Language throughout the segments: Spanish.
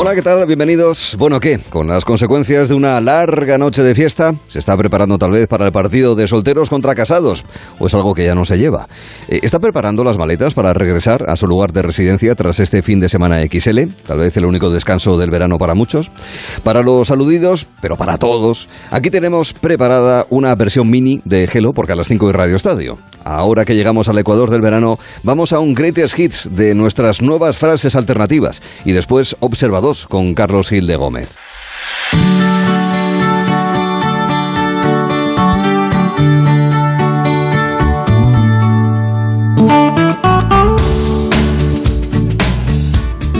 Hola, ¿qué tal? Bienvenidos. Bueno, ¿qué? Con las consecuencias de una larga noche de fiesta, se está preparando tal vez para el partido de solteros contra casados, o es algo que ya no se lleva. Eh, ¿Está preparando las maletas para regresar a su lugar de residencia tras este fin de semana XL? Tal vez el único descanso del verano para muchos. Para los aludidos, pero para todos, aquí tenemos preparada una versión mini de Hello, porque a las 5 de Radio Estadio. Ahora que llegamos al Ecuador del verano, vamos a un Greatest Hits de nuestras nuevas frases alternativas y después observador con Carlos Gil de Gómez.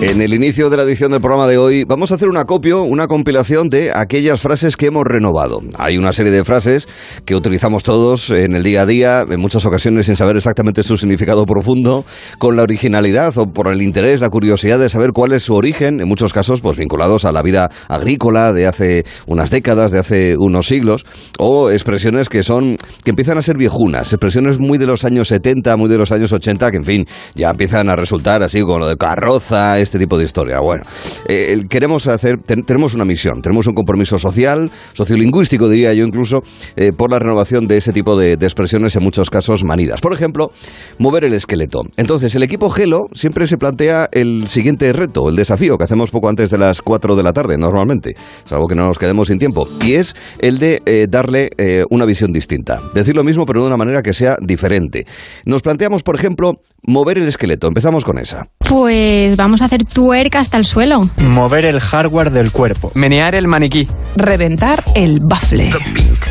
En el inicio de la edición del programa de hoy vamos a hacer un acopio, una compilación de aquellas frases que hemos renovado. Hay una serie de frases que utilizamos todos en el día a día, en muchas ocasiones sin saber exactamente su significado profundo, con la originalidad o por el interés, la curiosidad de saber cuál es su origen, en muchos casos pues vinculados a la vida agrícola de hace unas décadas, de hace unos siglos, o expresiones que son que empiezan a ser viejunas, expresiones muy de los años 70, muy de los años 80, que en fin, ya empiezan a resultar así como lo de carroza, este tipo de historia. Bueno, eh, queremos hacer, tenemos una misión, tenemos un compromiso social, sociolingüístico diría yo incluso, eh, por la renovación de ese tipo de, expresiones en muchos casos manidas. Por ejemplo, mover el esqueleto. Entonces, el equipo Gelo siempre se plantea el siguiente reto, el desafío que hacemos poco antes de las 4 de la tarde normalmente, salvo que no nos quedemos sin tiempo, y es el de eh, darle una visión distinta. Decir lo mismo pero de una manera que sea diferente. Nos planteamos, por ejemplo, mover el esqueleto. Empezamos con esa. Pues vamos a hacer tuerca hasta el suelo. Mover el hardware del cuerpo. Menear el maniquí. Reventar el bafle.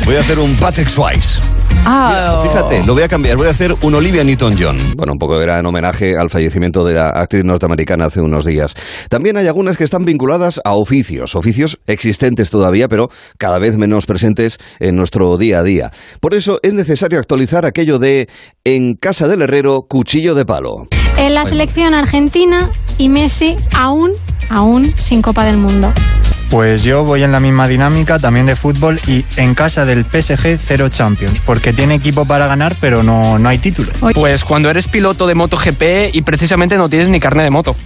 Voy a hacer un Patrick Swayze. Ah, fíjate, lo voy a cambiar. Voy a hacer un Olivia Newton-John. Bueno, un poco era en homenaje al fallecimiento de la actriz norteamericana hace unos días. También hay algunas que están vinculadas a oficios, oficios existentes todavía, pero cada vez menos presentes en nuestro día a día. Por eso es necesario actualizar aquello de en casa del herrero, cuchillo de palo. En la selección argentina y Messi aún, aún sin Copa del Mundo. Pues yo voy en la misma dinámica también de fútbol y en casa del PSG cero Champions, porque tiene equipo para ganar pero no, no hay título. Pues cuando eres piloto de MotoGP y precisamente no tienes ni carne de moto.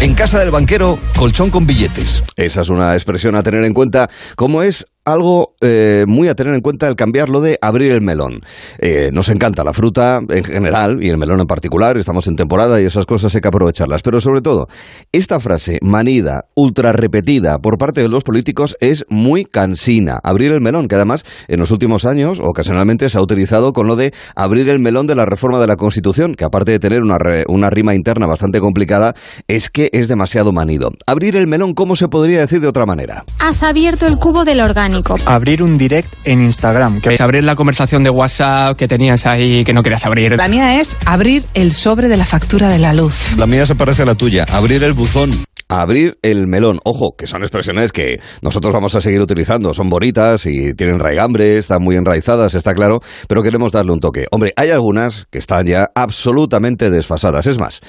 En casa del banquero, colchón con billetes. Esa es una expresión a tener en cuenta, como es algo eh, muy a tener en cuenta el cambiarlo de abrir el melón. Eh, nos encanta la fruta en general y el melón en particular, estamos en temporada y esas cosas hay que aprovecharlas, pero sobre todo, esta frase manida, ultra repetida por parte de los políticos es muy cansina. Abrir el melón, que además en los últimos años ocasionalmente se ha utilizado con lo de abrir el melón de la reforma de la Constitución, que aparte de tener una, una rima interna bastante complicada, es que es demasiado manido. Abrir el melón, ¿cómo se podría decir de otra manera? Has abierto el cubo del orgánico. Abrir un direct en Instagram. Que... Es abrir la conversación de WhatsApp que tenías ahí que no querías abrir. La mía es abrir el sobre de la factura de la luz. La mía se parece a la tuya. Abrir el buzón abrir el melón. Ojo, que son expresiones que nosotros vamos a seguir utilizando. Son bonitas y tienen raigambre, están muy enraizadas, está claro, pero queremos darle un toque. Hombre, hay algunas que están ya absolutamente desfasadas. Es más,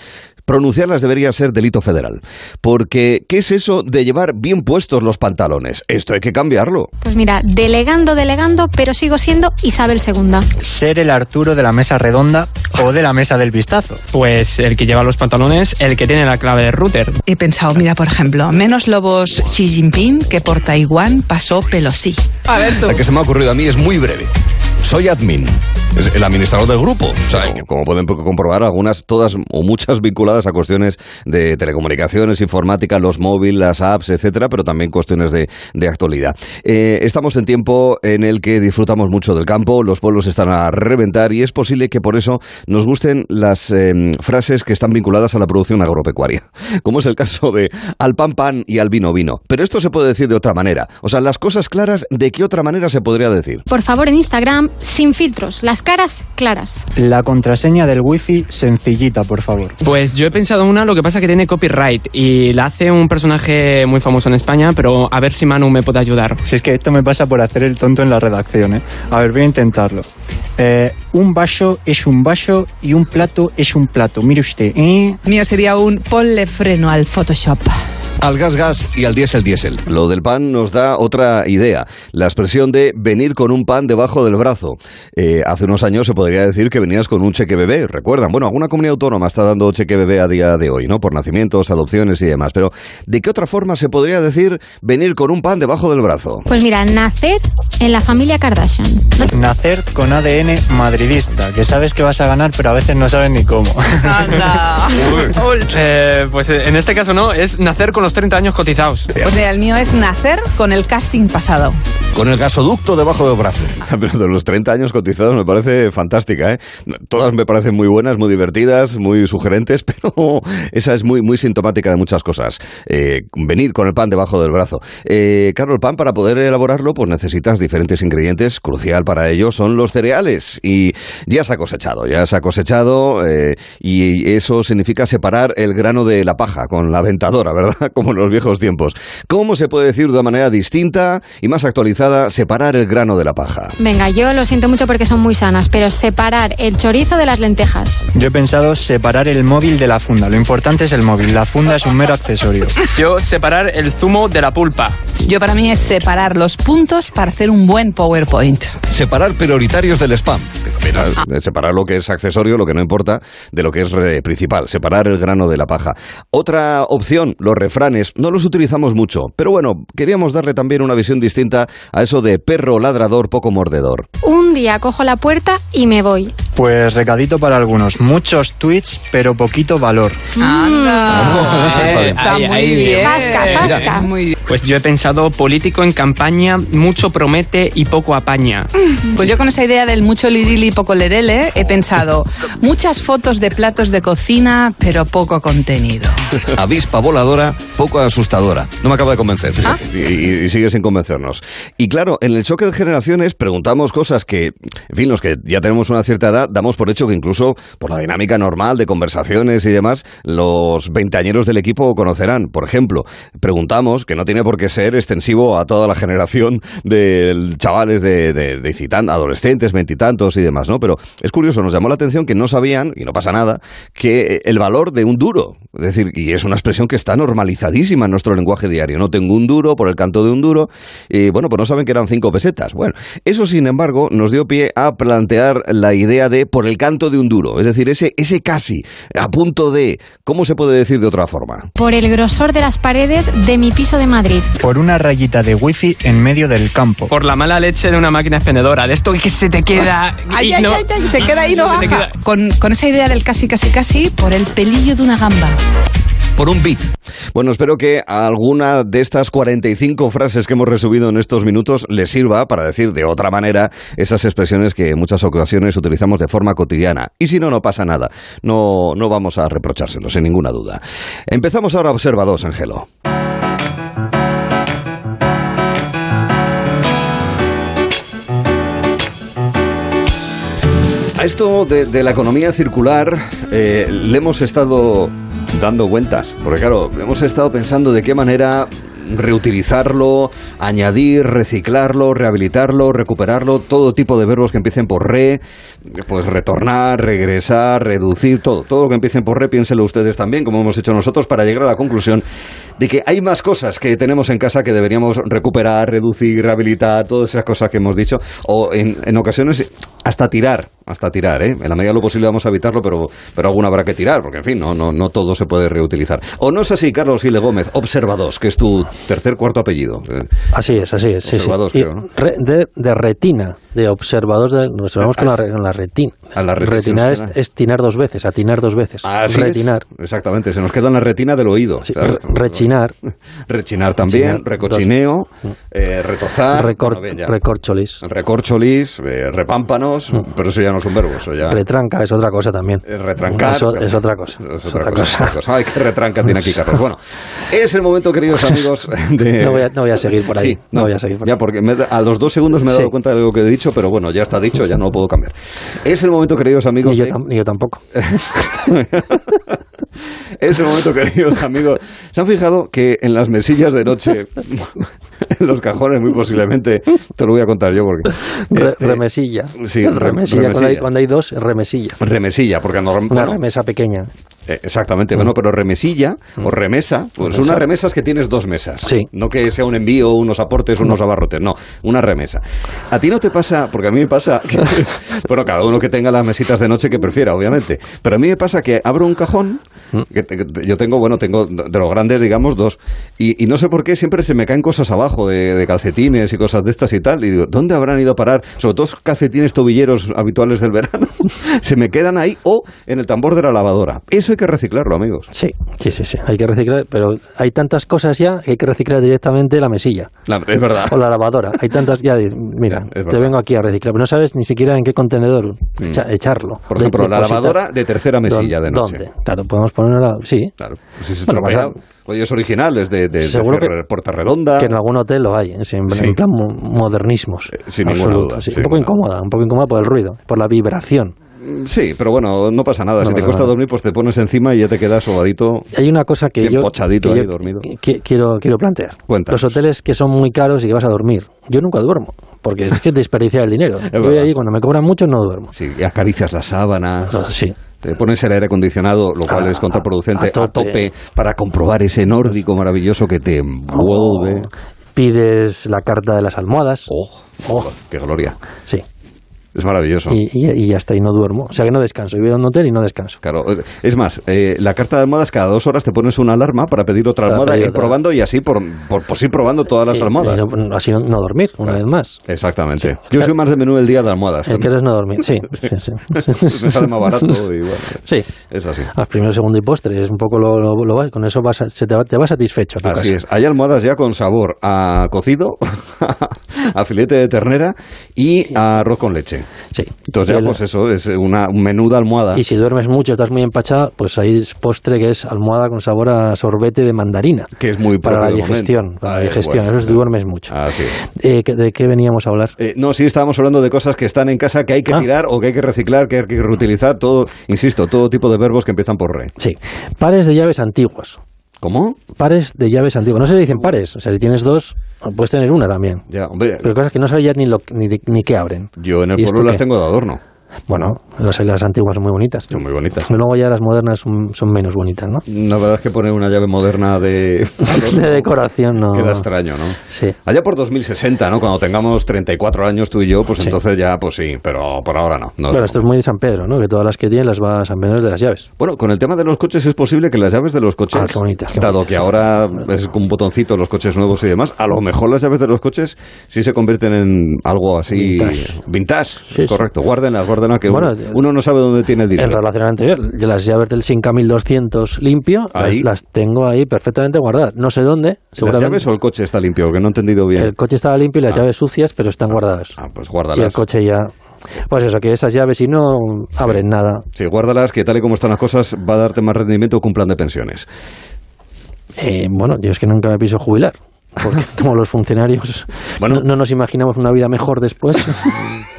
pronunciarlas debería ser delito federal. Porque, ¿qué es eso de llevar bien puestos los pantalones? Esto hay que cambiarlo. Pues mira, delegando, delegando, pero sigo siendo Isabel II. Ser el Arturo de la mesa redonda o de la mesa del vistazo. Pues el que lleva los pantalones, el que tiene la clave de router. He pensado, mira, por ejemplo, menos lobos Xi Jinping que por Taiwán pasó Pelosi. A ver tú. La que se me ha ocurrido a mí es muy breve. Soy admin. Es el administrador del grupo. O sea, como pueden comprobar, algunas, todas o muchas vinculadas a cuestiones de telecomunicaciones, informática, los móviles, las apps, etcétera, pero también cuestiones de, actualidad. Eh, estamos en tiempo en el que disfrutamos mucho del campo, los pueblos están a reventar y es posible que por eso nos gusten las em, frases que están vinculadas a la producción agropecuaria, como es el caso de al pan pan y al vino vino. Pero esto se puede decir de otra manera. O sea, las cosas claras, ¿de qué otra manera se podría decir? Por favor, en Instagram, sin filtros, las caras claras. La contraseña del wifi sencillita, por favor. Pues yo he pensado una, lo que pasa que tiene copyright y la hace un personaje muy famoso en España, pero a ver si Manu me puede ayudar. Si es que esto me pasa por hacer el tonto en la redacción, ¿eh? A ver, voy a intentarlo. Eh, un vaso es un vaso y un plato es un plato. Mire usted, ¿eh? Mío sería un ponle freno al Photoshop. Al gas gas y al diésel diésel. Lo del pan nos da otra idea. La expresión de venir con un pan debajo del brazo. Eh, hace unos años se podría decir que venías con un cheque bebé, recuerdan. Bueno, alguna comunidad autónoma está dando cheque bebé a día de hoy, ¿no? Por nacimientos, adopciones y demás. Pero, ¿de qué otra forma se podría decir venir con un pan debajo del brazo? Pues mira, nacer en la familia Kardashian. Nacer con ADN madridista, que sabes que vas a ganar, pero a veces no sabes ni cómo. Eh, pues eh, en este caso no, es nacer con los 30 años cotizados. Pues mira, el mío es nacer con el casting pasado. Con el gasoducto debajo del brazo. Pero de los 30 años cotizados me parece fantástica, ¿eh? Todas me parecen muy buenas, muy divertidas, muy sugerentes, pero esa es muy, muy sintomática de muchas cosas. Eh, venir con el pan debajo del brazo. Eh, claro, el pan para poder elaborarlo, pues necesitas diferentes ingredientes. Crucial para ello son los cereales. Y ya se ha cosechado, ya se ha cosechado eh, y eso significa separar el grano de la paja con la ventadora, ¿verdad? Como en los viejos tiempos. ¿Cómo se puede decir de una manera distinta y más actualizada separar el grano de la paja? Venga, yo lo siento mucho porque son muy sanas, pero separar el chorizo de las lentejas. Yo he pensado separar el móvil de la funda. Lo importante es el móvil. La funda es un mero accesorio. Yo separar el zumo de la pulpa. Yo para mí es separar los puntos para hacer un buen PowerPoint. Separar prioritarios del spam. Eh, Separar lo que es accesorio, lo que no importa, de lo que es eh, principal. Separar el grano de la paja. Otra opción, los refranes. No los utilizamos mucho, pero bueno, queríamos darle también una visión distinta a eso de perro ladrador, poco mordedor. Un día cojo la puerta y me voy. Pues recadito para algunos. Muchos tweets, pero poquito valor. Anda, está muy ahí bien. Pasca, pasca. Pues yo he pensado político en campaña, mucho promete y poco apaña. Pues yo con esa idea del mucho lirili y poco lerele he pensado muchas fotos de platos de cocina, pero poco contenido. Avispa voladora, poco asustadora. No me acaba de convencer, fíjate. Y, y- y sigue sin convencernos. Y claro, en el choque de generaciones preguntamos cosas que, en fin, los que ya tenemos una cierta edad, damos por hecho que incluso por la dinámica normal de conversaciones y demás, los veinteañeros del equipo conocerán. Por ejemplo, preguntamos, que no tiene por qué ser extensivo a toda la generación de chavales de, de, adolescentes, veintitantos y demás, ¿no? Pero es curioso, nos llamó la atención que no sabían, y no pasa nada, que el valor de un duro, es decir, y es una expresión que está normalizadísima en nuestro lenguaje diario. No tengo un duro por el canto de un duro, y bueno, pues no saben que eran cinco pesetas. Bueno, eso sin embargo nos dio pie a plantear la idea de por el canto de un duro, es decir, ese, ese casi, a punto de, ¿cómo se puede decir de otra forma? Por el grosor de las paredes de mi piso de Madrid. Por una rayita de wifi en medio del campo. Por la mala leche de una máquina expendedora, de esto que se te queda... Ay, ay, no- ay, ay, se queda ahí no se te baja. queda- Con, con esa idea del casi, casi, casi, por el pelillo de una gamba. Por un beat. Bueno, espero que alguna de estas 45 frases que hemos resubido en estos minutos les sirva para decir de otra manera esas expresiones que en muchas ocasiones utilizamos de forma cotidiana. Y si no, no pasa nada. No, no vamos a reprochárselo, sin ninguna duda. Empezamos ahora Observa 2, Angelo. A esto de, de la economía circular eh, le hemos estado dando vueltas, porque claro, hemos estado pensando de qué manera reutilizarlo, añadir, reciclarlo, rehabilitarlo, recuperarlo, todo tipo de verbos que empiecen por re, pues retornar, regresar, reducir, todo, todo lo que empiecen por re, piénselo ustedes también, como hemos hecho nosotros, para llegar a la conclusión de que hay más cosas que tenemos en casa que deberíamos recuperar, reducir, rehabilitar, todas esas cosas que hemos dicho, o en, en ocasiones hasta tirar, hasta tirar, ¿eh? En la medida de lo posible vamos a evitarlo, pero, pero alguna habrá que tirar, porque en fin, no, no, no todo se puede reutilizar. ¿O no es así, Carlos Gile Gómez? Observados, que es tu tercer, cuarto apellido. Así es, así es. Sí, sí. Observados, creo, ¿no? de, de retina, de observador, de, nos observamos con la, con la retina. A la retina, retina es, es tinar dos veces, atinar dos veces. Así es. Retinar. Exactamente, se nos queda en la retina del oído. Sí, re- rechinar. Rechinar también, Rechinar, recochineo, eh, retozar, Recor- bueno, ya. recorcholis. recorcholis, eh, repámpanos, pero eso ya no es un verbo, eso ya... Retranca es otra cosa también. Eh, retrancar. Eso- es otra cosa. Es otra cosa. otra cosa. Ay, qué retranca tiene aquí Carlos. Bueno, es el momento, queridos amigos, de... No voy a- no voy a seguir por ahí. Sí, No voy a seguir por Ya, ahí. porque me a los dos segundos me he dado Sí. cuenta de lo que he dicho, pero bueno, ya está dicho, ya no lo puedo cambiar. Es el momento, queridos amigos, Ni yo, de- tam- ni yo tampoco. Es el momento, queridos amigos. ¿Se han fijado que en las mesillas de noche, en los cajones, muy posiblemente, te lo voy a contar yo porque. Re- este, remesilla. Sí, re- remesilla. Cuando, hay, cuando hay dos, remesilla. Remesilla, porque norm- Una remesa pequeña. Eh, exactamente, bueno, pero remesilla o remesa, pues Remesa. una remesa es que tienes dos mesas. Sí. No que sea un envío, unos aportes, unos abarrotes, no, una remesa. A ti no te pasa, porque a mí me pasa, que- bueno, cada uno que tenga las mesitas de noche que prefiera, obviamente, pero a mí me pasa que abro un cajón, que, yo tengo, bueno, tengo de los grandes, digamos, dos, y, y no sé por qué siempre se me caen cosas abajo de, de calcetines y cosas de estas y tal, y digo, ¿dónde habrán ido a parar? Sobre todo calcetines tobilleros habituales del verano, se me quedan ahí o en el tambor de la lavadora. Eso hay que reciclarlo, amigos. Sí, sí, sí, sí. Hay que reciclar, pero hay tantas cosas ya que hay que reciclar directamente la mesilla La- es verdad. o la lavadora. Hay tantas ya. de- mira, es te vengo aquí a reciclar, pero no sabes ni siquiera en qué contenedor echa- echarlo. Por De- ejemplo, la lavadora de tercera mesilla ¿Dó- de noche. ¿Dónde? Claro, podemos poner una. Sí. Claro, pues si se Bueno, pasa- oye, es original, es de, de, de Seguro Redonda. Que en algún hotel lo hay, en, en Sí. plan mo- modernismos. Eh, sin ninguna Absoluto, duda, sí. sin Un poco ninguna incómoda, un poco incómoda por el ruido, por la vibración. Sí, pero bueno, no pasa nada. No si te cuesta nada. dormir, pues te pones encima y ya te quedas sobadito. Hay una cosa que Bien yo, pochadito que ahí, yo dormido. que- quiero, quiero plantear. Cuéntanos. Los hoteles que son muy caros y que vas a dormir. Yo nunca duermo, porque es que desperdiciar el dinero. Yo voy ahí cuando me cobran mucho no duermo. Sí, y acaricias las sábanas. No, sí. Te pones el aire acondicionado, lo cual A- es contraproducente, a a tope. tope. para comprobar ese nórdico maravilloso que te envuelve. Pides la carta de las almohadas. Oh, Oh. qué gloria. Sí. Es maravilloso. Y, y, y hasta ahí no duermo. O sea que no descanso. Yo voy a un hotel y no descanso. Claro, eh, es más, eh, la carta de almohadas cada dos horas te pones una alarma para pedir otra Para almohada, pedir ir otra. probando y así por, por, por ir probando todas las almohadas. no- así no, no dormir, una vez más. Exactamente. Yo soy más de menú del día de almohadas. El que eres no dormir. Sí, sí, sí. Me sale más barato y bueno, Sí. es así. Al primero, segundo y postre es un poco lo, lo, lo con eso vas a- se te, va, te vas satisfecho. Así es. Hay almohadas ya con sabor a cocido, a filete de ternera y a arroz con leche. Sí. Entonces ya el- pues eso es una, un menú de almohada. Y si duermes mucho, estás muy empachado, pues hay postre que es almohada con sabor a sorbete de mandarina. que es muy Para la digestión, para la digestión. bueno. Eso es duermes mucho. Así es. Eh, ¿que- ¿De qué veníamos a hablar? Eh, no, sí, estábamos hablando de cosas que están en casa que hay que Ah. tirar o que hay que reciclar, que hay que reutilizar, todo, insisto, todo tipo de verbos que empiezan por re. Sí. Pares de llaves antiguas. ¿Cómo? Pares de llaves antiguas. No se dicen pares. O sea, si tienes dos, puedes tener una también. Ya, hombre, Pero cosas que no sabías ni, lo, ni, de- ni qué abren. yo en el ¿Y esto pueblo las qué? tengo de adorno. Bueno, las, las antiguas son muy bonitas. Son muy bonitas. Luego ya las modernas son, son menos bonitas, ¿no? La verdad es que poner una llave moderna de, De decoración no. queda extraño, ¿no? Sí. Allá por 2060, ¿no? Cuando tengamos 34 años tú y yo, pues Sí. entonces ya, pues sí, pero por ahora no. no Bueno, esto es muy de San Pedro, ¿no? Que todas las que tienen las va a San Pedro de las llaves. Bueno, con el tema de los coches es posible que las llaves de los coches, Ah, qué bonitas, qué dado bonitas. que ahora es con un botoncito los coches nuevos y demás, a lo mejor las llaves de los coches sí se convierten en algo así Vintage. vintage, Sí, sí. correcto. Guárdenlas, guárdenlas que Bueno, uno, no sabe dónde tiene el En dinero. relación al anterior, yo las llaves del Sinca 1200 limpio, las, Ahí. las tengo ahí perfectamente guardadas. No sé dónde, ¿Las llaves o el coche está limpio? Que no he entendido bien. El coche estaba limpio y las Ah. llaves sucias, pero están guardadas. Ah, pues y el guárdalas. coche ya. Pues eso, que esas llaves, si no abren nada. Sí, guárdalas, que tal y como están las cosas, va a darte más rendimiento que un plan de pensiones. Eh, bueno, yo es que nunca me pienso jubilar. Porque como los funcionarios Bueno. no, no nos imaginamos una vida mejor después.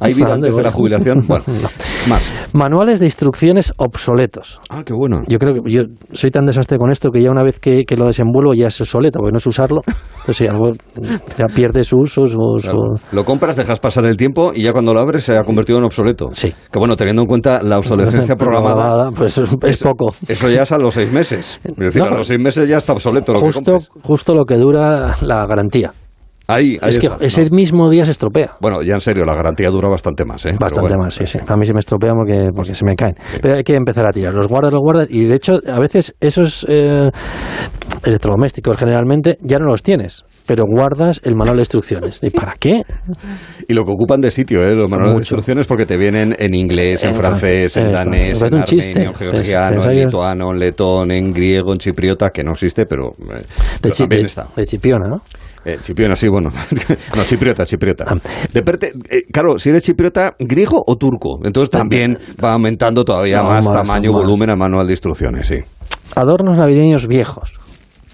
¿Hay vida ¿A dónde antes de la jubilación? Bueno, más. Manuales de instrucciones obsoletos. Ah, qué bueno. Yo creo que yo soy tan desastre con esto que ya una vez que, que lo desenvuelvo ya es obsoleto, porque no es usarlo. Entonces, si algo ya pierde su uso, su. Lo compras, dejas pasar el tiempo y ya cuando lo abres se ha convertido en obsoleto. Sí. Que bueno, teniendo en cuenta la obsolescencia programada, pues es eso- poco. Eso ya es a los seis meses. Es decir, No, a los seis meses ya está obsoleto lo que Justo, compres. justo lo que dura la garantía. Ahí, ahí es que ese No. mismo día se estropea. Bueno, ya en serio, la garantía dura bastante más, ¿eh? Bastante bueno. más, sí, sí. A mí se me estropea porque, porque se me caen. Pero hay que empezar a tirar. Los guardas, los guardas. Y de hecho, a veces esos eh, electrodomésticos generalmente ya no los tienes. Pero guardas el manual de instrucciones. ¿Y para qué? Y lo que ocupan de sitio, ¿eh? Los manuales de instrucciones porque te vienen en inglés, en, En francés, en francés, danés, en armenio, en georgiano, en lituano, en letón, en griego, en chipriota, que no existe, pero, eh, De, pero chi- también está. de chipiona, ¿no? Eh, chipiona, sí, bueno. no, chipriota, chipriota. Ah. Depende, eh, claro, si eres chipriota, griego o turco. Entonces también va aumentando todavía No, más, más, tamaño, más. volumen al manual de instrucciones, sí. Adornos navideños viejos.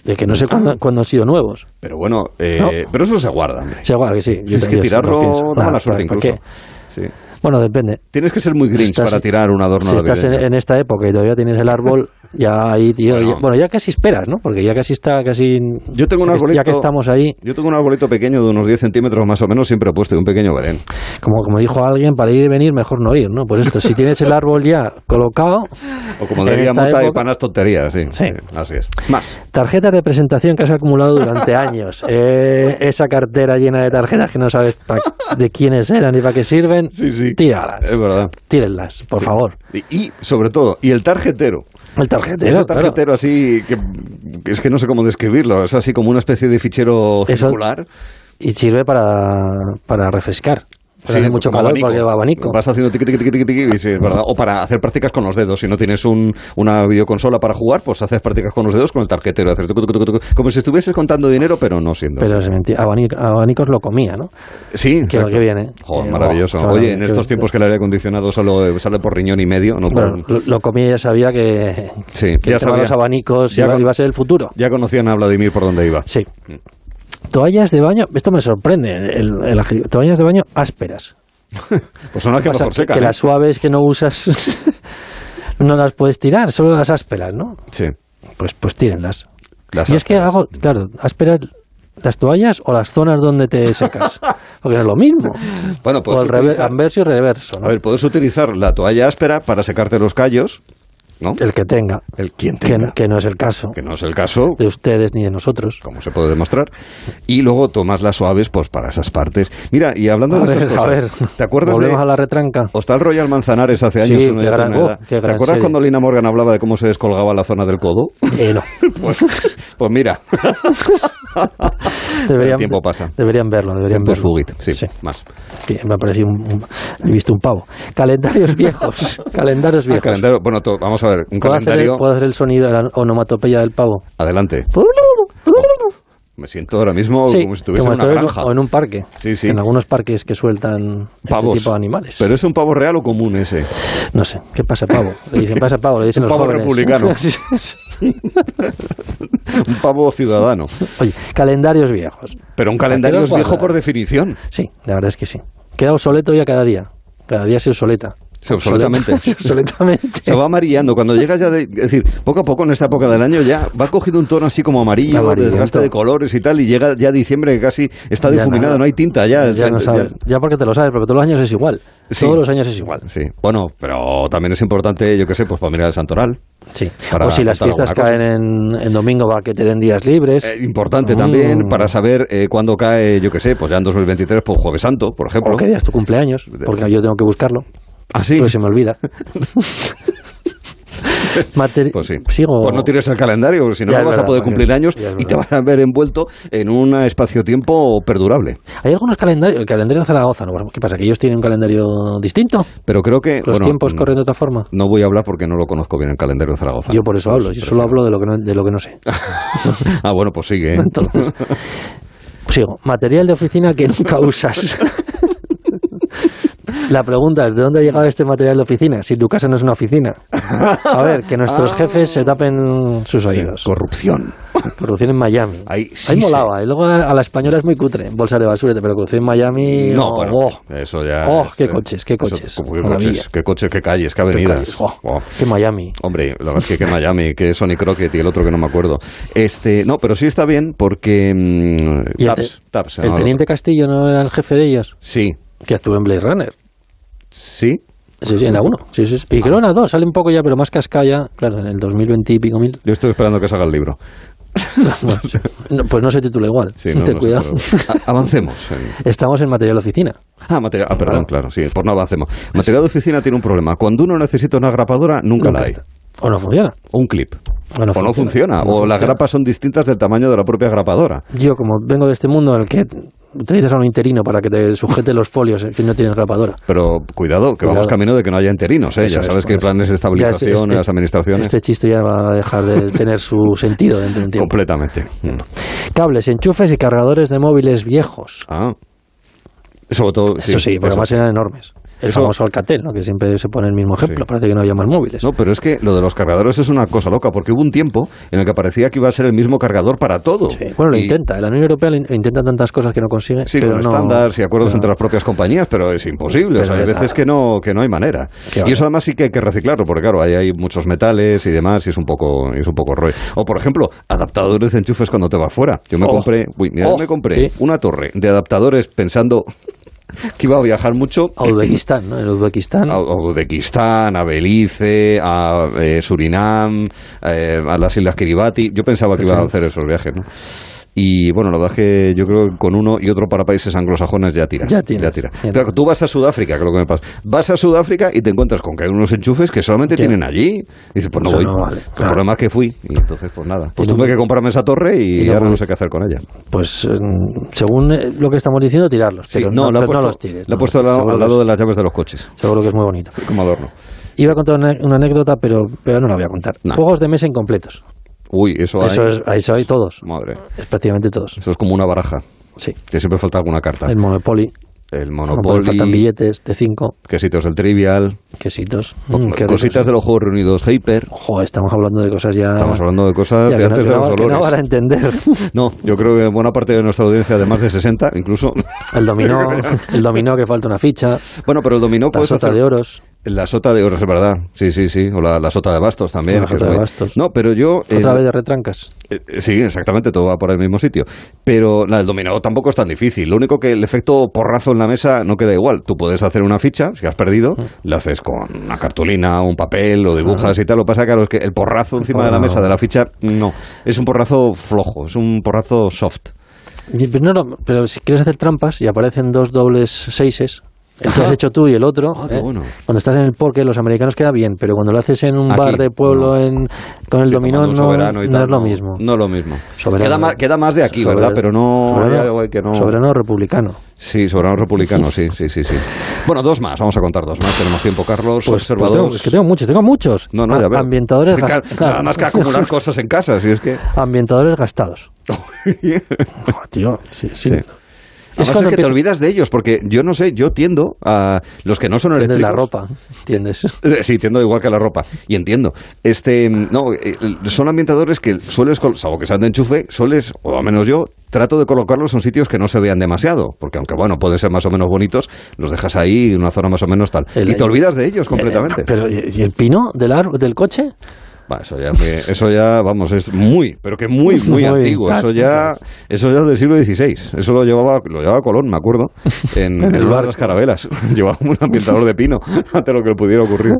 De que no sé cuándo, cuándo han sido nuevos. Pero bueno, eh, No. pero eso se guarda, hombre. Se guarda que sí. Si es que tirarlo da mala suerte ¿para- para incluso. Sí. Bueno, depende. Tienes que ser muy grinch Estás- para tirar un adorno Si estás en, en esta época y todavía tienes el árbol, ya ahí, tío. Bueno. ya- Bueno, ya casi esperas, ¿no? Porque ya casi está, casi. Yo tengo un arbolito. Ya que estamos ahí, Yo tengo un arbolito pequeño de unos 10 centímetros más o menos, siempre he puesto y un pequeño Belén. como, como dijo alguien, para ir y venir, mejor no ir, ¿no? Pues esto, si tienes el árbol ya colocado, O como diría Mota, y panas tonterías, sí. Sí. Así es. Más. tarjetas de presentación que has acumulado durante años. Eh, esa cartera llena de tarjetas que no sabes de quiénes eran y para qué sirven, Sí, sí. Tíralas. Es verdad. Tírenlas, por favor. Y, y, sobre todo, y el tarjetero. El tarjetero, Ese claro. tarjetero así, que, que es que no sé cómo describirlo, es así como una especie de fichero Eso- circular. Y sirve para, para refrescar. Pero hace mucho calor abanico. porque va abanico. Vas haciendo tiqui, tiqui, tiqui, tiqui, sí, es verdad. O para hacer prácticas con los dedos. Si no tienes un, una videoconsola para jugar, pues haces prácticas con los dedos con el tarjetero. Hacer tucu, tucu, tucu, como si estuvieses contando dinero, pero no siendo. Pero es mentira. Abanico- abanicos lo comía, ¿no? sí, Que, exacto. que viene. Joder, Eh, maravilloso. claro, Oye, en estos tiempos que el aire acondicionado solo sale por riñón y medio, no por- Bueno, lo, lo comía y ya sabía que, Sí, que ya sabía. los abanicos Ya iba, con- iba a ser el futuro. Ya conocían a Vladimir por dónde iba. Sí. Toallas de baño, esto me sorprende, el, el toallas de baño ásperas. Pues son las que mejor que, secan. que ¿eh? las suaves que no usas no las puedes tirar, solo las ásperas, ¿no? Sí. Pues, pues tírenlas. Las y es que hago, claro, ásperas las toallas o las zonas donde te secas. Porque es lo mismo. Bueno, O el rever- utilizar, anverso y reverso. ¿no? a ver, puedes utilizar la toalla áspera para secarte los callos, ¿no? el que tenga. El quien Que, tenga. que no es el caso que no es el caso, de ustedes ni de nosotros. como se puede demostrar, y luego tomas las suaves pues para esas partes. Mira, y hablando A de ver, estas a cosas, ver. ¿te acuerdas Volvemos de a la retranca. Hostal Royal Manzanares hace Sí, años? uno qué gran- oh, qué ¿Te gran acuerdas serie. cuando Lina Morgan hablaba de cómo se descolgaba la zona del codo? Eh, no. Pues, pues mira, Deberían, el tiempo pasa. Deberían verlo, deberían verlo. fugit, sí, más. Que me ha parecido un, un- He visto un pavo. Calendarios viejos. calendarios Ah, viejos. calendario, bueno, to- vamos a ver, un ¿Puedo hacer, el, calendario, puedo hacer el sonido de la onomatopeya del pavo? adelante. Me siento ahora mismo Sí, como si estuviese como en una granja. o en un parque. Sí, sí. En algunos parques que sueltan Pavos. este tipo de animales. Pero es un pavo real o común ese. No sé, ¿qué pasa, pavo? Le dicen, pasa, pavo, le dicen Un los pavo jóvenes. republicano. Un pavo ciudadano. Oye, calendarios viejos. Pero un calendario es viejo por definición. Sí, la verdad es que sí. Queda obsoleto ya cada día. Cada día se obsoleta. Sí, obsoletamente. obsoletamente. Se va amarillando. Cuando llegas ya de, es decir, poco a poco en esta época del año ya va cogiendo un tono así como amarillo, Amarillento. desgaste de colores y tal, y llega ya diciembre que casi está difuminado, no hay tinta ya. Ya no sabes. Ya porque te lo sabes, porque todos los años es igual. Sí. Todos los años es igual. Sí, bueno, pero también es importante, yo qué sé, pues para mirar el santoral. Sí. Para o si las fiestas caen en, en domingo, va que te den días libres. Eh, importante también Mm. para saber eh, cuándo cae, yo qué sé, pues ya en 2023, pues Jueves Santo, por ejemplo. o qué día es tu cumpleaños, porque yo tengo que buscarlo. Ah, sí. Porque se me olvida. Materi- Pues sí. Sigo. Pues no tires el calendario, porque si no, no vas a poder cumplir años y te van a ver envuelto en un espacio-tiempo perdurable. Hay algunos calendarios. El calendario de Zaragoza, ¿no? ¿Qué pasa? ¿Que ellos tienen un calendario distinto? Pero creo que. ¿Los bueno, tiempos corren de otra forma? No voy a hablar porque no lo conozco bien el calendario de Zaragoza. Yo por eso Pues hablo. Yo solo hablo de lo que no, de lo que no sé. ah, bueno, pues sigue. ¿eh? Entonces, sigo. Material de oficina que nunca usas. La pregunta es, ¿de dónde ha llegado este material de oficina? Si tu casa no es una oficina. A ver, que nuestros jefes se tapen sus oídos. Corrupción. Corrupción en Miami. Ahí sí Ahí molaba. Y luego a a la española es muy cutre. Bolsa de basura, pero corrupción en Miami... No, oh, bueno, oh, eso ya. Oh, es, qué eh, coches, qué coches. qué coches, qué coches, qué calles, qué qué avenidas. calles, oh, Oh. qué Miami. Hombre, la verdad es que que Miami, que Sony Crockett y el otro que no me acuerdo. Este, no, pero sí está bien porque mm, el, Taps, se el teniente Castillo no era el jefe de ellos, Sí, que estuvo en Blade Runner. Sí. Sí, sí, en la 1. Sí, sí, sí. Y creo en la 2, sale un poco ya, pero más cascalla, claro, en el 2020 y pico mil. Yo estoy esperando que salga el libro. No, pues no se titula igual. Sí, no, Ten no cuidado. avancemos. Estamos en material de oficina. Ah, material, ah, perdón, claro, sí, por no avancemos. Material de oficina tiene un problema. Cuando uno necesita una grapadora, nunca, Nunca la hay. está. O no funciona. O un clip. O no o no funciona. O las grapas son distintas del tamaño de la propia grapadora. Yo, como vengo de este mundo en el que utilizas a un interino para que te sujete los folios que no tienes grapadora. Pero cuidado, que vamos Cuidado. camino de que no haya enterinos, ¿eh? Ya es, sabes que hay planes de estabilización es- es- en las administraciones. Este chiste ya va a dejar de tener su sentido dentro de un tiempo. Completamente. Mm. Cables, enchufes y cargadores de móviles viejos. Ah. Sobre todo, sí, Eso sí, eso. además eran enormes. El famoso Alcatel, ¿no? que siempre se pone el mismo ejemplo. Parece que no había más móviles. No, pero es que lo de los cargadores es una cosa loca, porque hubo un tiempo en el que parecía que iba a ser el mismo cargador para todo. Sí. Bueno, lo Y- intenta. La Unión Europea intenta tantas cosas que no consigue. Sí, pero con no- estándares y acuerdos pero- entre las propias compañías, pero es imposible. Pero o sea, hay es- veces que no, que no hay manera. Qué Y eso además sí que hay que reciclarlo, porque claro, ahí hay muchos metales y demás, y es un poco, es un poco rollo. O por ejemplo, adaptadores de enchufes cuando te vas fuera. Yo me Oh. compré, uy, mira, yo Oh, me compré sí. una torre de adaptadores pensando que iba a viajar mucho. A Uzbekistán, ¿no? En Uzbekistán. A Uzbekistán, a Belice, a eh, Surinam, eh, a las Islas Kiribati. Yo pensaba que iba a hacer esos viajes, ¿no? Y bueno, la verdad es que yo creo que con uno y otro para países anglosajones ya tiras. Ya tienes. tira. Bien. Entonces, tú vas a Sudáfrica, que es lo que me pasa. Vas a Sudáfrica y te encuentras con que hay unos enchufes que solamente tienen allí. Y dices, pues no Eso voy. no vale, El claro. problema es que fui. Y entonces, pues nada. Pues tuve que comprarme esa torre y, y no ahora no sé qué hacer con ella. Pues eh, según eh, lo que estamos diciendo, tirarlos. Sí, pero no, no, puesto, los tires. la he puesto al lado, al lado de las llaves de los coches. Seguro que es muy bonito. Como adorno. Iba a contar una, una anécdota, pero, pero no la voy a contar. Juegos de mesa incompletos. Uy, eso, Eso hay. es, eso hay todos. Madre. Es prácticamente todos. Eso es como una baraja. Sí. Que siempre falta alguna carta. El Monopoly. El Monopoly. Faltan billetes de 5, quesitos del Trivial, quesitos. Mm, cositas de los Juegos Reunidos Hyper. Joder, estamos hablando de cosas ya. Estamos hablando de cosas ya de no- antes que de no, los que no olores. van a entender. No, yo creo que buena parte de nuestra audiencia de más de 60, incluso. El dominó, el dominó que falta una ficha, Bueno, pero el dominó sota hacer... de oros. La sota de oro, es verdad. Sí, sí, sí. O la, la sota de bastos también. La sota de muy- bastos. No, pero yo... Otra vez de retrancas. Eh, eh, Sí, exactamente, todo va por el mismo sitio. Pero la del dominó tampoco es tan difícil. Lo único que el efecto porrazo en la mesa no queda igual. Tú puedes hacer una ficha, si has perdido, la haces con una cartulina, un papel, o dibujas y tal. Lo que pasa claro, es que el porrazo encima de la mesa de la ficha, no. Es un porrazo flojo, es un porrazo soft. Pero, no, no, pero si quieres hacer trampas y aparecen dos dobles seises, el que has hecho tú y el otro, Ah, ¿eh? bueno. cuando estás en el poker, los americanos queda bien, pero cuando lo haces en un Aquí, bar de pueblo no. en, con el Sí, dominó, no, no es lo mismo. No es lo mismo. Soberano. Queda, más, queda más de aquí, Soberano- ¿verdad? Pero no... Soberano, que no... republicano. Sí, soberano republicano, sí, sí, sí, sí. Bueno, dos más, vamos a contar dos más. Tenemos tiempo, Carlos. Pues, pues observados. tengo, es que tengo muchos, tengo muchos. No, no, ya veo. Ambientadores, Claro, gas- Nada más que acumular cosas en casa, si es que... ambientadores gastados. Joder, tío, sí, sí. Sí. Es Además es, cuando que te olvidas de ellos, porque yo no sé, yo tiendo a los que no son Tienes eléctricos. la ropa, ¿entiendes? Eh, Sí, tiendo igual que la ropa. Y entiendo. Este, no, eh, son ambientadores que sueles, salvo que sean de enchufe, sueles, o al menos yo, trato de colocarlos en sitios que no se vean demasiado. Porque aunque, bueno, pueden ser más o menos bonitos, los dejas ahí en una zona más o menos tal. El- y te olvidas de ellos completamente. Eh, pero, ¿y el pino del, del coche? Eso ya, eso ya, vamos, es muy, pero que muy, muy, Muy antiguo. Eso ya, eso ya es del siglo XVI. Eso lo llevaba, lo llevaba Colón, me acuerdo, en, en el bar de las carabelas. llevaba un ambientador de pino ante lo que le pudiera ocurrir.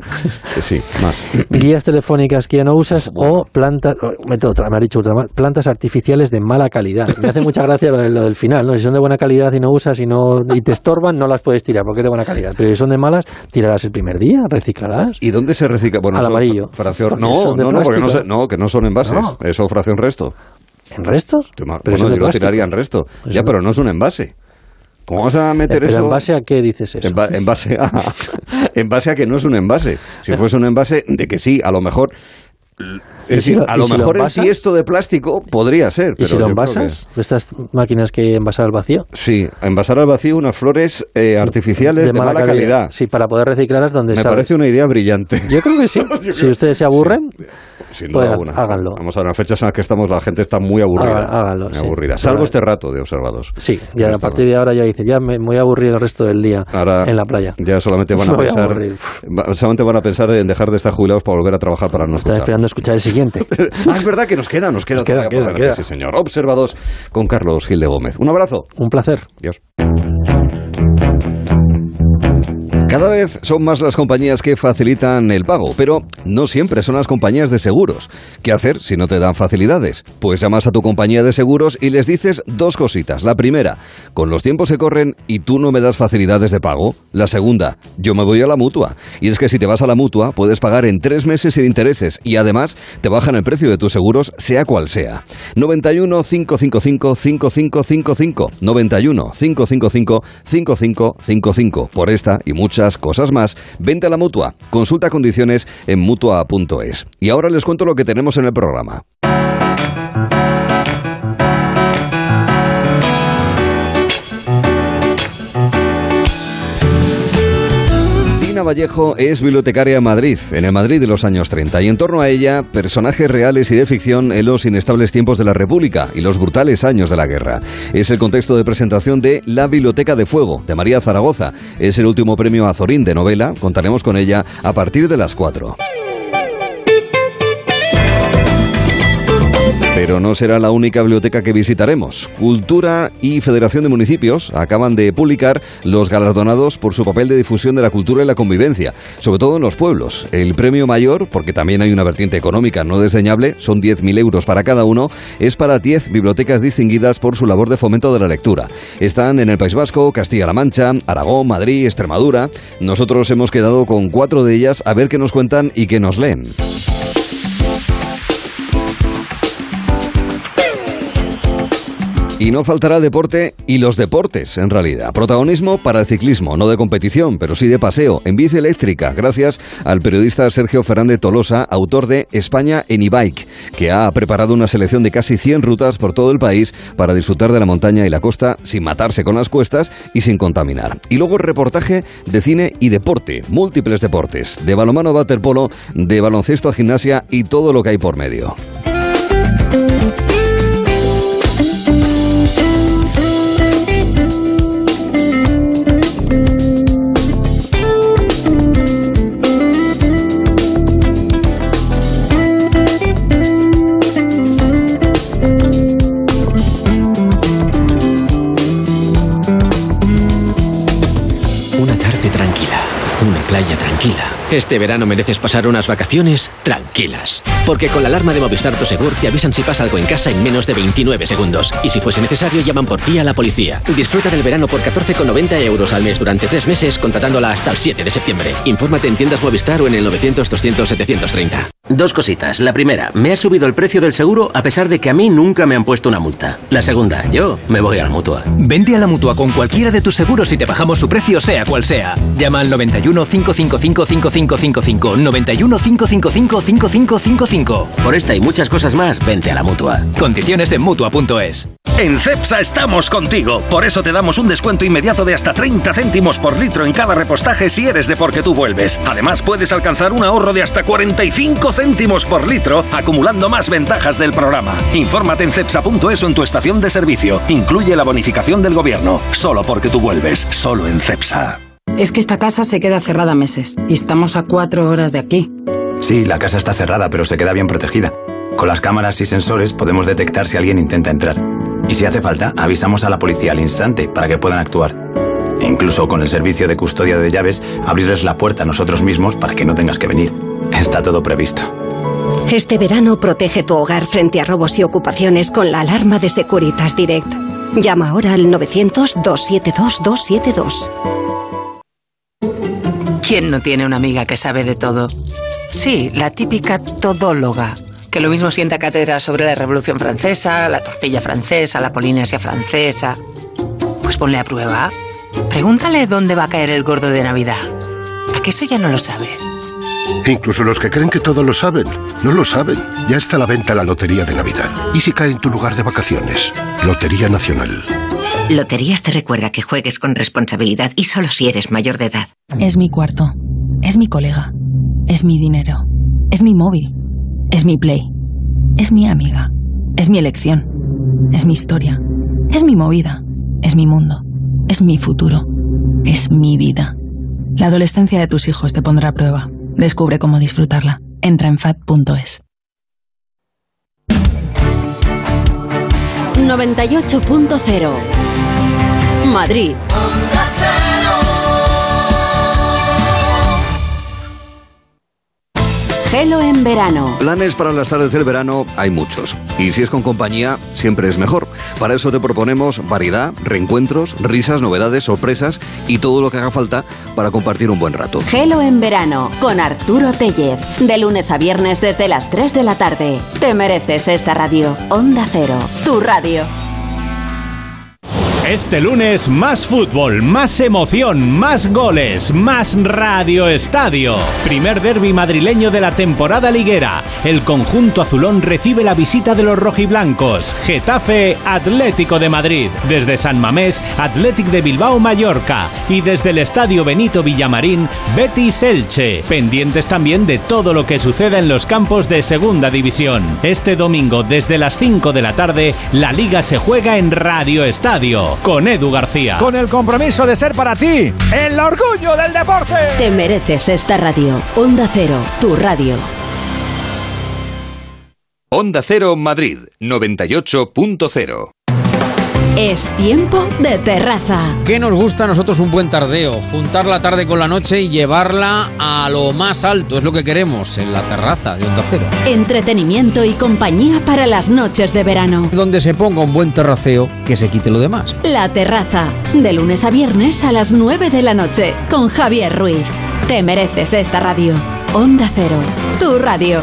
Eh, Sí, más. Guías telefónicas que ya no usas o plantas, oh, meto otra, me ha dicho plantas artificiales de mala calidad. Me hace mucha gracia lo, de- lo del final, ¿no? Si son de buena calidad y no usas y, no, y te estorban, no las puedes tirar porque es de buena calidad. Pero si son de malas, tirarás el primer día, reciclarás. ¿Y dónde se recicla? Bueno, Al amarillo. no, son de no, no, porque no, no, que no son envases. No. Eso fracción resto. ¿En restos? Pero bueno, yo lo tiraría en resto. Eso ya, pero no es un envase. ¿Cómo vas a meter Pero eso? en base a qué dices eso? En, ba- en base a, en base a que no es un envase. Si fuese un envase, de que sí, a lo mejor. ¿Y Es decir, a y lo si lo mejor el tiesto de plástico podría ser. ¿Y pero si lo envasas? Estas máquinas que envasar al vacío. sí, envasar al vacío unas flores eh, artificiales de, mala, calidad. Sí, para poder reciclarlas donde Me sabes. parece una idea brillante. Yo creo que sí. Si ustedes se aburren, Sin Pues duda háganlo. Vamos a ver, en las fechas en las que estamos, la gente está muy aburrida. Háganlo, muy sí. aburrida. Salvo este rato de observados. sí, ya a partir de ahora ya dice, ya me, voy a aburrir el resto del día Ahora en la playa. Ya solamente van a pensar. solamente van a pensar en dejar de estar jubilados para volver a trabajar para no Están escuchar. el siguiente. Ah, es verdad que nos queda, nos queda, Nos queda, queda, queda. Sí, señor. Observados con Carlos Gil de Gómez. Un abrazo. Un placer. Dios. Cada vez son más las compañías que facilitan el pago, pero no siempre son las compañías de seguros. ¿Qué hacer si no te dan facilidades? Pues llamas a tu compañía de seguros y les dices dos cositas. La primera, con los tiempos se corren y tú no me das facilidades de pago. La segunda, yo me voy a la mutua. Y es que si te vas a la mutua, puedes pagar en tres meses sin intereses y además te bajan el precio de tus seguros, sea cual sea. 91 555 5555 91 555 5555 Por esta y muchas cosas más, vente a la mutua. Consulta condiciones en mutua.es. Y ahora les cuento lo que tenemos en el programa. Vallejo es bibliotecaria en Madrid, en el Madrid de los años 30, y en torno a ella, personajes reales y de ficción en los inestables tiempos de la República y los brutales años de la guerra. Es el contexto de presentación de La Biblioteca de Fuego, de María Zaragoza. Es el último premio Azorín de novela. Contaremos con ella a partir de las 4. Pero no será la única biblioteca que visitaremos. Cultura y Federación de Municipios acaban de publicar los galardonados por su papel de difusión de la cultura y la convivencia, sobre todo en los pueblos. El premio mayor, porque también hay una vertiente económica no desdeñable, son 10.000 euros para cada uno, es para 10 bibliotecas distinguidas por su labor de fomento de la lectura. Están en el País Vasco, Castilla-La Mancha, Aragón, Madrid, Extremadura. Nosotros hemos quedado con cuatro de ellas a ver qué nos cuentan y qué nos leen. Y no faltará deporte y los deportes, en realidad. Protagonismo para el ciclismo, no de competición, pero sí de paseo, en bici eléctrica, gracias al periodista Sergio Fernández Tolosa, autor de España en e-bike, que ha preparado una selección de casi 100 rutas por todo el país para disfrutar de la montaña y la costa sin matarse con las cuestas y sin contaminar. Y luego reportaje de cine y deporte, múltiples deportes, de balonmano a waterpolo, de baloncesto a gimnasia y todo lo que hay por medio. Tranquila. Este verano mereces pasar unas vacaciones tranquilas. Porque con la alarma de Movistar Prosegur te avisan si pasa algo en casa en menos de 29 segundos. Y si fuese necesario, llaman por ti a la policía. Disfruta del verano por 14,90 euros al mes durante tres meses, contratándola hasta el 7 de septiembre. Infórmate en tiendas Movistar o en el 900-200-730. Dos cositas. La primera, me ha subido el precio del seguro a pesar de que a mí nunca me han puesto una multa. La segunda, yo me voy a la mutua. Vente a la mutua con cualquiera de tus seguros y te bajamos su precio, sea cual sea. Llama al 91 555 5555. 91 555 5555. Por esta y muchas cosas más, vente a la mutua. Condiciones en mutua.es. En CEPSA estamos contigo. Por eso te damos un descuento inmediato de hasta 30 céntimos por litro en cada repostaje si eres de porque tú vuelves. Además, puedes alcanzar un ahorro de hasta 45 céntimos por litro, acumulando más ventajas del programa. Infórmate en cepsa.es o en tu estación de servicio. Incluye la bonificación del gobierno. Solo porque tú vuelves. Solo en CEPSA. Es que esta casa se queda cerrada meses y estamos a cuatro horas de aquí. Sí, la casa está cerrada, pero se queda bien protegida. Con las cámaras y sensores podemos detectar si alguien intenta entrar. Y si hace falta, avisamos a la policía al instante para que puedan actuar. E incluso con el servicio de custodia de llaves, abrirles la puerta a nosotros mismos para que no tengas que venir. Está todo previsto. Este verano protege tu hogar frente a robos y ocupaciones con la alarma de Securitas Direct. Llama ahora al 900-272-272. ¿Quién no tiene una amiga que sabe de todo? Sí, la típica todóloga, que lo mismo sienta cátedra sobre la Revolución Francesa, la tortilla francesa, la Polinesia francesa. Pues ponle a prueba. Pregúntale dónde va a caer el gordo de Navidad. ¿A que eso ya no lo sabe? Incluso los que creen que todo lo saben, no lo saben. Ya está a la venta la Lotería de Navidad. ¿Y si cae en tu lugar de vacaciones? Lotería Nacional. Loterías te recuerda que juegues con responsabilidad y solo si eres mayor de edad. Es mi cuarto. Es mi colega. Es mi dinero. Es mi móvil. Es mi play. Es mi amiga. Es mi elección. Es mi historia. Es mi movida. Es mi mundo. Es mi futuro. Es mi vida. La adolescencia de tus hijos te pondrá a prueba. Descubre cómo disfrutarla. Entra en fat.es. 98.0 Madrid. Gelo en verano. Planes para las tardes del verano hay muchos. Y si es con compañía, siempre es mejor. Para eso te proponemos variedad, reencuentros, risas, novedades, sorpresas y todo lo que haga falta para compartir un buen rato. Gelo en verano con Arturo Tellez. De lunes a viernes desde las 3 de la tarde. Te mereces esta radio. Onda Cero, tu radio. Este lunes más fútbol, más emoción, más goles, más Radio Estadio. Primer derby madrileño de la temporada liguera. El conjunto azulón recibe la visita de los rojiblancos. Getafe Atlético de Madrid. Desde San Mamés, Athletic de Bilbao Mallorca. Y desde el Estadio Benito Villamarín, Betis Elche. Pendientes también de todo lo que suceda en los campos de Segunda División. Este domingo desde las 5 de la tarde, la liga se juega en Radio Estadio con Edu García. Con el compromiso de ser para ti el orgullo del deporte. Te mereces esta radio. Onda Cero, tu radio. Onda Cero Madrid 98.0 es tiempo de terraza. ¿Qué nos gusta a nosotros un buen tardeo? Juntar la tarde con la noche y llevarla a lo más alto. Es lo que queremos en la terraza de Onda Cero. Entretenimiento y compañía para las noches de verano. Donde se ponga un buen terraceo que se quite lo demás. La terraza. De lunes a viernes a las 9 de la noche. Con Javier Ruiz. Te mereces esta radio. Onda Cero. Tu radio.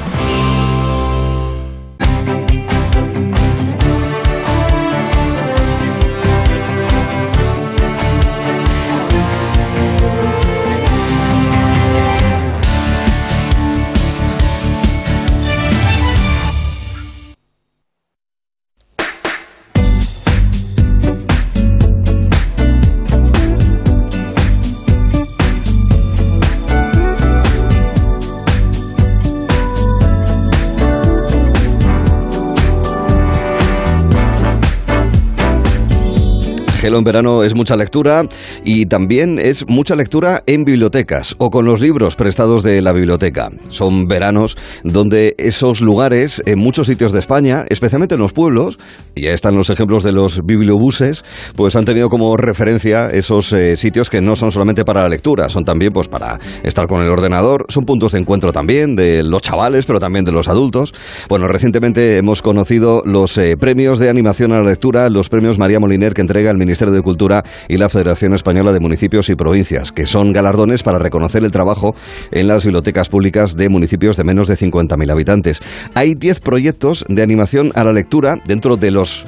En verano es mucha lectura y también es mucha lectura en bibliotecas o con los libros prestados de la biblioteca. Son veranos donde esos lugares, en muchos sitios de España, especialmente en los pueblos, y ya están los ejemplos de los bibliobuses, pues han tenido como referencia esos eh, sitios que no son solamente para la lectura, son también pues para estar con el ordenador, son puntos de encuentro también de los chavales, pero también de los adultos. Bueno, recientemente hemos conocido los eh, premios de animación a la lectura, los premios María Moliner que entrega el Ministerio de Cultura y la Federación Española de Municipios y Provincias, que son galardones para reconocer el trabajo en las bibliotecas públicas de municipios de menos de 50.000 habitantes. Hay 10 proyectos de animación a la lectura dentro de los,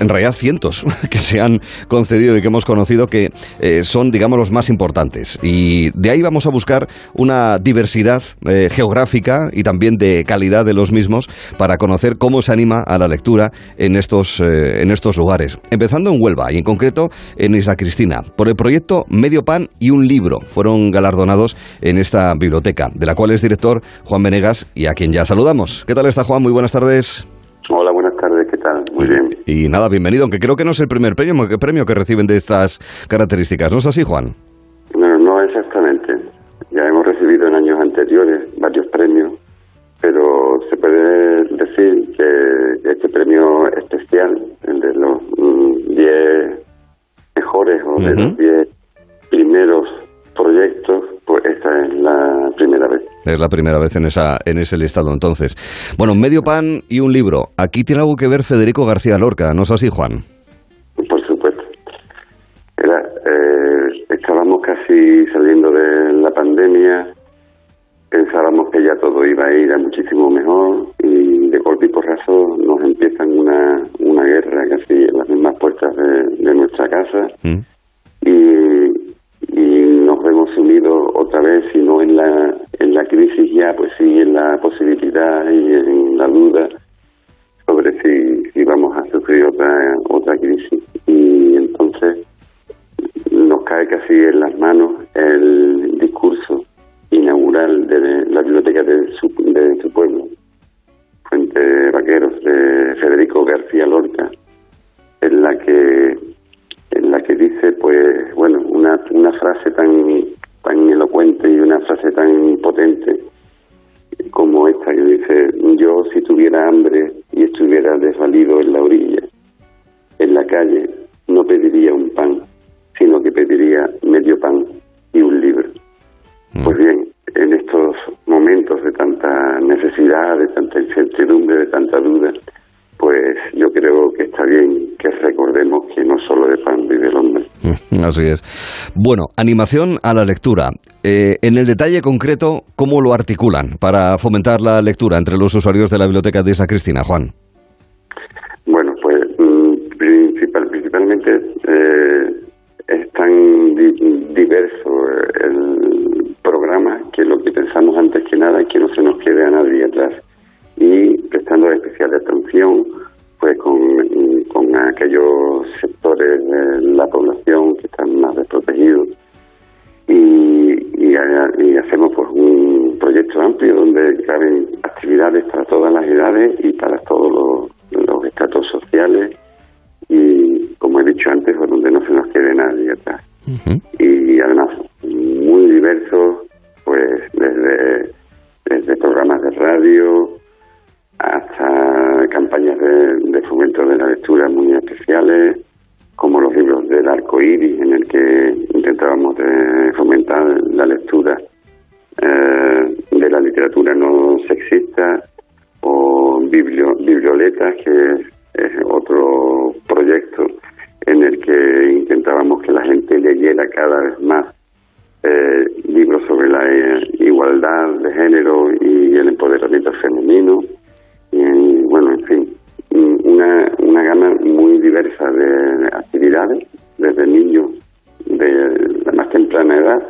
en realidad, cientos que se han concedido y que hemos conocido que eh, son, digamos, los más importantes. Y de ahí vamos a buscar una diversidad eh, geográfica y también de calidad de los mismos para conocer cómo se anima a la lectura en estos, eh, en estos lugares. Empezando en Huelva y en concreto en Isla Cristina, por el proyecto Medio Pan y un libro. Fueron galardonados en esta biblioteca, de la cual es director Juan Venegas y a quien ya saludamos. ¿Qué tal está Juan? Muy buenas tardes. Hola, Muy bien. Y nada, bienvenido, aunque creo que no es el primer premio, ¿qué premio que reciben de estas características, ¿no es así, Juan? No, no exactamente. Ya hemos recibido en años anteriores varios premios, pero se puede decir que este premio especial, el de los 10 mm, mejores o de los 10 primeros proyectos, es la primera vez. Es la primera vez en, esa, en ese listado, entonces. Bueno, medio pan y un libro. Aquí tiene algo que ver Federico García Lorca, ¿no es así, Juan? Por supuesto. Era, eh, estábamos casi saliendo de la pandemia, pensábamos que ya todo iba a ir a muchísimo mejor y de golpe y porrazo nos empiezan una, una guerra casi en las mismas puertas de, nuestra casa mm. y nos vemos sumidos otra vez, si no en la, en la crisis ya, pues sí en la posibilidad y en la duda sobre si, si vamos a sufrir otra, otra crisis. Y entonces nos cae casi en las manos el discurso inaugural de la biblioteca de su, de su pueblo, Fuente Vaqueros, de Federico García Lorca, en la que en la que dice pues bueno una, una frase tan tan elocuente y una frase tan potente como esta que dice yo si tuviera hambre y estuviera desvalido en la orilla en la calle no pediría un pan sino que pediría medio pan y un libro. Pues bien, en estos momentos de tanta necesidad, de tanta incertidumbre, de tanta duda, pues yo creo que está bien que recordemos que no solo de pan vive el hombre. Así es. Bueno, animación a la lectura. Eh, en el detalle concreto, ¿cómo lo articulan para fomentar la lectura entre los usuarios de la biblioteca de esa Cristina, Juan? Bueno, pues mm, principal, principalmente eh, es tan diverso el programa que lo que pensamos antes que nada es que no se nos quede a nadie atrás y prestando especial atención pues con, con aquellos sectores de la población que están más desprotegidos. Y, y, hacemos pues un proyecto amplio donde caben actividades para todas las edades y para todos los, los estratos sociales. Y como he dicho antes pues donde no se nos quede nadie atrás. Y además muy diversos pues desde desde programas de radio hasta campañas de, fomento de la lectura muy especiales, como los libros del arco iris, en el que intentábamos de fomentar la lectura eh, de la literatura no sexista, o biblio, Biblioletas, que es, otro proyecto en el que intentábamos que la gente leyera cada vez más eh, libros sobre la eh, igualdad de género y el empoderamiento femenino y bueno, en fin, una, una gama muy diversa de actividades, desde niños de la más temprana edad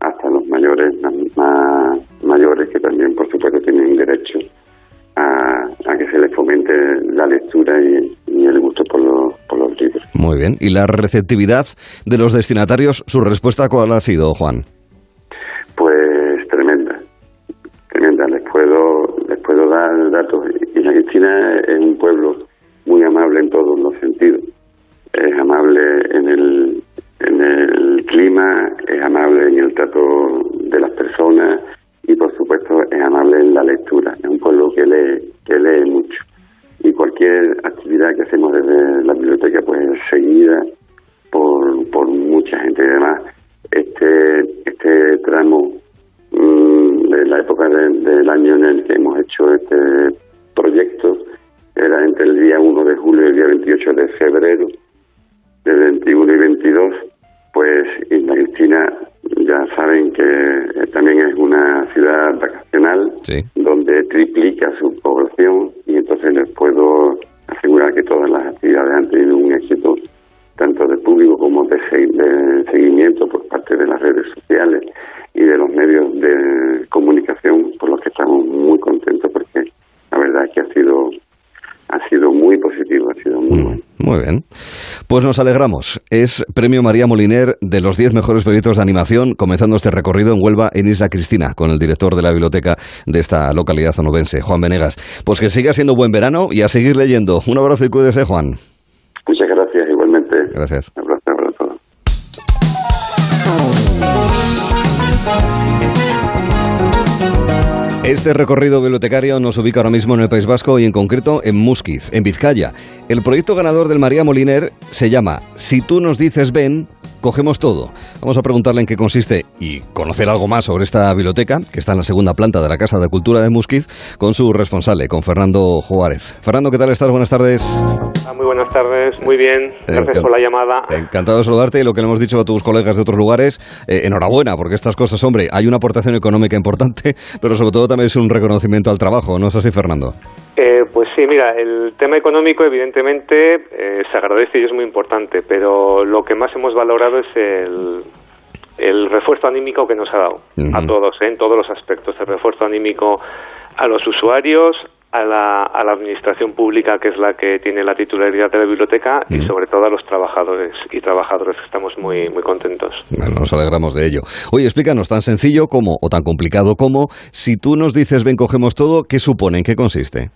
hasta los mayores, más mayores que también, por supuesto, tienen derecho a, que se les fomente la lectura y, el gusto por los, por los libros. Muy bien. ¿Y la receptividad de los destinatarios, su respuesta cuál ha sido, Juan? Pues tremenda, tremenda. Les puedo, les puedo dar datos la Cristina es un pueblo muy amable en todos los sentidos. Es amable en el, en el clima, es amable Pues nos alegramos. Es Premio María Moliner de los 10 mejores proyectos de animación, comenzando este recorrido en Huelva en Isla Cristina, con el director de la biblioteca de esta localidad onubense, Juan Venegas. Pues que siga siendo buen verano y a seguir leyendo. Un abrazo y cuídese, Juan. Muchas gracias, igualmente. Gracias. Un abrazo, un abrazo. Este recorrido bibliotecario nos ubica ahora mismo en el País Vasco y en concreto en Musquiz, en Vizcaya. El proyecto ganador del María Moliner se llama Si tú nos dices ven, cogemos todo. Vamos a preguntarle en qué consiste y conocer algo más sobre esta biblioteca, que está en la segunda planta de la Casa de Cultura de Musquiz, con su responsable, con Fernando Juárez. Fernando, ¿qué tal estás? Buenas tardes. Ah, muy buenas tardes, muy bien. Gracias por la llamada. Encantado de saludarte y lo que le hemos dicho a tus colegas de otros lugares, eh, enhorabuena, porque estas cosas, hombre, hay una aportación económica importante, pero sobre todo también es un reconocimiento al trabajo, ¿no es así, Fernando? Eh, pues sí, mira, el tema económico evidentemente eh, se agradece y es muy importante, pero lo que más hemos valorado es el, el refuerzo anímico que nos ha dado a todos, ¿eh? en todos los aspectos, el refuerzo anímico a los usuarios, a la, a la administración pública, que es la que tiene la titularidad de la biblioteca, y sobre todo a los trabajadores y trabajadoras, que estamos muy, muy contentos. nos alegramos de ello. Oye, explícanos, tan sencillo como, o tan complicado como, si tú nos dices, ven, cogemos todo, ¿qué supone? ¿En qué consiste?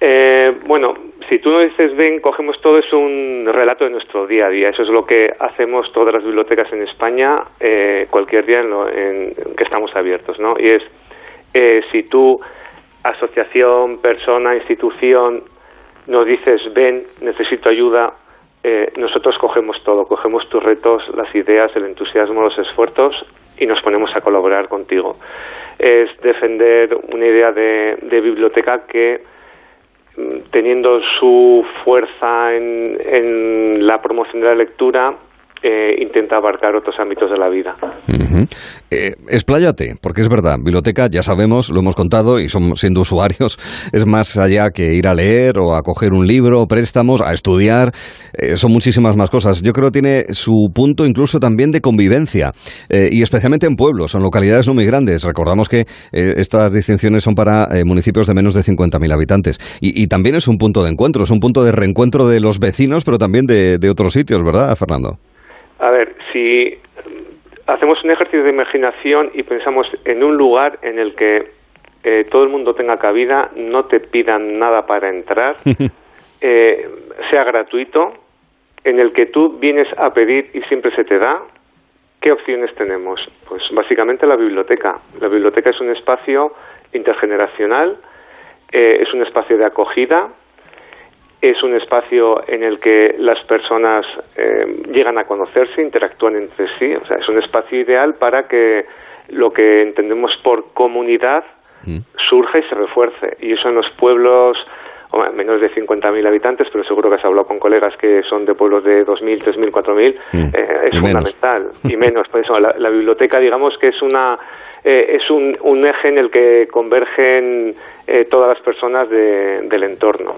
Eh, bueno, si tú no dices ven, cogemos todo, es un relato de nuestro día a día. Eso es lo que hacemos todas las bibliotecas en España eh, cualquier día en, que estamos abiertos, ¿no? Y es, eh, si tú, asociación, persona, institución, nos dices ven, necesito ayuda, nosotros cogemos todo, cogemos tus retos, las ideas, el entusiasmo, los esfuerzos y nos ponemos a colaborar contigo. Es defender una idea de biblioteca que teniendo su fuerza en, la promoción de la lectura, eh, intenta abarcar otros ámbitos de la vida. Eh, expláyate, porque es verdad, biblioteca, ya sabemos, lo hemos contado y siendo usuarios, es más allá que ir a leer o a coger un libro, préstamos, a estudiar, eh, son muchísimas más cosas. Yo creo que tiene su punto incluso también de convivencia, eh, y especialmente en pueblos, en localidades no muy grandes. Recordamos que estas distinciones son para municipios de menos de 50.000 habitantes. Y, y también es un punto de encuentro, es un punto de reencuentro de los vecinos, pero también de, de otros sitios, ¿verdad, Fernando? A ver, si hacemos un ejercicio de imaginación y pensamos en un lugar en el que eh, todo el mundo tenga cabida, no te pidan nada para entrar, eh, sea gratuito, en el que tú vienes a pedir y siempre se te da, ¿qué opciones tenemos? Pues básicamente la biblioteca. La biblioteca es un espacio intergeneracional, eh, es un espacio de acogida, es un espacio en el que las personas eh, llegan a conocerse, interactúan entre sí, o sea, es un espacio ideal para que lo que entendemos por comunidad surja y se refuerce. Y eso en los pueblos, menos de 50.000 habitantes, pero seguro que has hablado con colegas que son de pueblos de 2.000, 3.000, 4.000, eh, es Y menos. fundamental. Y menos, por eso la, la biblioteca, digamos que es una eh, es un, un eje en el que convergen eh, todas las personas de- del entorno.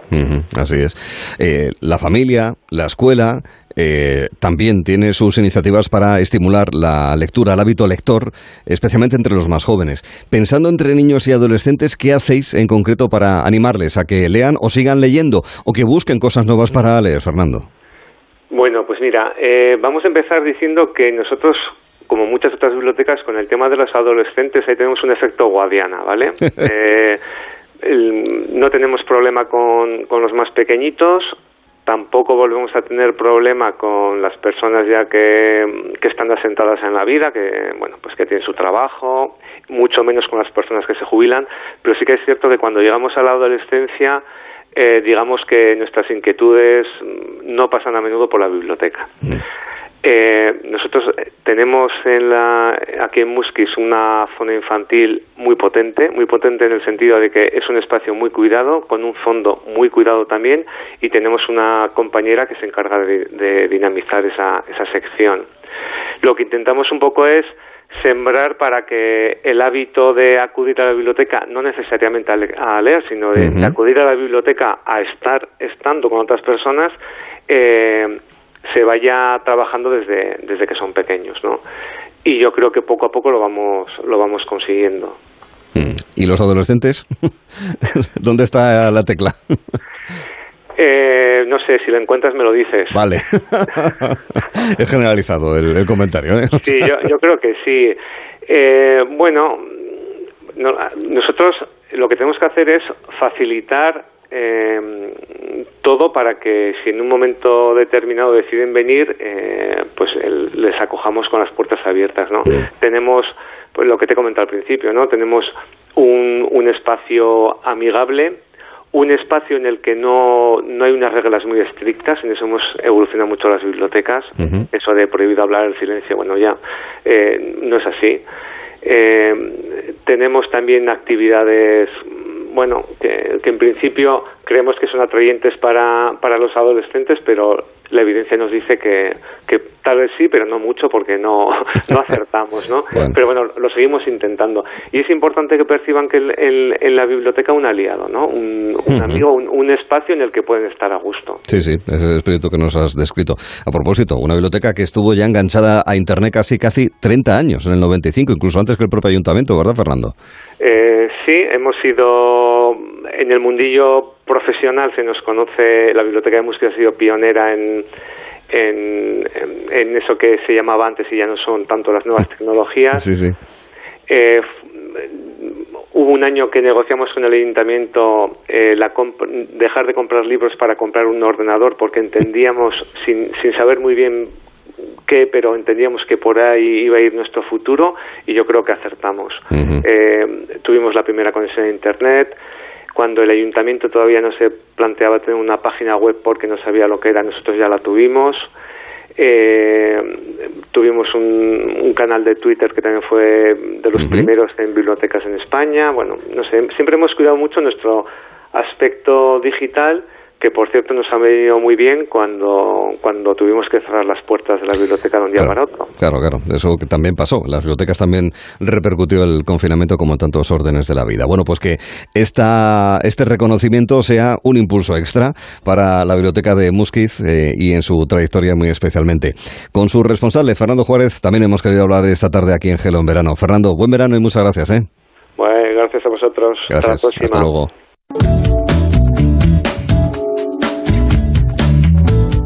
Así es. Eh, la familia, la escuela, eh, también tiene sus iniciativas para estimular la lectura, el hábito lector, especialmente entre los más jóvenes. Pensando entre niños y adolescentes, ¿qué hacéis en concreto para animarles a que lean o sigan leyendo o que busquen cosas nuevas para leer, Fernando? Bueno, pues mira, eh, vamos a empezar diciendo que nosotros, como muchas otras bibliotecas, con el tema de los adolescentes, ahí tenemos un efecto guadiana, ¿vale? Eh, el- no tenemos problema con, con los más pequeñitos, tampoco volvemos a tener problema con las personas ya que, que están asentadas en la vida, que bueno, pues que tienen su trabajo, mucho menos con las personas que se jubilan, pero sí que es cierto que cuando llegamos a la adolescencia, eh, digamos que nuestras inquietudes mm, no pasan a menudo por la biblioteca. Eh, nosotros eh, tenemos en la, aquí en Musquis una zona infantil muy potente, muy potente en el sentido de que es un espacio muy cuidado, con un fondo muy cuidado también, y tenemos una compañera que se encarga de, de dinamizar esa, esa sección. Lo que intentamos un poco es sembrar para que el hábito de acudir a la biblioteca, no necesariamente a leer, sino de, de acudir a la biblioteca a estar estando con otras personas, eh, se vaya trabajando desde, desde que son pequeños, ¿no? Y yo creo que poco a poco lo vamos, lo vamos consiguiendo. ¿Y los adolescentes? ¿Dónde está la tecla? Eh, no sé, si lo encuentras me lo dices. Vale. es generalizado el, el comentario. ¿eh? Sí, yo, yo creo que sí. Eh, bueno, no- nosotros lo que tenemos que hacer es facilitar eh, todo para que si en un momento determinado deciden venir, eh, pues el- les acojamos con las puertas abiertas, ¿no? Tenemos, pues lo que te he comentado al principio, ¿no? Tenemos un, un espacio amigable, un espacio en el que no, no hay unas reglas muy estrictas, en eso hemos evolucionado mucho las bibliotecas, eso de prohibido hablar el silencio, bueno, ya eh, no es así. Eh, tenemos también actividades, bueno, que, que en principio creemos que son atrayentes para, para los adolescentes, pero la evidencia nos dice que, que tal vez sí, pero no mucho porque no, no acertamos, ¿no? Bueno. Pero bueno, lo seguimos intentando. Y es importante que perciban que el- el- en la biblioteca un aliado, ¿no? Un, amigo, un, un espacio en el que pueden estar a gusto. Sí, sí, ese es el espíritu que nos has descrito. A propósito, una biblioteca que estuvo ya enganchada a Internet casi casi 30 años, en el 95, incluso antes que el propio ayuntamiento, ¿verdad, Fernando? Eh, sí, hemos sido en el mundillo profesional, se nos conoce, la Biblioteca de Música ha sido pionera en, en, eso que se llamaba antes y ya no son tanto las nuevas tecnologías. Sí, sí. Eh, hubo un año que negociamos con el ayuntamiento eh, la comp- dejar de comprar libros para comprar un ordenador porque entendíamos, sin, sin saber muy bien qué, pero entendíamos que por ahí iba a ir nuestro futuro y yo creo que acertamos. Eh, tuvimos la primera conexión a Internet. Cuando el ayuntamiento todavía no se planteaba tener una página web porque no sabía lo que era, nosotros ya la tuvimos. Eh, tuvimos un, un canal de Twitter que también fue de los primeros en bibliotecas en España. Bueno, no sé, siempre hemos cuidado mucho nuestro aspecto digital, que por cierto nos ha venido muy bien cuando, cuando tuvimos que cerrar las puertas de la biblioteca de un día Claro. para otro. Claro, claro, eso que también pasó. Las bibliotecas también repercutió el confinamiento como en tantos órdenes de la vida. Bueno, pues que esta, este reconocimiento sea un impulso extra para la biblioteca de Musquiz eh, y en su trayectoria muy especialmente. Con su responsable, Fernando Juárez, también hemos querido hablar esta tarde aquí en Gelo en verano. Fernando, buen verano y muchas gracias. ¿eh? Bueno, gracias a vosotros. Hasta la Gracias. próxima. Hasta luego.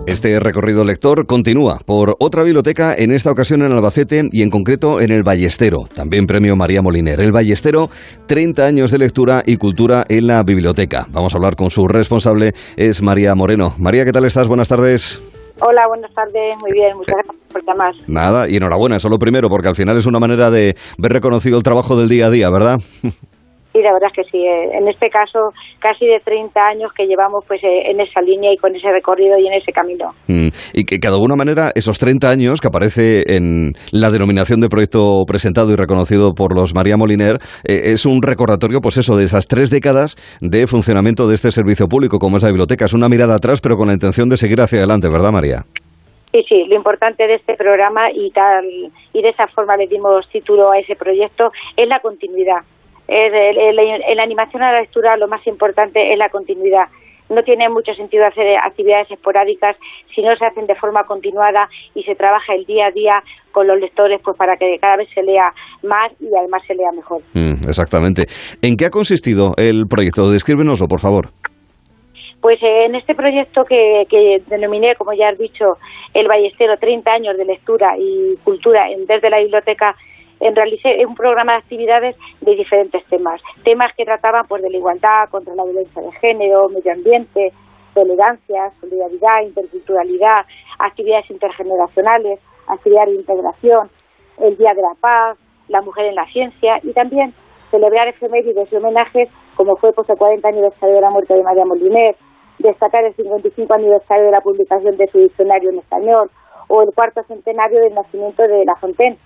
Este recorrido lector continúa por otra biblioteca, en esta ocasión en Albacete y en concreto en el Ballestero, también premio María Moliner. El Ballestero, 30 años de lectura y cultura en la biblioteca. Vamos a hablar con su responsable, es María Moreno. María, ¿qué tal estás? Buenas tardes. Hola, buenas tardes. Muy bien, muchas gracias por llamar. Nada, y enhorabuena, eso lo primero, porque al final es una manera de ver reconocido el trabajo del día a día, ¿verdad? Sí, la verdad es que sí. eh, En este caso, casi de 30 años que llevamos pues eh, en esa línea y con ese recorrido y en ese camino. Mm, Y que, que de alguna manera esos 30 años que aparece en la denominación de proyecto presentado y reconocido por los María Moliner eh, es un recordatorio, pues eso, de esas tres décadas de funcionamiento de este servicio público como es la biblioteca. Es una mirada atrás, pero con la intención de seguir hacia adelante, ¿verdad, María? Sí, sí, lo importante de este programa y tal y de esa forma le dimos título a ese proyecto es la continuidad. En la animación a la lectura lo más importante es la continuidad. No tiene mucho sentido hacer actividades esporádicas si no se hacen de forma continuada y se trabaja el día a día con los lectores pues para que cada vez se lea más y además se lea mejor. Mm, exactamente. ¿En qué ha consistido el proyecto? Descríbenoslo, por favor. Pues eh, en este proyecto que, que denominé, como ya has dicho, el Ballestero 30 años de lectura y cultura en, desde la biblioteca, en realicé un programa de actividades de diferentes temas. Temas que trataban pues, de la igualdad, contra la violencia de género, medio ambiente, tolerancia, solidaridad, interculturalidad, actividades intergeneracionales, actividades de integración, el Día de la Paz, la mujer en la ciencia y también celebrar efemérides y homenajes como fue pues, el 40 aniversario de la muerte de María Moliner, destacar el 55 aniversario de la publicación de su diccionario en español o el cuarto centenario del nacimiento de La Fontaine.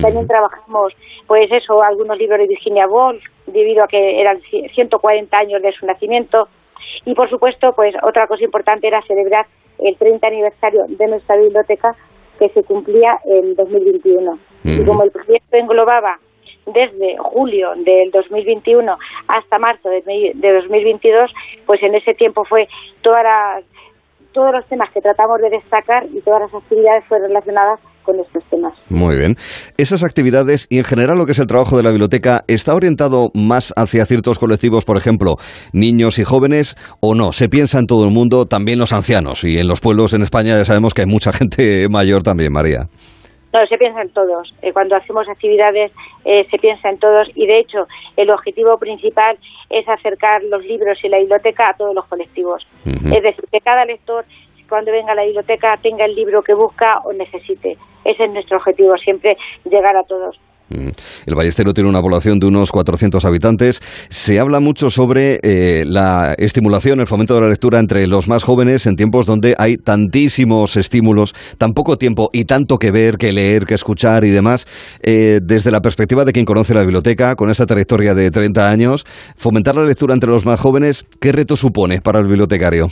También trabajamos, pues eso, algunos libros de Virginia Woolf, debido a que eran ci- 140 años de su nacimiento. Y por supuesto, pues otra cosa importante era celebrar el 30 aniversario de nuestra biblioteca que se cumplía en 2021. Y Ujú. como el proyecto englobaba desde julio del 2021 hasta marzo de 2022, pues en ese tiempo fue todas las- todos los temas que tratamos de destacar y todas las actividades fueron relacionadas con estos temas. Muy bien. Esas actividades y en general lo que es el trabajo de la biblioteca, ¿está orientado más hacia ciertos colectivos, por ejemplo, niños y jóvenes, o no? ¿Se piensa en todo el mundo, también los ancianos? Y en los pueblos en España ya sabemos que hay mucha gente mayor también, María. No, se piensa en todos. Eh, cuando hacemos actividades eh, se piensa en todos y de hecho el objetivo principal es acercar los libros y la biblioteca a todos los colectivos. Es decir, que cada lector cuando venga a la biblioteca tenga el libro que busca o necesite. Ese es nuestro objetivo, siempre llegar a todos. Mm. El Ballestero tiene una población de unos 400 habitantes. Se habla mucho sobre eh, la estimulación, el fomento de la lectura entre los más jóvenes en tiempos donde hay tantísimos estímulos, tan poco tiempo y tanto que ver, que leer, que escuchar y demás. Eh, desde la perspectiva de quien conoce la biblioteca, con esa trayectoria de 30 años, fomentar la lectura entre los más jóvenes, ¿qué reto supone para el bibliotecario?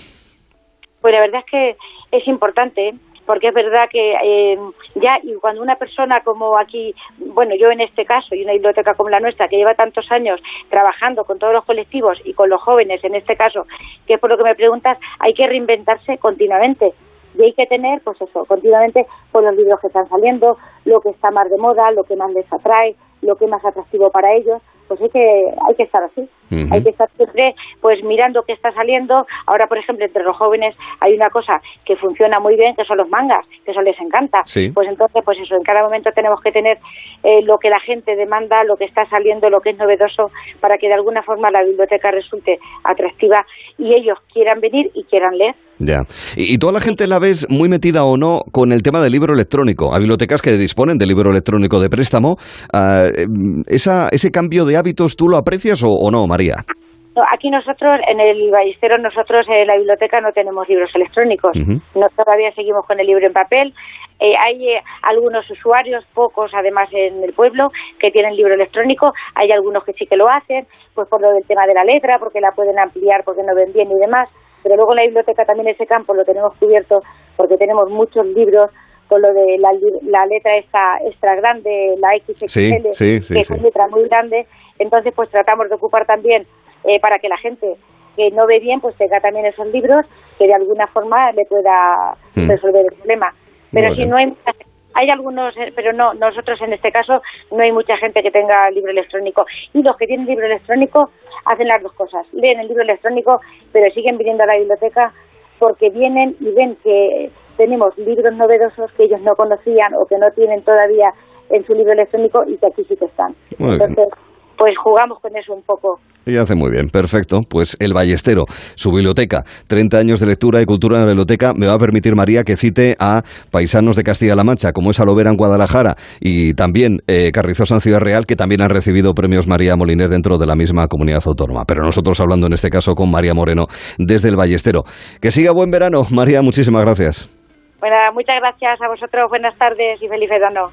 Pues la verdad es que es importante, porque es verdad que eh, ya y cuando una persona como aquí, bueno, yo en este caso, y una biblioteca como la nuestra, que lleva tantos años trabajando con todos los colectivos y con los jóvenes en este caso, que es por lo que me preguntas, hay que reinventarse continuamente. Y hay que tener, pues eso, continuamente con los libros que están saliendo, lo que está más de moda, lo que más les atrae, lo que es más atractivo para ellos, pues hay que, hay que estar así. Hay que estar siempre pues mirando qué está saliendo. Ahora, por ejemplo, entre los jóvenes hay una cosa que funciona muy bien, que son los mangas, que eso les encanta. Sí. Pues entonces, pues eso, en cada momento tenemos que tener eh, lo que la gente demanda, lo que está saliendo, lo que es novedoso, para que de alguna forma la biblioteca resulte atractiva y ellos quieran venir y quieran leer. Ya. ¿Y, y toda la gente la ves muy metida o no con el tema del libro electrónico? Hay bibliotecas que disponen del libro electrónico de préstamo. Ah, em, esa, ¿Ese cambio de hábitos tú lo aprecias o, o no, María? No, aquí nosotros, en el Ballestero, nosotros en la biblioteca no tenemos libros electrónicos. No, todavía seguimos con el libro en papel. Eh, hay eh, algunos usuarios, pocos además en el pueblo, que tienen libro electrónico. Hay algunos que sí que lo hacen, pues por lo del tema de la letra, porque la pueden ampliar, porque no ven bien y demás. Pero luego en la biblioteca también ese campo lo tenemos cubierto porque tenemos muchos libros con lo de la, la letra esta extra grande, la XXL, sí, sí, que es una letra muy grande, entonces pues tratamos de ocupar también eh, para que la gente que no ve bien pues tenga también esos libros que de alguna forma le pueda Hmm. resolver el problema. Pero Bueno. si no hay hay algunos, eh, pero no, nosotros en este caso no hay mucha gente que tenga libro electrónico. Y los que tienen libro electrónico hacen las dos cosas. Leen el libro electrónico, pero siguen viniendo a la biblioteca porque vienen y ven que tenemos libros novedosos que ellos no conocían o que no tienen todavía en su libro electrónico y que aquí sí que están. Muy bien. Pues jugamos con eso un poco. Y hace muy bien, perfecto. Pues El Ballestero, su biblioteca, 30 años de lectura y cultura en la biblioteca, me va a permitir, María, que cite a paisanos de Castilla-La Mancha, como es Alovera en Guadalajara, y también eh, Carrizosa en Ciudad Real, que también han recibido premios María Moliner dentro de la misma comunidad autónoma. Pero nosotros hablando en este caso con María Moreno desde El Ballestero. Que siga buen verano, María, muchísimas gracias. Bueno, muchas gracias a vosotros, buenas tardes y feliz verano.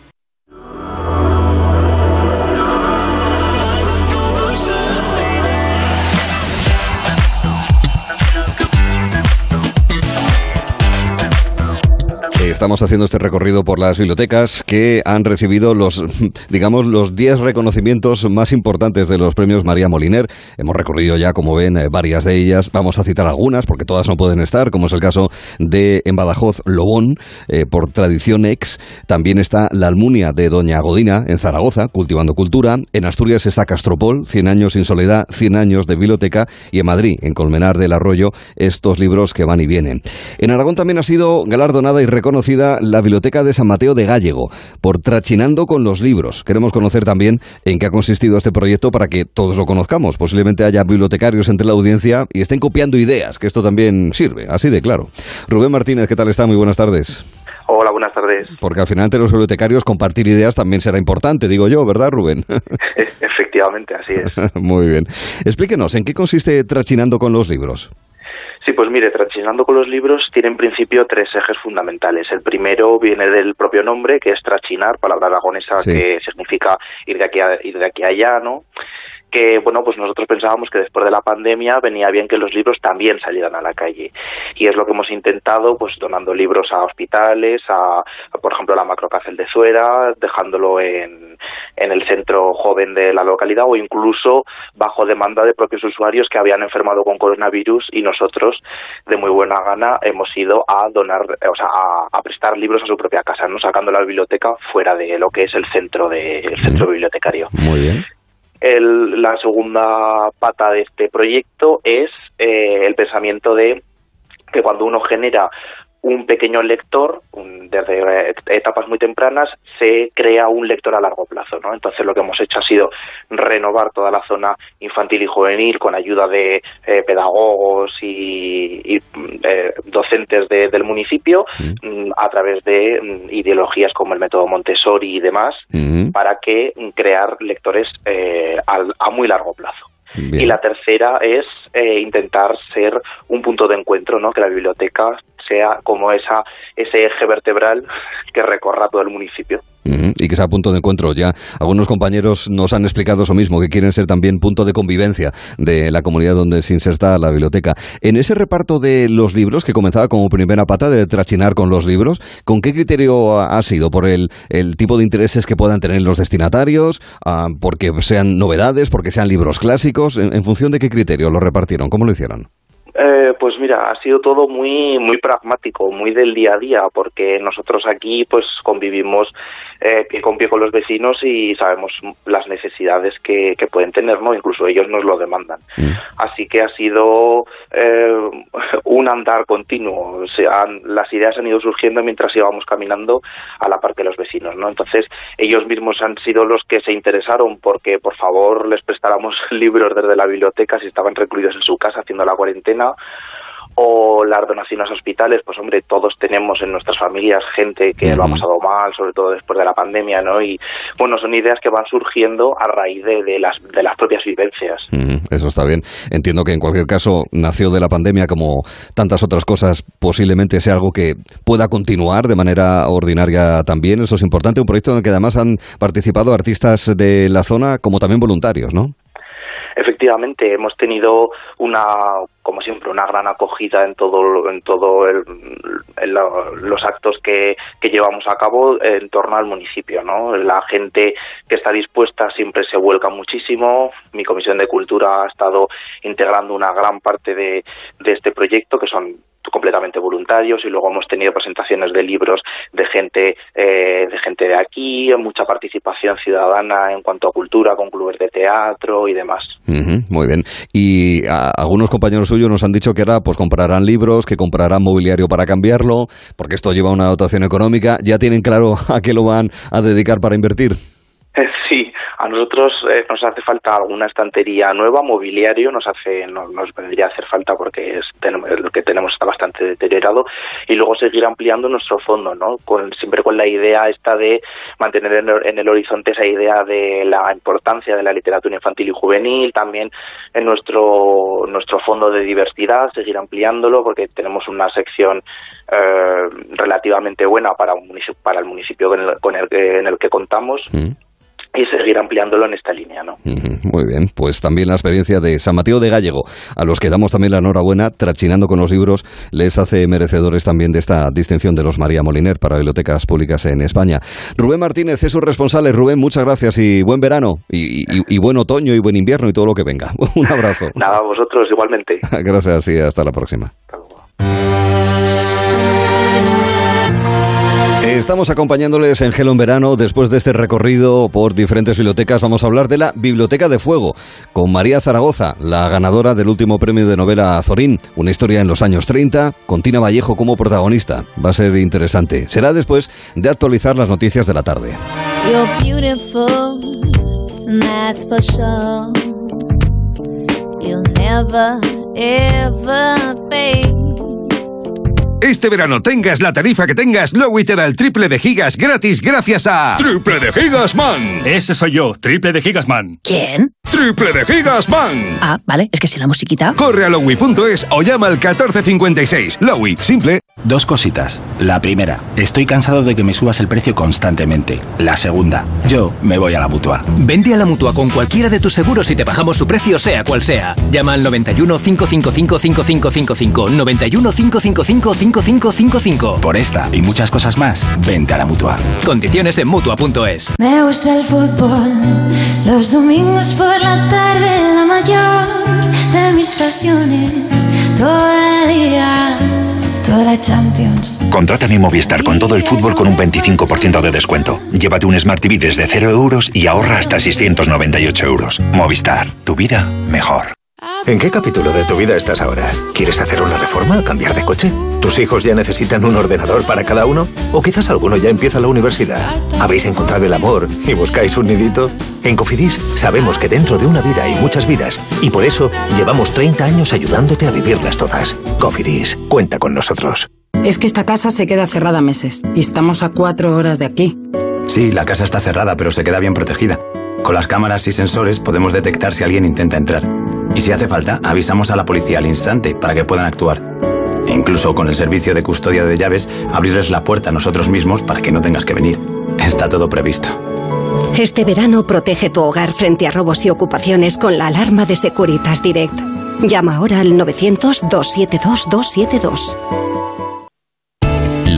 Estamos haciendo este recorrido por las bibliotecas que han recibido los, digamos, los 10 reconocimientos más importantes de los premios María Moliner. Hemos recorrido ya, como ven, eh, varias de ellas. Vamos a citar algunas porque todas no pueden estar, como es el caso de en Badajoz Lobón, eh, por tradición ex. También está La Almunia de Doña Godina en Zaragoza, cultivando cultura. En Asturias está Castropol, 100 años sin soledad, 100 años de biblioteca. Y en Madrid, en Colmenar del Arroyo, estos libros que van y vienen. En Aragón también ha sido galardonada y reconocida la Biblioteca de San Mateo de Gallego por Trachinando con los libros. Queremos conocer también en qué ha consistido este proyecto para que todos lo conozcamos. Posiblemente haya bibliotecarios entre la audiencia y estén copiando ideas, que esto también sirve, así de claro. Rubén Martínez, ¿qué tal está? Muy buenas tardes. Hola, buenas tardes. Porque al final entre los bibliotecarios compartir ideas también será importante, digo yo, ¿verdad, Rubén? Efectivamente, así es. Muy bien. Explíquenos, ¿en qué consiste Trachinando con los libros? Sí, pues mire, Trachinando con los libros tiene en principio tres ejes fundamentales. El primero viene del propio nombre, que es trachinar, palabra aragonesa Sí. que significa ir de aquí a, ir de aquí a allá, ¿no? Que bueno pues nosotros pensábamos que después de la pandemia venía bien que los libros también salieran a la calle. Y es lo que hemos intentado pues donando libros a hospitales a, a, por ejemplo la macrocárcel de Zuera dejándolo en, en el centro joven de la localidad o incluso bajo demanda de propios usuarios que habían enfermado con coronavirus y nosotros de muy buena gana hemos ido a donar o sea a, a prestar libros a su propia casa no sacando la biblioteca fuera de lo que es el centro de el centro bibliotecario. Muy bien. El- la segunda pata de este proyecto es eh, el pensamiento de que cuando uno genera un pequeño lector, un- desde eh, etapas muy tempranas, se crea un lector a largo plazo. ¿no? Entonces lo que hemos hecho ha sido renovar toda la zona infantil y juvenil con ayuda de eh, pedagogos y, y, eh, docentes de- del municipio mm, a través de mm, ideologías como el método Montessori y demás para que mm, crear lectores eh, al- a muy largo plazo. Bien. Y la tercera es eh, intentar ser un punto de encuentro, ¿no? Que la biblioteca sea como esa ese eje vertebral que recorra todo el municipio. Y que sea punto de encuentro. Ya algunos compañeros nos han explicado eso mismo, que quieren ser también punto de convivencia de la comunidad donde se inserta la biblioteca. En ese reparto de los libros, que comenzaba como primera pata de trachinar con los libros, ¿con qué criterio ha ha sido? ¿Por el, el tipo de intereses que puedan tener los destinatarios? Ah, ¿Porque sean novedades? ¿Porque sean libros clásicos? ¿En, en función de qué criterio lo repartieron? ¿Cómo lo hicieron? Eh, pues mira, ha sido todo muy muy pragmático, muy del día a día, porque nosotros aquí pues convivimos eh, pie con pie con los vecinos y sabemos las necesidades que, que pueden tener, ¿no? Incluso ellos nos lo demandan. Así que ha sido eh, un andar continuo. O sea, han- las ideas han ido surgiendo mientras íbamos caminando a la par que los vecinos, ¿no? Entonces ellos mismos han sido los que se interesaron porque por favor les prestáramos libros desde la biblioteca si estaban recluidos en su casa haciendo la cuarentena o las donaciones a hospitales, pues hombre, todos tenemos en nuestras familias gente que lo ha pasado mal, sobre todo después de la pandemia, ¿no? Y bueno, son ideas que van surgiendo a raíz de, de las, de las propias vivencias. Eso está bien. Entiendo que en cualquier caso nació de la pandemia como tantas otras cosas, posiblemente sea algo que pueda continuar de manera ordinaria también. Eso es importante. Un proyecto en el que además han participado artistas de la zona como también voluntarios, ¿no? Efectivamente, hemos tenido una, como siempre, una gran acogida en todo, en todo el, los actos que, que llevamos a cabo en torno al municipio, ¿no? La gente que está dispuesta siempre se vuelca muchísimo. Mi comisión de cultura ha estado integrando una gran parte de, de este proyecto, que son completamente voluntarios y luego hemos tenido presentaciones de libros de gente eh, de gente de aquí, mucha participación ciudadana en cuanto a cultura con clubes de teatro y demás. muy bien. Y algunos compañeros suyos nos han dicho que ahora pues comprarán libros, que comprarán mobiliario para cambiarlo, porque esto lleva una dotación económica. ¿Ya tienen claro a qué lo van a dedicar para invertir? Sí, a nosotros eh, nos hace falta alguna estantería nueva, mobiliario nos hace nos, vendría a hacer falta porque es, lo que tenemos está bastante deteriorado y luego seguir ampliando nuestro fondo, ¿no? Con, siempre con la idea esta de mantener en, el horizonte esa idea de la importancia de la literatura infantil y juvenil, también en nuestro nuestro fondo de diversidad, seguir ampliándolo porque tenemos una sección eh, relativamente buena para un municipio, para el municipio con el, en el que contamos. Mm y seguir ampliándolo en esta línea. ¿no? Muy bien, pues también la experiencia de San Mateo de Gallego, a los que damos también la enhorabuena, trachinando con los libros, les hace merecedores también de esta distinción de los María Moliner para bibliotecas públicas en España. Rubén Martínez es su responsable. Rubén, muchas gracias y buen verano y, buen otoño y buen invierno y todo lo que venga. Un abrazo. Nada, vosotros igualmente. gracias y hasta la próxima. Estamos acompañándoles en Gelo en Verano. Después de este recorrido por diferentes bibliotecas, vamos a hablar de la Biblioteca de Fuego con María Zaragoza, la ganadora del último premio de novela Zorín. Una historia en los años 30, con Tina Vallejo como protagonista. Va a ser interesante. Será después de actualizar las noticias de la tarde. Este verano tengas la tarifa que tengas, Lowy te da el triple de gigas gratis gracias a... ¡Triple de Gigas Man! Ese soy yo, triple de Gigas Man. ¿Quién? ¡Triple de Gigas Man! Ah, vale, es que si la musiquita... Corre a lowy.es o llama al 1456. Lowy, simple. Dos cositas. La primera, estoy cansado de que me subas el precio constantemente. La segunda, yo me voy a la Mutua. Vende a la Mutua con cualquiera de tus seguros y te bajamos su precio sea cual sea. Llama al 91 555 5555 91 555 5555. Por esta y muchas cosas más, vente a la mutua. Condiciones en mutua.es. Me gusta el fútbol, los domingos por la tarde, la mayor de mis pasiones, todo el día. Toda la Champions. Contrata mi Movistar con todo el fútbol con un 25% de descuento. Llévate un Smart TV desde 0 euros y ahorra hasta 698 euros. Movistar, tu vida mejor. ¿En qué capítulo de tu vida estás ahora? ¿Quieres hacer una reforma? ¿Cambiar de coche? ¿Tus hijos ya necesitan un ordenador para cada uno? ¿O quizás alguno ya empieza la universidad? ¿Habéis encontrado el amor y buscáis un nidito? En Cofidis sabemos que dentro de una vida hay muchas vidas y por eso llevamos 30 años ayudándote a vivirlas todas. Cofidis, cuenta con nosotros. Es que esta casa se queda cerrada meses y estamos a cuatro horas de aquí. Sí, la casa está cerrada, pero se queda bien protegida. Con las cámaras y sensores podemos detectar si alguien intenta entrar. Y si hace falta, avisamos a la policía al instante para que puedan actuar. E incluso con el servicio de custodia de llaves, abrirles la puerta a nosotros mismos para que no tengas que venir. Está todo previsto. Este verano protege tu hogar frente a robos y ocupaciones con la alarma de Securitas Direct. Llama ahora al 900-272-272.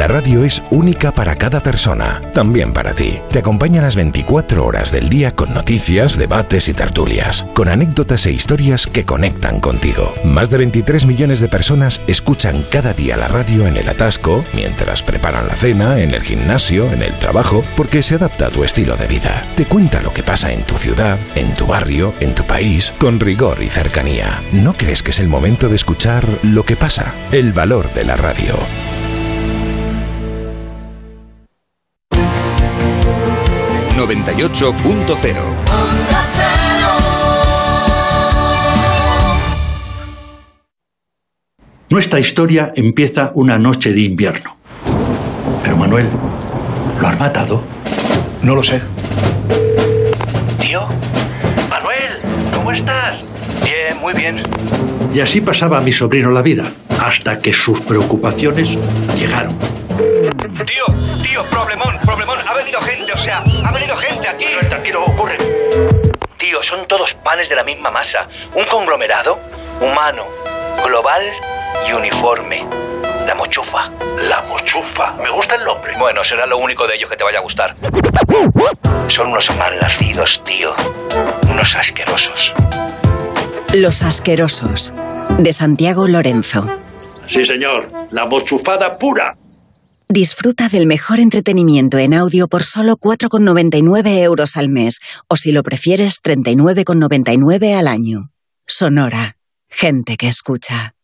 Radio es única para cada persona, también para ti. Te acompaña las 24 horas del día con noticias, debates y tertulias, con anécdotas e historias que conectan contigo. Más de 23 millones de personas escuchan cada día la radio en el atasco, mientras preparan la cena, en el gimnasio, en el trabajo, porque se adapta a tu estilo de vida. Te cuenta lo que pasa en tu ciudad, en tu barrio, en tu país, con rigor y cercanía. ¿No crees que es el momento de escuchar lo que pasa? El valor de la radio. 98.0. Nuestra historia empieza una noche de invierno. Pero Manuel, ¿lo han matado? No lo sé. Tío, Manuel, ¿cómo estás? Bien, muy bien. Y así pasaba mi sobrino la vida, hasta que sus preocupaciones llegaron. Tío, tío, Ocurre. Tío, son todos panes de la misma masa. Un conglomerado humano, global y uniforme. La mochufa. La mochufa. Me gusta el nombre. Bueno, será lo único de ellos que te vaya a gustar. Son unos malnacidos, tío. Unos asquerosos. Los asquerosos. De Santiago Lorenzo. Sí, señor. La mochufada pura. Disfruta del mejor entretenimiento en audio por solo 4,99 euros al mes. O si lo prefieres, 39,99 al año. Sonora. Gente que escucha.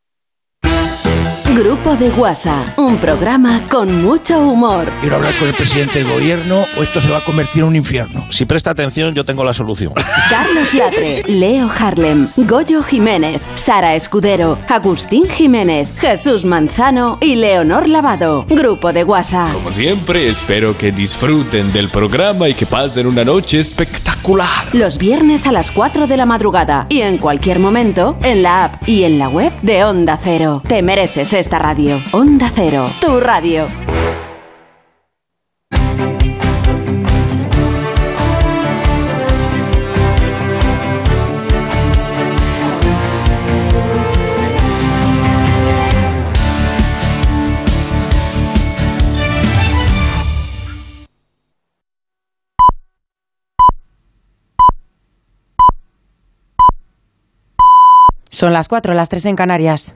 Grupo de Guasa, un programa con mucho humor. Quiero hablar con el presidente del gobierno o esto se va a convertir en un infierno. Si presta atención, yo tengo la solución. Carlos Latre, Leo Harlem, Goyo Jiménez, Sara Escudero, Agustín Jiménez, Jesús Manzano y Leonor Lavado. Grupo de Guasa. Como siempre, espero que disfruten del programa y que pasen una noche espectacular. Los viernes a las 4 de la madrugada y en cualquier momento en la app y en la web de Onda Cero. Te mereces esta radio. Onda Cero, tu radio. Son las 4, las 3 en Canarias.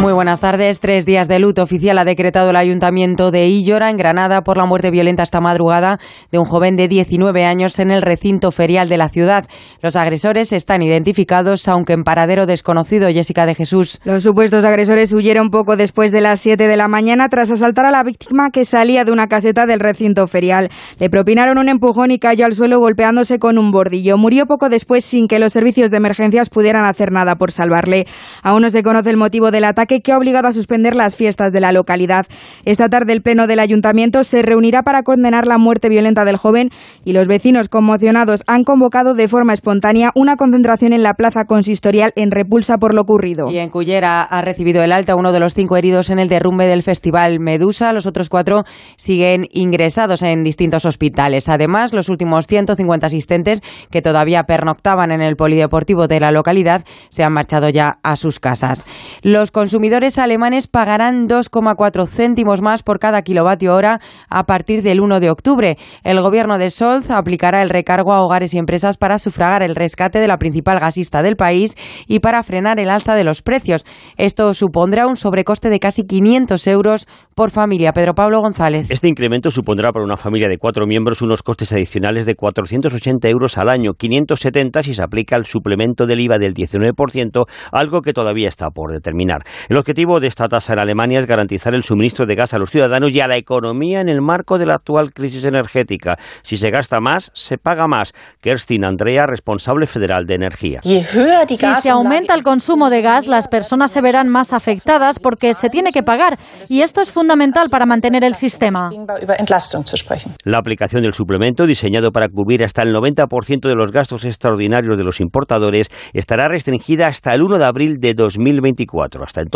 Muy buenas tardes. Tres días de luto oficial ha decretado el Ayuntamiento de Illora, en Granada, por la muerte violenta esta madrugada de un joven de 19 años en el recinto ferial de la ciudad. Los agresores están identificados, aunque en paradero desconocido. Jessica de Jesús. Los supuestos agresores huyeron poco después de las 7 de la mañana tras asaltar a la víctima que salía de una caseta del recinto ferial. Le propinaron un empujón y cayó al suelo golpeándose con un bordillo. Murió poco después sin que los servicios de emergencias pudieran hacer nada por salvarle. Aún no se conoce el motivo del ataque que ha obligado a suspender las fiestas de la localidad. Esta tarde el Pleno del Ayuntamiento se reunirá para condenar la muerte violenta del joven y los vecinos conmocionados han convocado de forma espontánea una concentración en la plaza consistorial en repulsa por lo ocurrido. Y en Cullera ha recibido el alta uno de los cinco heridos en el derrumbe del festival Medusa. Los otros cuatro siguen ingresados en distintos hospitales. Además, los últimos 150 asistentes que todavía pernoctaban en el polideportivo de la localidad se han marchado ya a sus casas. Los consumidores alemanes pagarán 2,4 céntimos más por cada kilovatio hora a partir del 1 de octubre. El gobierno de Scholz aplicará el recargo a hogares y empresas para sufragar el rescate de la principal gasista del país y para frenar el alza de los precios. Esto supondrá un sobrecoste de casi 500 euros por familia. Pedro Pablo González. Este incremento supondrá para una familia de cuatro miembros unos costes adicionales de 480 euros al año, 570 si se aplica el suplemento del IVA del 19%, algo que todavía está por determinar. El objetivo de esta tasa en Alemania es garantizar el suministro de gas a los ciudadanos y a la economía en el marco de la actual crisis energética. Si se gasta más, se paga más. Kerstin Andrea, responsable federal de energía. Si se aumenta el consumo de gas, las personas se verán más afectadas porque se tiene que pagar y esto es fundamental para mantener el sistema. La aplicación del suplemento, diseñado para cubrir hasta el 90% de los gastos extraordinarios de los importadores, estará restringida hasta el 1 de abril de 2024. Hasta entonces,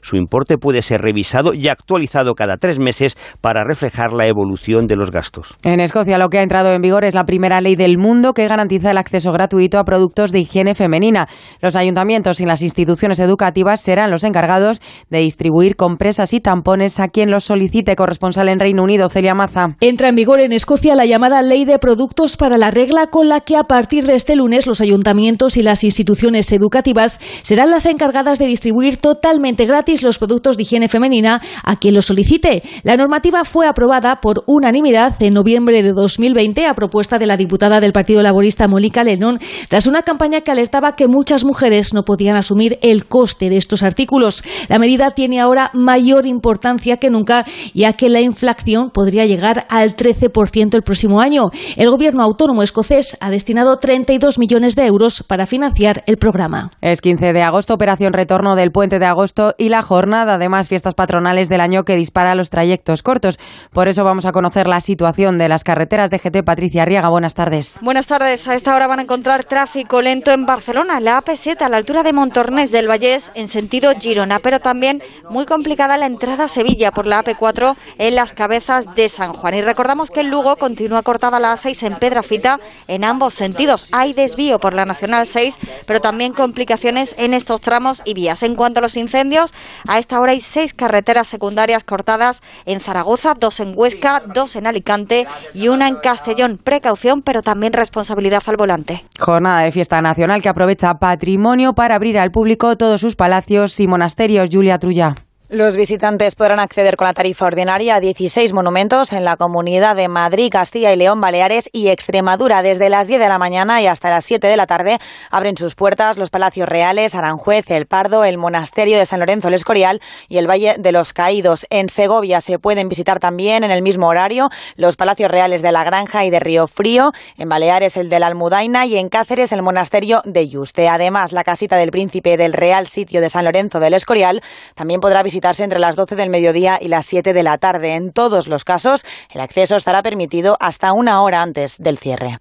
su importe puede ser revisado y actualizado cada tres meses para reflejar la evolución de los gastos. En Escocia, lo que ha entrado en vigor es la primera ley del mundo que garantiza el acceso gratuito a productos de higiene femenina. Los ayuntamientos y las instituciones educativas serán los encargados de distribuir compresas y tampones a quien los solicite. Corresponsal en Reino Unido, Celia Maza. Entra en vigor en Escocia la llamada Ley de Productos para la Regla, con la que a partir de este lunes los ayuntamientos y las instituciones educativas serán las encargadas de distribuir totalmente gratis los productos de higiene femenina a quien los solicite. La normativa fue aprobada por unanimidad en noviembre de 2020 a propuesta de la diputada del Partido Laborista Mónica Lennon, tras una campaña que alertaba que muchas mujeres no podían asumir el coste de estos artículos. La medida tiene ahora mayor importancia que nunca, ya que la inflación podría llegar al 13% el próximo año. El gobierno autónomo escocés ha destinado 32 millones de euros para financiar el programa. Es 15 de agosto, operación retorno del puente de agosto y la jornada de más fiestas patronales del año que dispara los trayectos cortos. Por eso vamos a conocer la situación de las carreteras de GT. Patricia Arriaga, buenas tardes. Buenas tardes. A esta hora van a encontrar tráfico lento en Barcelona, la AP7 a la altura de Montornés del Vallés en sentido Girona, pero también muy complicada la entrada a Sevilla por la AP4 en las cabezas de San Juan. Y recordamos que el Lugo continúa cortada la A6 en Pedrafita en ambos sentidos. Hay desvío por la Nacional 6, pero también complicaciones en estos tramos y vías. En cuanto a los incendios, a esta hora hay seis carreteras secundarias cortadas en Zaragoza, dos en Huesca, dos en Alicante y una en Castellón. Precaución, pero también responsabilidad al volante. Jornada de fiesta nacional que aprovecha patrimonio para abrir al público todos sus palacios y monasterios. Julia Trulla. Los visitantes podrán acceder con la tarifa ordinaria a 16 monumentos en la comunidad de Madrid, Castilla y León, Baleares y Extremadura. Desde las 10 de la mañana y hasta las 7 de la tarde abren sus puertas los Palacios Reales, Aranjuez, El Pardo, el Monasterio de San Lorenzo el Escorial y el Valle de los Caídos. En Segovia se pueden visitar también en el mismo horario los Palacios Reales de la Granja y de Río Frío, en Baleares el de la Almudaina y en Cáceres el Monasterio de Yuste. Además, la casita del Príncipe del Real Sitio de San Lorenzo del Escorial también podrá visitar entre las 12 del mediodía y las 7 de la tarde. En todos los casos, el acceso estará permitido hasta una hora antes del cierre.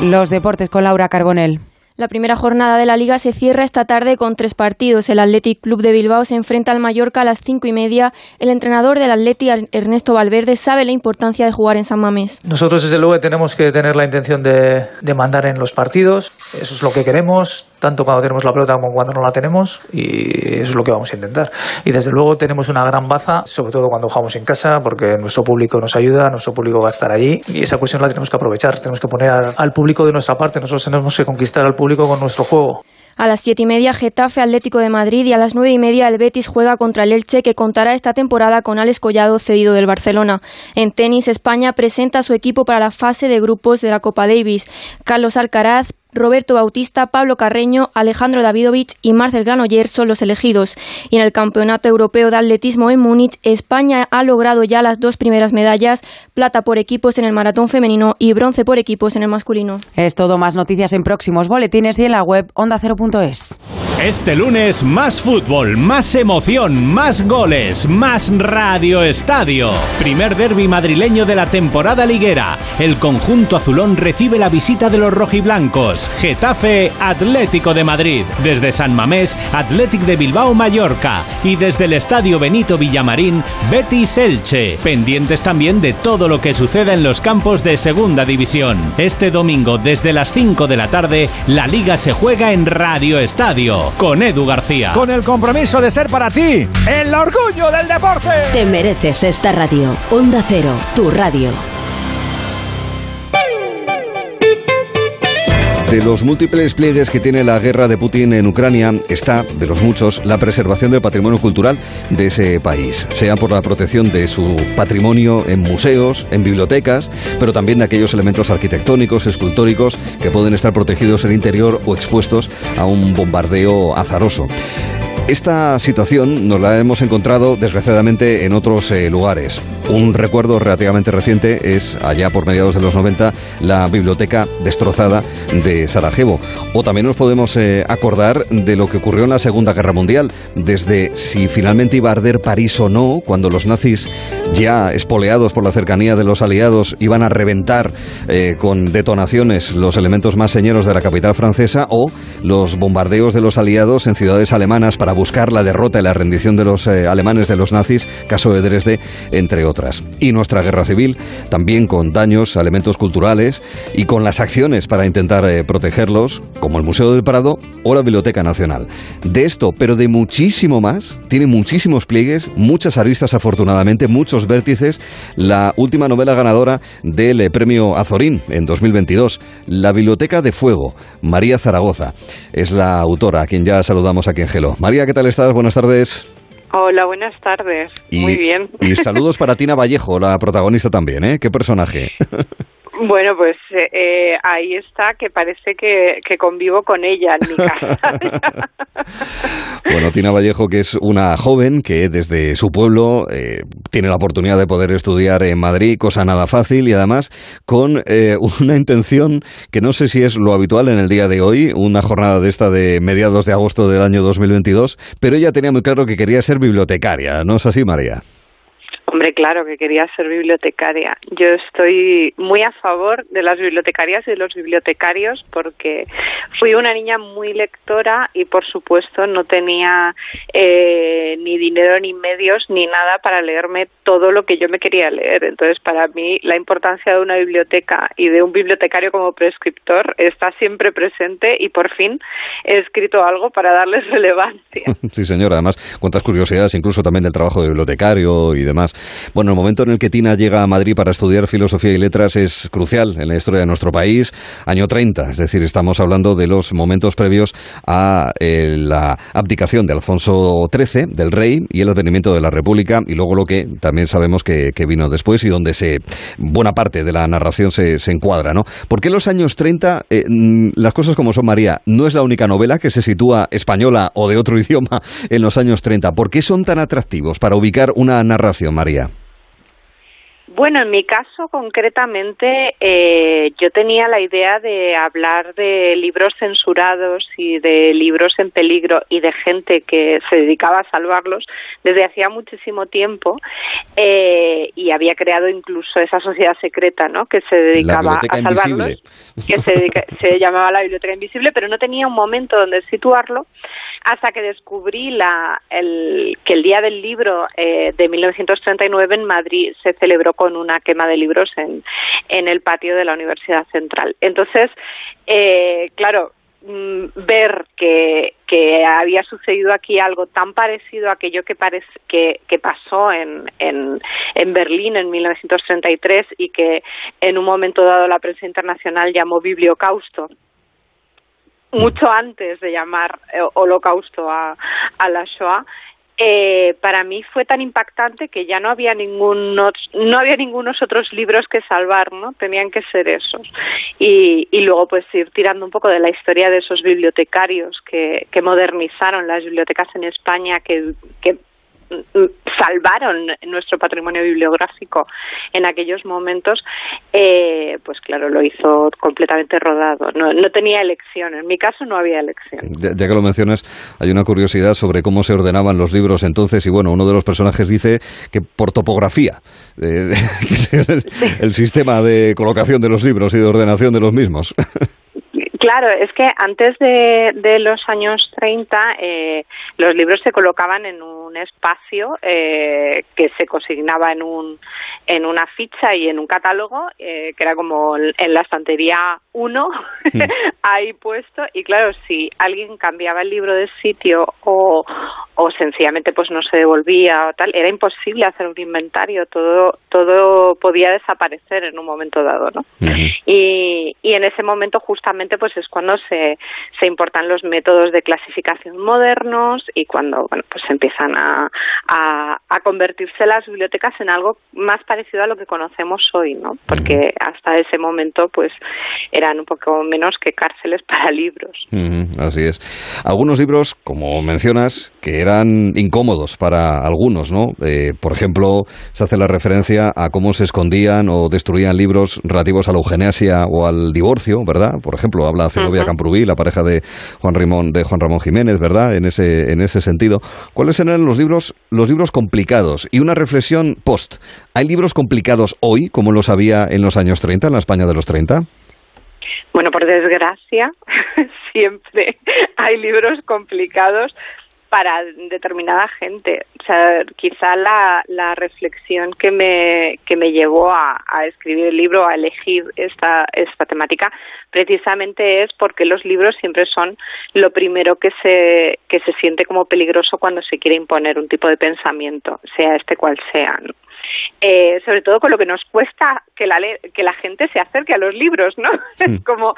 Los deportes con Laura Carbonell. La primera jornada de la liga se cierra esta tarde con tres partidos. El Athletic Club de Bilbao se enfrenta al Mallorca a las cinco y media. El entrenador del Athletic, Ernesto Valverde, sabe la importancia de jugar en San Mamés. Nosotros, desde luego, tenemos que tener la intención de, de mandar en los partidos. Eso es lo que queremos, tanto cuando tenemos la pelota como cuando no la tenemos. Y eso es lo que vamos a intentar. Y desde luego tenemos una gran baza, sobre todo cuando jugamos en casa, porque nuestro público nos ayuda, nuestro público va a estar allí. Y esa cuestión la tenemos que aprovechar. Tenemos que poner al, al público de nuestra parte. Nosotros tenemos que conquistar al público A las siete y media, Getafe Atlético de Madrid y a las nueve y media, el Betis juega contra el Elche, que contará esta temporada con Alex Collado, cedido del Barcelona. En tenis, España presenta a su equipo para la fase de grupos de la Copa Davis. Carlos Alcaraz, Roberto Bautista, Pablo Carreño, Alejandro Davidovich y Marcel Granoller son los elegidos. Y en el Campeonato Europeo de Atletismo en Múnich, España ha logrado ya las dos primeras medallas, plata por equipos en el maratón femenino y bronce por equipos en el masculino. Es todo más noticias en próximos boletines y en la web ondacero.es. Este lunes más fútbol, más emoción, más goles, más Radio Estadio. Primer derby madrileño de la temporada liguera. El conjunto azulón recibe la visita de los rojiblancos. Getafe Atlético de Madrid. Desde San Mamés, Athletic de Bilbao Mallorca. Y desde el Estadio Benito Villamarín, Betis Elche. Pendientes también de todo lo que suceda en los campos de Segunda División. Este domingo, desde las 5 de la tarde, la liga se juega en Radio Estadio. Con Edu García. Con el compromiso de ser para ti el orgullo del deporte. Te mereces esta radio. Onda Cero, tu radio. De los múltiples pliegues que tiene la guerra de Putin en Ucrania está, de los muchos, la preservación del patrimonio cultural de ese país, sea por la protección de su patrimonio en museos, en bibliotecas, pero también de aquellos elementos arquitectónicos, escultóricos que pueden estar protegidos en interior o expuestos a un bombardeo azaroso. Esta situación nos la hemos encontrado desgraciadamente en otros eh, lugares. Un recuerdo relativamente reciente es allá por mediados de los 90 la biblioteca destrozada de Sarajevo. O también nos podemos eh, acordar de lo que ocurrió en la Segunda Guerra Mundial, desde si finalmente iba a arder París o no, cuando los nazis ya espoleados por la cercanía de los aliados iban a reventar eh, con detonaciones los elementos más señeros de la capital francesa o los bombardeos de los aliados en ciudades alemanas para buscar la derrota y la rendición de los eh, alemanes de los nazis, caso de Dresde, entre otras. Y nuestra guerra civil, también con daños a elementos culturales y con las acciones para intentar eh, protegerlos, como el Museo del Prado o la Biblioteca Nacional. De esto, pero de muchísimo más, tiene muchísimos pliegues, muchas aristas afortunadamente, muchos vértices, la última novela ganadora del eh, premio Azorín en 2022, La Biblioteca de Fuego, María Zaragoza, es la autora, a quien ya saludamos aquí en Gelo. María, ¿qué tal estás? Buenas tardes. Hola, buenas tardes. Y- Muy bien. Y saludos para Tina Vallejo, la protagonista también, ¿eh? ¿Qué personaje? Bueno, pues eh, eh, ahí está, que parece que, convivo con ella en mi casa. bueno, Tina Vallejo, que es una joven que desde su pueblo eh, tiene la oportunidad de poder estudiar en Madrid, cosa nada fácil y además con una intención que no sé si es lo habitual en el día de hoy, una jornada de esta de mediados de agosto del año 2022, pero ella tenía muy claro que quería ser bibliotecaria, ¿no es así, María? Hombre, claro que quería ser bibliotecaria. Yo estoy muy a favor de las bibliotecarias y de los bibliotecarios porque fui una niña muy lectora y, por supuesto, no tenía eh, ni dinero ni medios ni nada para leerme todo lo que yo me quería leer. Entonces, para mí, la importancia de una biblioteca y de un bibliotecario como prescriptor está siempre presente y, por fin, he escrito algo para darles relevancia. Sí, señora. Además, cuántas curiosidades, incluso también del trabajo de bibliotecario y demás. Bueno, el momento en el que Tina llega a Madrid para estudiar filosofía y letras es crucial en la historia de nuestro país, año 30, es decir, estamos hablando de los momentos previos a eh, la abdicación de Alfonso XIII, del rey, y el advenimiento de la República, y luego lo que también sabemos que, vino después y donde se buena parte de la narración se, encuadra, ¿no? ¿Por qué en los años 30, eh, mm, las cosas como son, María, no es la única novela que se sitúa española o de otro idioma en los años 30? ¿Por qué son tan atractivos para ubicar una narración, María? Bueno, en mi caso concretamente eh, yo tenía la idea de hablar de libros censurados y de libros en peligro y de gente que se dedicaba a salvarlos desde hacía muchísimo tiempo eh, y había creado incluso esa sociedad secreta ¿no? que se dedicaba a salvarlos, que se, se llamaba la Biblioteca Invisible, pero no tenía un momento donde situarlo hasta que descubrí la, el, que el Día del Libro eh, de 1939 en Madrid se celebró con una quema de libros en, el patio de la Universidad Central. Entonces, eh, claro, mm, ver que, que había sucedido aquí algo tan parecido a aquello que, pasó en, en, en, Berlín en 1933 y que en un momento dado la prensa internacional llamó bibliocausto mucho antes de llamar eh, holocausto a, la Shoah, eh, para mí fue tan impactante que ya no había ningún no había ningunos otros libros que salvar no tenían que ser esos. Y, y luego pues ir tirando un poco de la historia de esos bibliotecarios que, modernizaron las bibliotecas en España que salvaron nuestro patrimonio bibliográfico en aquellos momentos, eh, pues claro, lo hizo completamente rodado. No, no, tenía elección. En mi caso no había elección. Ya, que lo mencionas, hay una curiosidad sobre cómo se ordenaban los libros entonces y bueno, uno de los personajes dice que por topografía, eh, el sistema de colocación de los libros y de ordenación de los mismos. Claro, es que antes de, de los años 30 eh, los libros se colocaban en un espacio eh, que se consignaba en, un, en una ficha y en un catálogo, eh, que era como en la estantería 1, ahí puesto. Y claro, si alguien cambiaba el libro de sitio o, o sencillamente pues no se devolvía o tal, era imposible hacer un inventario, todo, todo podía desaparecer en un momento dado, ¿no? y, y en ese momento justamente pues es cuando se, se importan los métodos de clasificación modernos y cuando bueno pues empiezan a, a, a convertirse las bibliotecas en algo más parecido a lo que conocemos hoy, ¿no? Porque hasta ese momento pues eran un poco menos que cárceles para libros. así es. Algunos libros, como mencionas, que eran incómodos para algunos, ¿no? Eh, por ejemplo, se hace la referencia a cómo se escondían o destruían libros relativos a la eugenia o al divorcio, ¿verdad? Por ejemplo, habla Zenobia Camprubí, la pareja de Juan Ramón, de Juan Ramón Jiménez, ¿verdad? En ese, en ese sentido. ¿Cuáles eran los libros, los libros complicados? Y una reflexión post. ¿Hay libros complicados hoy, como los había en los años 30, en la España de los 30? Bueno, por desgracia, siempre hay libros complicados para determinada gente. O sea, quizá la, la reflexión que me, que me llevó a, a escribir el libro, a elegir esta, esta temática, precisamente es porque los libros siempre son lo primero que se, que se siente como peligroso cuando se quiere imponer un tipo de pensamiento, sea este cual sea. Eh, sobre todo con lo que nos cuesta que la, que la gente se acerque a los libros, ¿no? Es como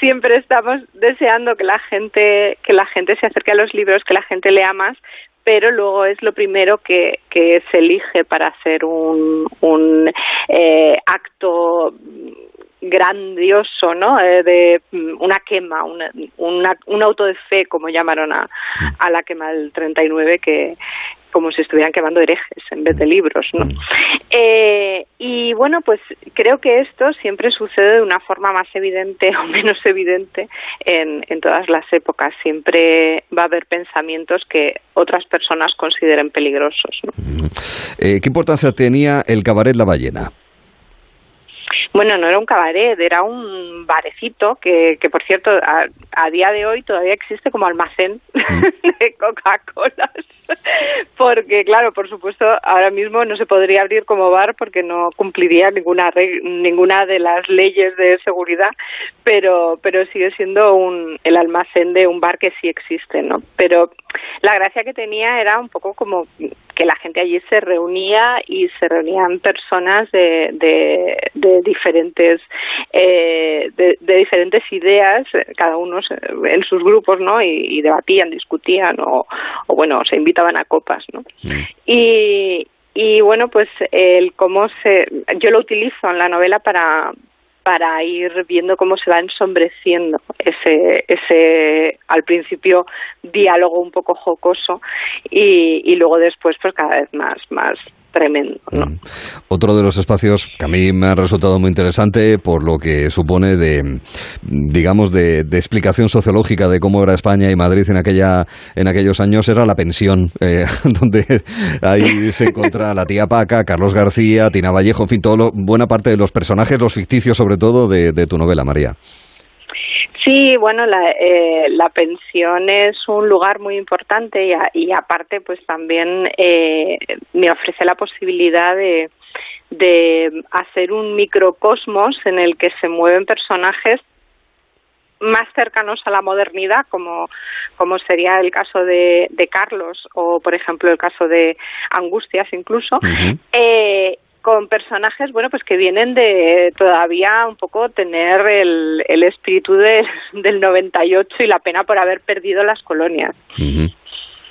siempre estamos deseando que la gente que la gente se acerque a los libros, que la gente lea más, pero luego es lo primero que, que se elige para hacer un, un eh, acto grandioso, ¿no? Eh, de mm, una quema, una, un auto de fe, como llamaron a, a la quema del 39, que, como si estuvieran quemando herejes en vez de libros, ¿no? Eh, y bueno, pues creo que esto siempre sucede de una forma más evidente o menos evidente en, en todas las épocas. Siempre va a haber pensamientos que otras personas consideren peligrosos. ¿no? Eh, ¿Qué importancia tenía el cabaret La Ballena? Bueno, no era un cabaret, era un barecito que, que por cierto, a, día de hoy todavía existe como almacén mm. de Coca-Colas. Porque, claro, por supuesto, ahora mismo no se podría abrir como bar porque no cumpliría ninguna ninguna de las leyes de seguridad, pero, pero sigue siendo un, el almacén de un bar que sí existe, ¿no? Pero la gracia que tenía era un poco como que la gente allí se reunía y se reunían personas de, de, de diferentes eh, de, diferentes ideas cada uno en sus grupos no y, debatían discutían o, o, bueno se invitaban a copas no mm. y y bueno pues el cómo se yo lo utilizo en la novela para para ir viendo cómo se va ensombreciendo ese, ese al principio diálogo un poco jocoso y, y luego después pues cada vez más, más tremendo. Mm. Otro de los espacios que a mí me ha resultado muy interesante por lo que supone de, digamos, de, explicación sociológica de cómo era España y Madrid en aquella en aquellos años era la pensión, eh, donde ahí se encuentra la tía Paca, Carlos García, Tina Vallejo, en fin, todo buena parte de los personajes, los ficticios sobre todo de tu novela, María. Sí, bueno, la, eh, la pensión es un lugar muy importante y, y aparte, pues también eh, me ofrece la posibilidad de, de hacer un microcosmos en el que se mueven personajes más cercanos a la modernidad, como, como sería el caso de, de Carlos o, por ejemplo, el caso de Angustias incluso, eh, con personajes, bueno, pues que vienen de todavía un poco tener el, el espíritu de, del 98 y la pena por haber perdido las colonias.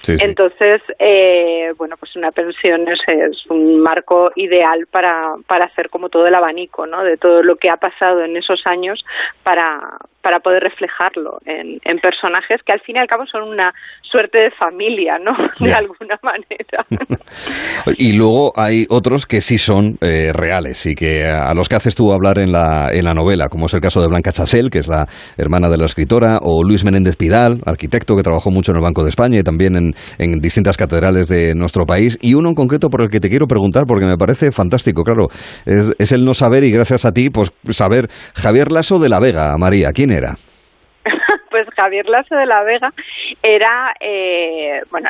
Entonces, eh, bueno, pues una pensión es, es, un marco ideal para, para hacer como todo el abanico, ¿no? De todo lo que ha pasado en esos años para, para poder reflejarlo en, en personajes que al fin y al cabo son una suerte de familia, ¿no? De alguna manera. y luego hay otros que sí son eh, reales y que a los que haces tú hablar en la, en la novela, como es el caso de Blanca Chacel, que es la hermana de la escritora, o Luis Menéndez Pidal, arquitecto que trabajó mucho en el Banco de España y también en, en distintas catedrales de nuestro país, y uno en concreto por el que te quiero preguntar porque me parece fantástico, claro, es, es el no saber y gracias a ti, pues saber Javier Lasso de la Vega, María, ¿quién era? pues Javier Lasso de la Vega era, eh, bueno,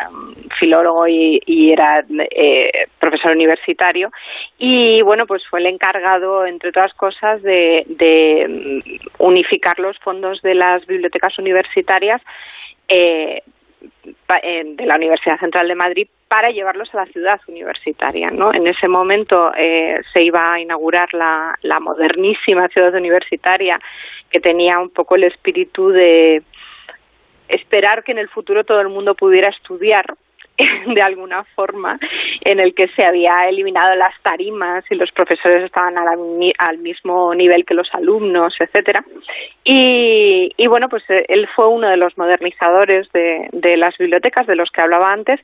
filólogo y, era eh, profesor universitario. Y, bueno, pues fue el encargado, entre otras cosas, de, mm, unificar los fondos de las bibliotecas universitarias eh, de la Universidad Central de Madrid para llevarlos a la ciudad universitaria. ¿no? En ese momento se iba a inaugurar la, la modernísima ciudad universitaria que tenía un poco el espíritu de esperar que en el futuro todo el mundo pudiera estudiar de alguna forma en el que se había eliminado las tarimas y los profesores estaban al, mismo nivel que los alumnos, etcétera. Y, y, bueno, pues eh, él fue uno de los modernizadores de, de las bibliotecas de los que hablaba antes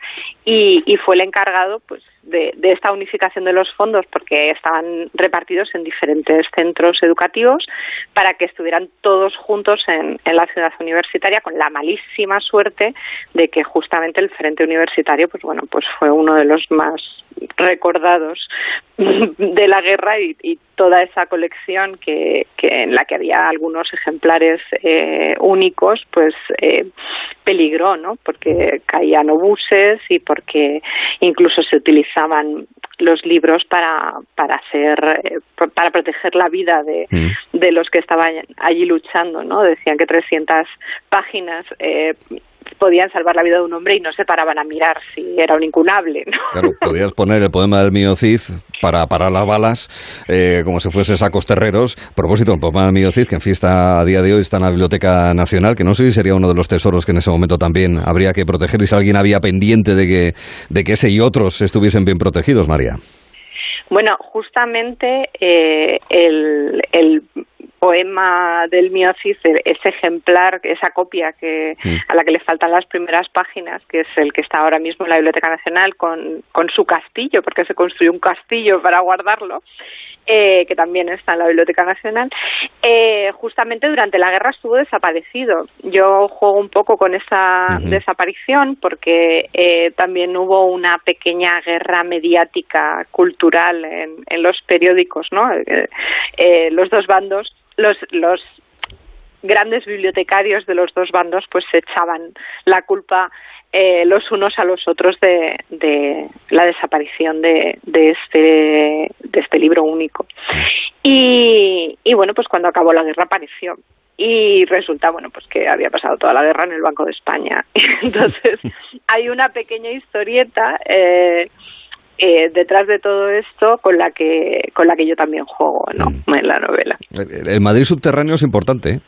y, y fue el encargado, pues de, esta unificación de los fondos porque estaban repartidos en diferentes centros educativos para que estuvieran todos juntos en, en, la ciudad universitaria con la malísima suerte de que justamente el frente universitario pues bueno pues fue uno de los más recordados de la guerra y, toda esa colección que, que, en la que había algunos ejemplares eh, únicos pues eh, peligró no porque caían obuses y porque incluso se utilizaban los libros para para hacer eh, para proteger la vida de, mm. de los que estaban allí luchando no decían que 300 páginas eh, podían salvar la vida de un hombre y no se paraban a mirar si era un incunable. Claro, podías poner el poema del mío Cid para parar las balas eh, como si fuese sacos terreros. A propósito, el poema del mío Cid, que en fiesta a día de hoy está en la Biblioteca Nacional, que no sé si sería uno de los tesoros que en ese momento también habría que proteger y si alguien había pendiente de que, de que ese y otros estuviesen bien protegidos, María. Bueno, justamente eh, el, el poema del Miocis, ese ejemplar, esa copia que a la que le faltan las primeras páginas, que es el que está ahora mismo en la Biblioteca Nacional con, con su castillo, porque se construyó un castillo para guardarlo, eh, que también está en la Biblioteca Nacional, eh, justamente durante la guerra estuvo desaparecido. Yo juego un poco con esa desaparición porque eh, también hubo una pequeña guerra mediática, cultural en, en los periódicos, ¿no? los dos bandos, los, los grandes bibliotecarios de los dos bandos pues se echaban la culpa eh, los unos a los otros de, de la desaparición de, de, este, de este libro único. Y, y bueno, pues cuando acabó la guerra apareció y resulta bueno pues que había pasado toda la guerra en el Banco de España entonces hay una pequeña historieta eh, eh, detrás de todo esto con la que con la que yo también juego no mm. en la novela el Madrid subterráneo es importante ¿eh?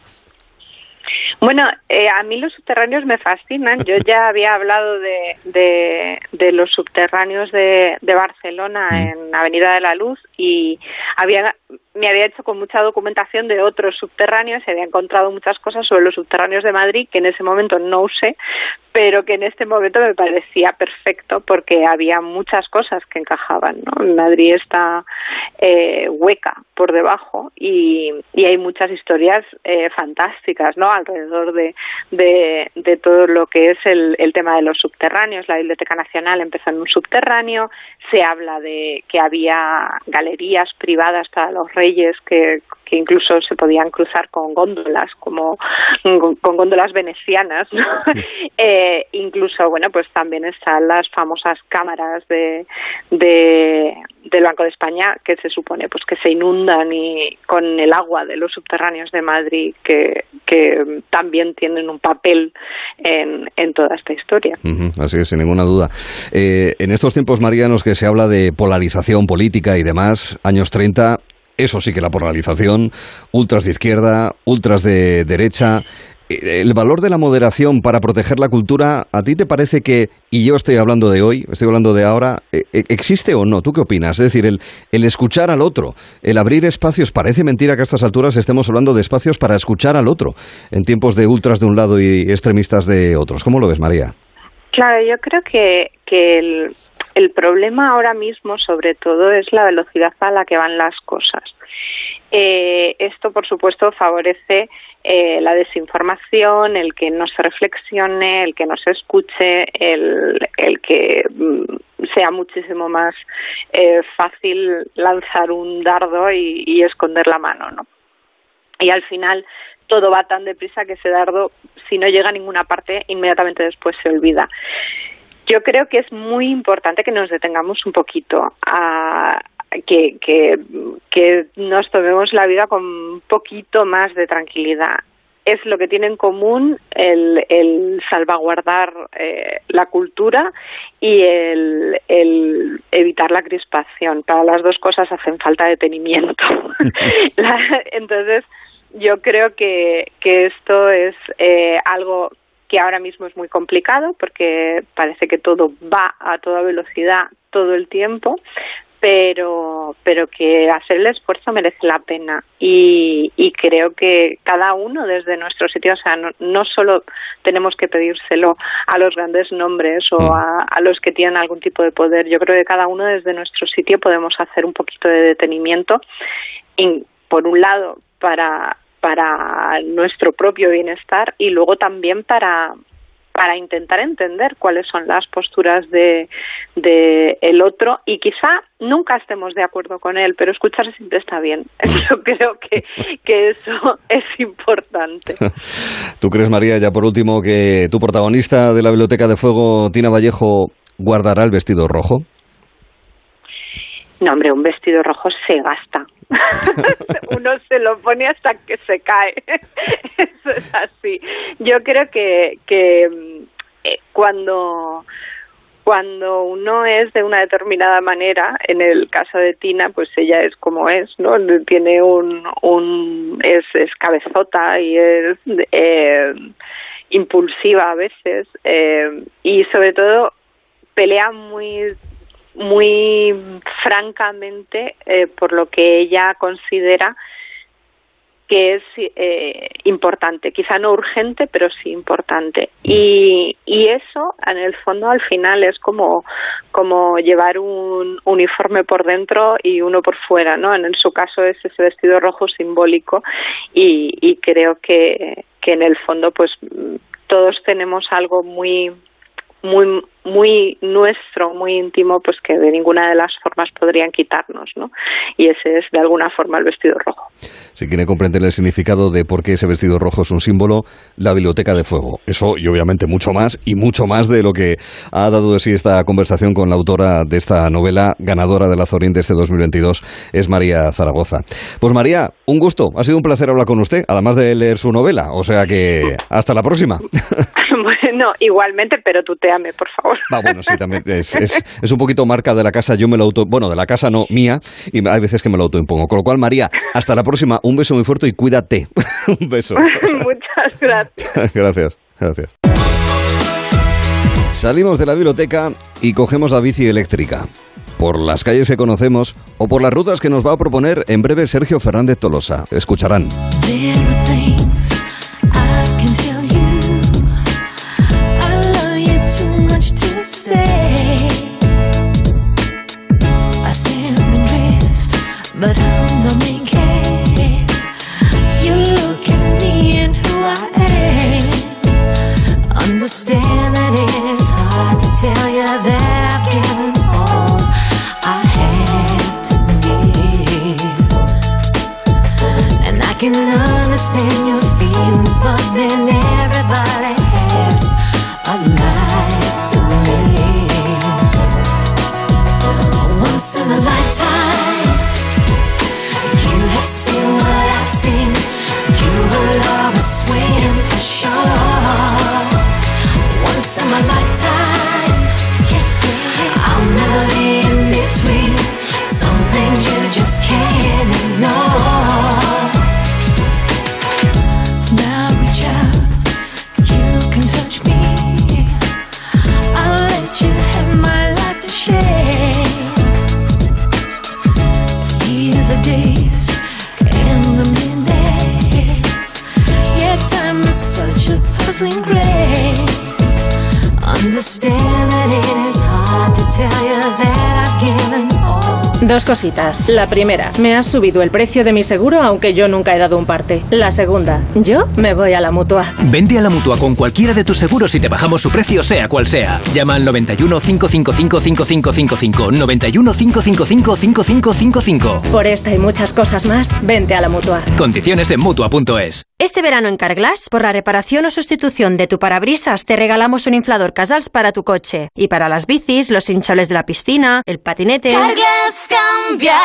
Bueno, eh, a mí los subterráneos me fascinan. Yo ya había hablado de, de, de los subterráneos de, de Barcelona mm. en Avenida de la Luz y había me había hecho con mucha documentación de otros subterráneos y había encontrado muchas cosas sobre los subterráneos de Madrid que en ese momento no usé, pero que en este momento me parecía perfecto porque había muchas cosas que encajaban. ¿no? Madrid está eh, hueca por debajo y, y hay muchas historias eh, fantásticas ¿no? alrededor de, de, de, todo lo que es el, el tema de los subterráneos. La Biblioteca Nacional empezó en un subterráneo, se habla de que había galerías privadas para los reyes que, que incluso se podían cruzar con góndolas, como con góndolas venecianas. eh, incluso, bueno, pues también están las famosas cámaras de, de, del Banco de España que se supone pues que se inundan y con el agua de los subterráneos de Madrid que, que también tienen un papel en, en toda esta historia. así es, sin ninguna duda. Eh, en estos tiempos marianos que se habla de polarización política y demás, años 30, eso sí que la polarización, ultras de izquierda, ultras de derecha. Eh, el valor de la moderación para proteger la cultura, ¿a ti te parece que, y yo estoy hablando de hoy, estoy hablando de ahora, eh, eh, ¿existe o no? ¿Tú qué opinas? Es decir, el, el escuchar al otro, el abrir espacios, parece mentira que a estas alturas estemos hablando de espacios para escuchar al otro, en tiempos de ultras de un lado y extremistas de otros. ¿Cómo lo ves, María? Claro, yo creo que, que el, problema ahora mismo, sobre todo, es la velocidad a la que van las cosas. Esto, por supuesto, favorece eh, la desinformación, el que no se reflexione, el que no se escuche, el, el que mm, sea muchísimo más eh, fácil lanzar un dardo y, y esconder la mano, ¿no? Y al final todo va tan deprisa que ese dardo, si no llega a ninguna parte, inmediatamente después se olvida. Yo creo que es muy importante que nos detengamos un poquito a, que, que, que nos tomemos la vida con un poquito más de tranquilidad es lo que tiene en común el, el salvaguardar eh, la cultura y el, el, evitar la crispación. Para las dos cosas hacen falta detenimiento. la, entonces, yo creo que, que esto es eh, algo que ahora mismo es muy complicado porque parece que todo va a toda velocidad todo el tiempo, pero pero que hacer el esfuerzo merece la pena. Y, y creo que cada uno desde nuestro sitio, o sea, no, no solo tenemos que pedírselo a los grandes nombres o a, a los que tienen algún tipo de poder, yo creo que cada uno desde nuestro sitio podemos hacer un poquito de detenimiento y, por un lado para para nuestro propio bienestar y luego también para para intentar entender cuáles son las posturas de, el otro y quizá nunca estemos de acuerdo con él, pero escucharse siempre está bien. Yo creo que, que eso es importante. ¿Tú crees, María, ya por último, que tu protagonista de la Biblioteca de Fuego, Tina Vallejo, guardará el vestido rojo? No, hombre, un vestido rojo se gasta. Uno se lo pone hasta que se cae. Eso es así. Yo creo que, que eh, cuando cuando uno es de una determinada manera, en el caso de Tina, pues ella es como es, ¿no? Tiene un, un es, es cabezota y es eh, impulsiva a veces eh, y sobre todo pelea muy muy francamente eh, por lo que ella considera que es eh, importante, quizá no urgente, pero sí importante. Y, y eso, en el fondo, al final es como, como llevar un uniforme por dentro y uno por fuera, ¿no? En, su caso es ese vestido rojo simbólico y, y creo que, que en el fondo, pues todos tenemos algo muy muy muy nuestro, muy íntimo, pues que de ninguna de las formas podrían quitarnos, ¿no? Y ese es de alguna forma el vestido rojo. Si quiere comprender el significado de por qué ese vestido rojo es un símbolo, la Biblioteca de Fuego. Eso y obviamente mucho más y mucho más de lo que ha dado de sí esta conversación con la autora de esta novela, ganadora del Azorín de este 2022, es María Zaragoza. Pues María, un gusto, ha sido un placer hablar con usted, además de leer su novela, o sea que hasta la próxima. bueno, igualmente, pero tuteame, por favor. Ah, bueno, sí, también es, es, un poquito marca de la casa, yo me lo auto... Bueno, de la casa no, mía, y hay veces que me lo autoimpongo. Con lo cual, María, hasta la próxima, un beso muy fuerte y cuídate. un beso. Muchas gracias. gracias, gracias. Salimos de la biblioteca y cogemos la bici eléctrica. Por las calles que conocemos o por las rutas que nos va a proponer en breve Sergio Fernández Tolosa. Escucharán. Say I stand and rest, but I'm the main case. You look at me and who I am. Understand that it is hard to tell you that I've given all I have to give. And I can understand your feelings, but then everybody has a life to once in a lifetime. You have seen what I've seen. You will always win for sure. Once in my lifetime. I'll never be in between. Some things you just can't ignore. Puzzling grace. Understand that it is hard to tell you that I've given all. Dos cositas. La primera, me has subido el precio de mi seguro aunque yo nunca he dado un parte. La segunda, yo me voy a la mutua. Vende a la mutua con cualquiera de tus seguros y te bajamos su precio, sea cual sea. Llama al 91 555 5555. 91 555 5555. Por esta y muchas cosas más, vente a la mutua. Condiciones en mutua.es. Este verano en Carglass, por la reparación o sustitución de tu parabrisas, te regalamos un inflador Casals para tu coche. Y para las bicis, los hinchables de la piscina, el patinete. Carglass cambia,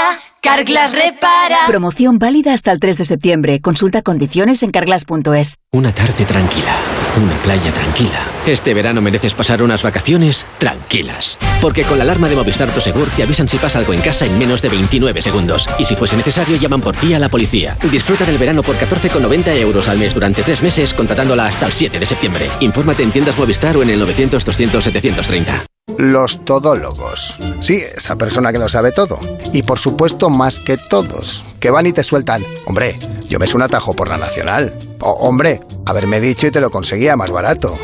Carglass repara. Promoción válida hasta el 3 de septiembre. Consulta condiciones en carglass.es. Una tarde tranquila, una playa tranquila. Este verano mereces pasar unas vacaciones tranquilas. Porque con la alarma de Movistar Prosegur te avisan si pasa algo en casa en menos de 29 segundos. Y si fuese necesario, llaman por ti a la policía. Disfruta del verano por 14,90 euros al mes durante tres meses, contratándola hasta el 7 de septiembre. Infórmate en tiendas Movistar o en el 900 200 730. Los todólogos. Sí, esa persona que lo sabe todo. Y por supuesto, más que todos. Que van y te sueltan. Hombre, yo me es un atajo por la nacional. O, hombre, haberme dicho y te lo conseguía más barato.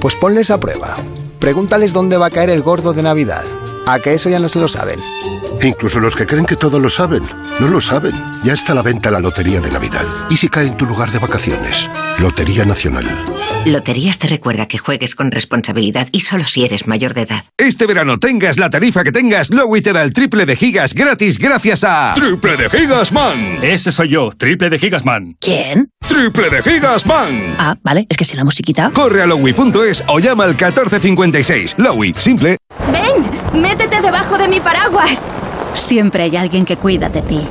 Pues ponles a prueba. Pregúntales dónde va a caer el gordo de Navidad. A que eso ya no se lo saben. Incluso los que creen que todo lo saben, no lo saben. Ya está a la venta la Lotería de Navidad. ¿Y si cae en tu lugar de vacaciones? Lotería Nacional. Loterías te recuerda que juegues con responsabilidad y solo si eres mayor de edad. Este verano tengas la tarifa que tengas, Lowy te da el triple de gigas gratis gracias a... ¡Triple de Gigas Man! Ese soy yo, Triple de Gigas Man. ¿Quién? ¡Triple de Gigas Man! Ah, vale, es que si la musiquita... Corre a lowy.es o llama al 1456. Lowy, simple. ¡Ven! ¡Métete debajo de mi paraguas! Siempre hay alguien que cuida de ti.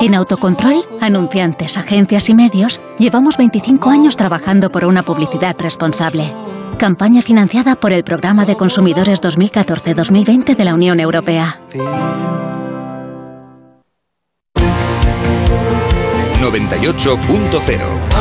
En Autocontrol, anunciantes, agencias y medios, llevamos 25 años trabajando por una publicidad responsable. Campaña financiada por el Programa de Consumidores 2014-2020 de la Unión Europea. 98.0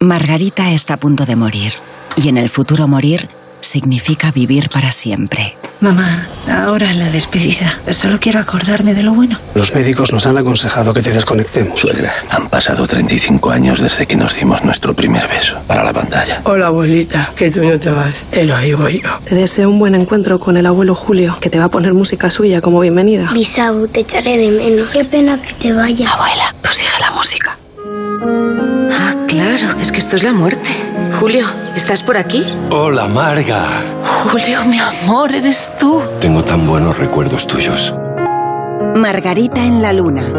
Margarita está a punto de morir y en el futuro morir significa vivir para siempre. Mamá, ahora la despedida. Solo quiero acordarme de lo bueno. Los médicos nos han aconsejado que te desconectemos. Suegra, han pasado 35 años desde que nos dimos nuestro primer beso. Para la pantalla. Hola, abuelita. Que tú no te vas. Te lo digo yo. Te deseo un buen encuentro con el abuelo Julio, que te va a poner música suya como bienvenida. Bisau, te echaré de menos. Qué pena que te vaya. Abuela, tú sigue la música. Ah, claro, es que esto es la muerte. Julio, ¿estás por aquí? Hola, Marga. Julio, mi amor, eres tú. Tengo tan buenos recuerdos tuyos. Margarita en la Luna.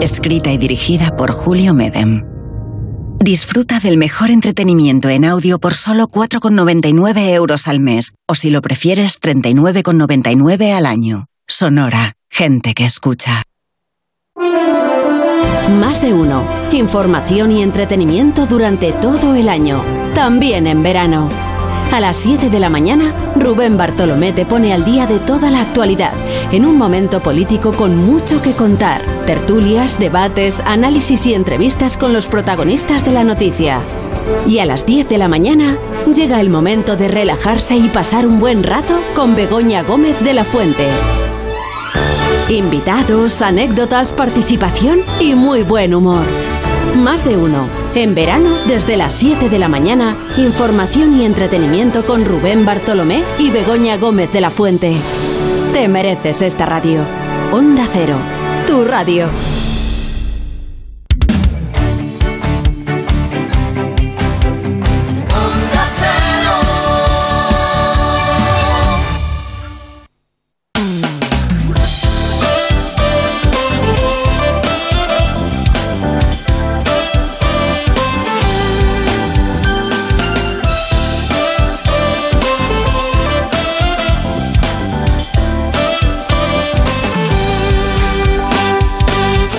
Escrita y dirigida por Julio Medem. Disfruta del mejor entretenimiento en audio por solo 4,99 euros al mes. O si lo prefieres, 39,99 al año. Sonora. Gente que escucha. Más de uno. Información y entretenimiento durante todo el año. También en verano. A las 7 de la mañana, Rubén Bartolomé te pone al día de toda la actualidad, en un momento político con mucho que contar. Tertulias, debates, análisis y entrevistas con los protagonistas de la noticia. Y a las 10 de la mañana, llega el momento de relajarse y pasar un buen rato con Begoña Gómez de la Fuente. Invitados, anécdotas, participación y muy buen humor. Más de uno. En verano, desde las 7 de la mañana, información y entretenimiento con Rubén Bartolomé y Begoña Gómez de la Fuente. Te mereces esta radio. Onda Cero, tu radio.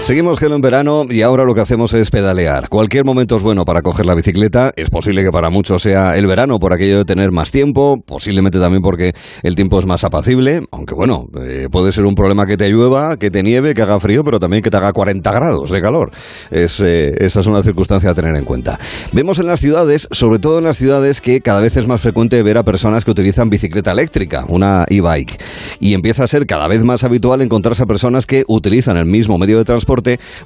Seguimos gelo en verano y ahora lo que hacemos es pedalear. Cualquier momento es bueno para coger la bicicleta. Es posible que para muchos sea el verano por aquello de tener más tiempo, posiblemente también porque el tiempo es más apacible, aunque bueno, eh, puede ser un problema que te llueva, que te nieve, que haga frío, pero también que te haga 40 grados de calor. Es, eh, esa es una circunstancia a tener en cuenta. Vemos en las ciudades, sobre todo en las ciudades, que cada vez es más frecuente ver a personas que utilizan bicicleta eléctrica, una e-bike. Y empieza a ser cada vez más habitual encontrarse a personas que utilizan el mismo medio de transporte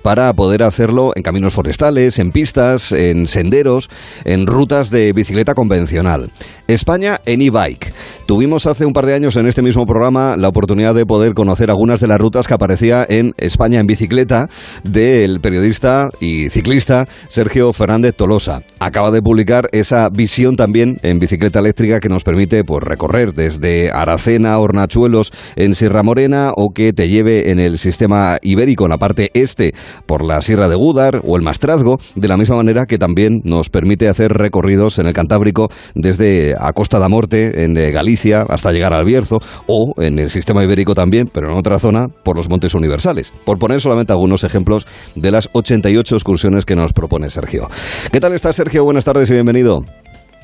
para poder hacerlo en caminos forestales, en pistas, en senderos, en rutas de bicicleta convencional. España en e-bike. Tuvimos hace un par de años en este mismo programa la oportunidad de poder conocer algunas de las rutas que aparecía en España en bicicleta del periodista y ciclista Sergio Fernández Tolosa. Acaba de publicar esa visión también en bicicleta eléctrica que nos permite pues, recorrer desde Aracena, Hornachuelos en Sierra Morena o que te lleve en el sistema ibérico en la parte este por la Sierra de Gúdar o el Mastrazgo, de la misma manera que también nos permite hacer recorridos en el Cantábrico desde a Costa da Morte, en eh, Galicia, hasta llegar al Bierzo, o en el sistema ibérico también, pero en otra zona, por los Montes Universales. Por poner solamente algunos ejemplos de las 88 excursiones que nos propone Sergio. ¿Qué tal estás, Sergio? Buenas tardes y bienvenido.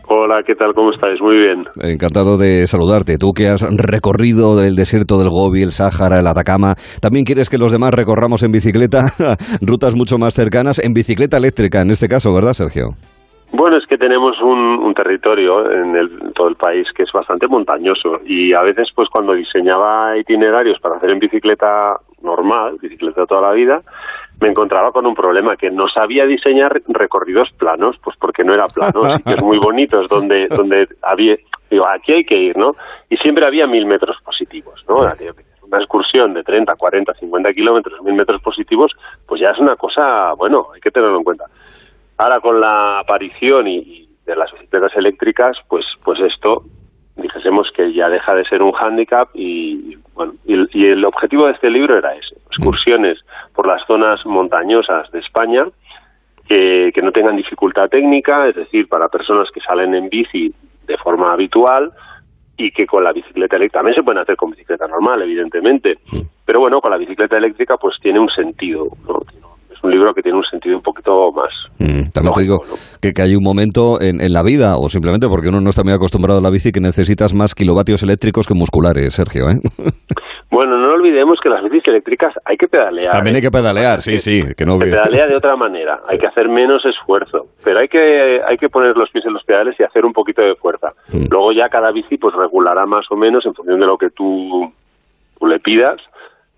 Hola, ¿qué tal? ¿Cómo estáis? Muy bien. Encantado de saludarte. Tú que has recorrido el desierto del Gobi, el Sáhara, el Atacama, ¿también quieres que los demás recorramos en bicicleta rutas mucho más cercanas, en bicicleta eléctrica en este caso, ¿verdad, Sergio? Bueno, es que tenemos un, territorio en, el, todo el país que es bastante montañoso y a veces, pues cuando diseñaba itinerarios para hacer en bicicleta normal, bicicleta toda la vida, me encontraba con un problema que no sabía diseñar recorridos planos, pues porque no era plano, sitios muy bonitos donde donde había, digo, aquí hay que ir, ¿no? Y siempre había mil metros positivos, ¿no? Una excursión de 30, 40, 50 kilómetros, mil metros positivos, pues ya es una cosa, bueno, hay que tenerlo en cuenta. Ahora con la aparición y, de las bicicletas eléctricas, pues pues esto dijésemos que ya deja de ser un hándicap y bueno y, el objetivo de este libro era ese excursiones por las zonas montañosas de España que, que no tengan dificultad técnica es decir para personas que salen en bici de forma habitual y que con la bicicleta eléctrica también se pueden hacer con bicicleta normal evidentemente pero bueno con la bicicleta eléctrica pues tiene un sentido ¿no? Un libro que tiene un sentido un poquito más. Mm, también te digo que, que, hay un momento en, en, la vida, o simplemente porque uno no está muy acostumbrado a la bici, que necesitas más kilovatios eléctricos que musculares, Sergio. ¿eh? Bueno, no olvidemos que las bicis eléctricas hay que pedalear. También hay que pedalear, sí, sí, que no Se pedalea de otra manera, hay que hacer menos esfuerzo, pero hay que hay que poner los pies en los pedales y hacer un poquito de fuerza. Mm. Luego ya cada bici pues regulará más o menos en función de lo que tú, tú le pidas.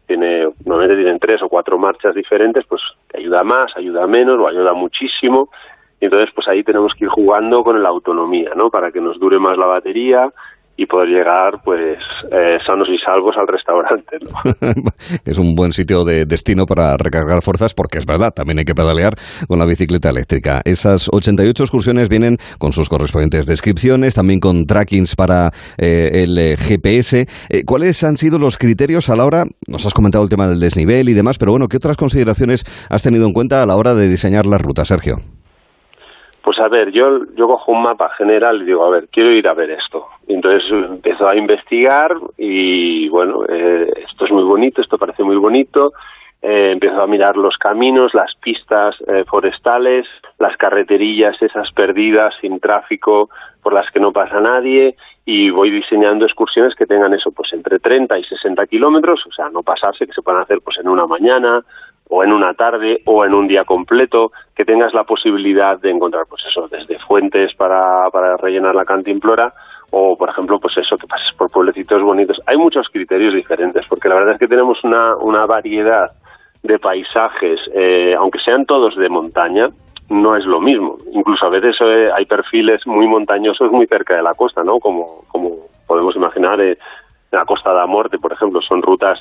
Tiene normalmente tienen tres o cuatro marchas diferentes, pues ayuda más, ayuda menos o ayuda muchísimo. Y entonces pues ahí tenemos que ir jugando con la autonomía, ¿no? Para que nos dure más la batería y poder llegar pues eh, sanos y salvos al restaurante. ¿no? es un buen sitio de destino para recargar fuerzas porque es verdad, también hay que pedalear con la bicicleta eléctrica. Esas 88 excursiones vienen con sus correspondientes descripciones, también con trackings para eh, el eh, GPS. Eh, ¿Cuáles han sido los criterios a la hora, nos has comentado el tema del desnivel y demás, pero bueno, ¿qué otras consideraciones has tenido en cuenta a la hora de diseñar la ruta, Sergio? Pues a ver, yo, yo cojo un mapa general y digo, a ver, quiero ir a ver esto. Entonces empiezo a investigar y bueno, eh, esto es muy bonito, esto parece muy bonito. Eh, empiezo a mirar los caminos, las pistas eh, forestales, las carreterillas esas perdidas, sin tráfico, por las que no pasa nadie. Y voy diseñando excursiones que tengan eso, pues entre 30 y 60 kilómetros, o sea, no pasarse, que se puedan hacer pues en una mañana, o en una tarde o en un día completo, que tengas la posibilidad de encontrar, pues eso, desde fuentes para, para rellenar la cantimplora o, por ejemplo, pues eso, que pases por pueblecitos bonitos. Hay muchos criterios diferentes, porque la verdad es que tenemos una, una variedad de paisajes, eh, aunque sean todos de montaña, no es lo mismo. Incluso a veces eh, hay perfiles muy montañosos muy cerca de la costa, ¿no? Como, como podemos imaginar, eh, la Costa de la Muerte, por ejemplo, son rutas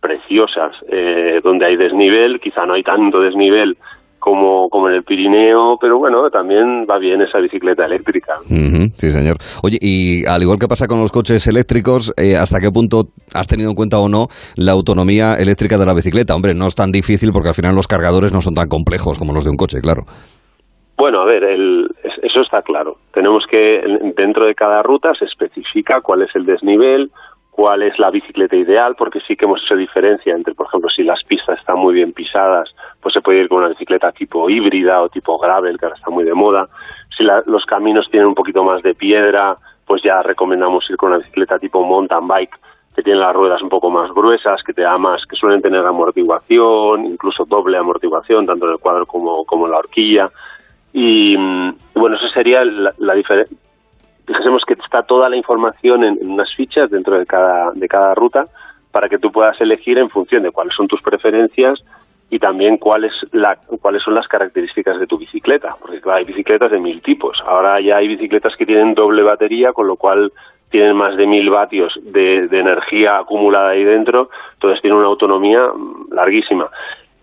preciosas, eh, donde hay desnivel, quizá no hay tanto desnivel como, como en el Pirineo, pero bueno, también va bien esa bicicleta eléctrica. Sí, señor. Oye, y al igual que pasa con los coches eléctricos, eh, ¿hasta qué punto has tenido en cuenta o no la autonomía eléctrica de la bicicleta? Hombre, no es tan difícil porque al final los cargadores no son tan complejos como los de un coche, claro. Bueno, a ver, el, es- eso está claro. Tenemos que, en- dentro de cada ruta se especifica cuál es el desnivel, cuál es la bicicleta ideal, porque sí que hemos hecho diferencia entre, por ejemplo, si las pistas están muy bien pisadas, pues se puede ir con una bicicleta tipo híbrida o tipo gravel, que ahora está muy de moda. Si la- los caminos tienen un poquito más de piedra, pues ya recomendamos ir con una bicicleta tipo mountain bike, que tiene las ruedas un poco más gruesas, que te da más, que suelen tener amortiguación, incluso doble amortiguación, tanto en el cuadro como, como en la horquilla. Y mm, bueno, eso sería la, la diferencia. Dijésemos que está toda la información en, unas fichas dentro de cada, de cada ruta para que tú puedas elegir en función de cuáles son tus preferencias y también cuáles la, cuáles son las características de tu bicicleta, porque claro, hay bicicletas de mil tipos. Ahora ya hay bicicletas que tienen doble batería, con lo cual tienen más de mil vatios de, de energía acumulada ahí dentro, entonces tienen una autonomía mm, larguísima.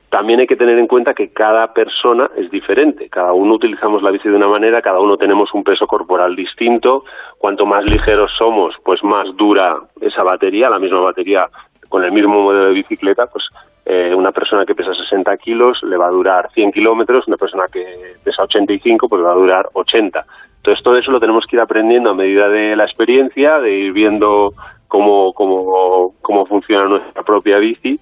También hay que tener en cuenta que cada persona es diferente. Cada uno utilizamos la bici de una manera, cada uno tenemos un peso corporal distinto. Cuanto más ligeros somos, pues más dura esa batería. La misma batería con el mismo modelo de bicicleta, pues eh, una persona que pesa 60 kilos le va a durar 100 kilómetros, una persona que pesa 85 pues le va a durar 80. Entonces todo eso lo tenemos que ir aprendiendo a medida de la experiencia, de ir viendo cómo, cómo, cómo funciona nuestra propia bici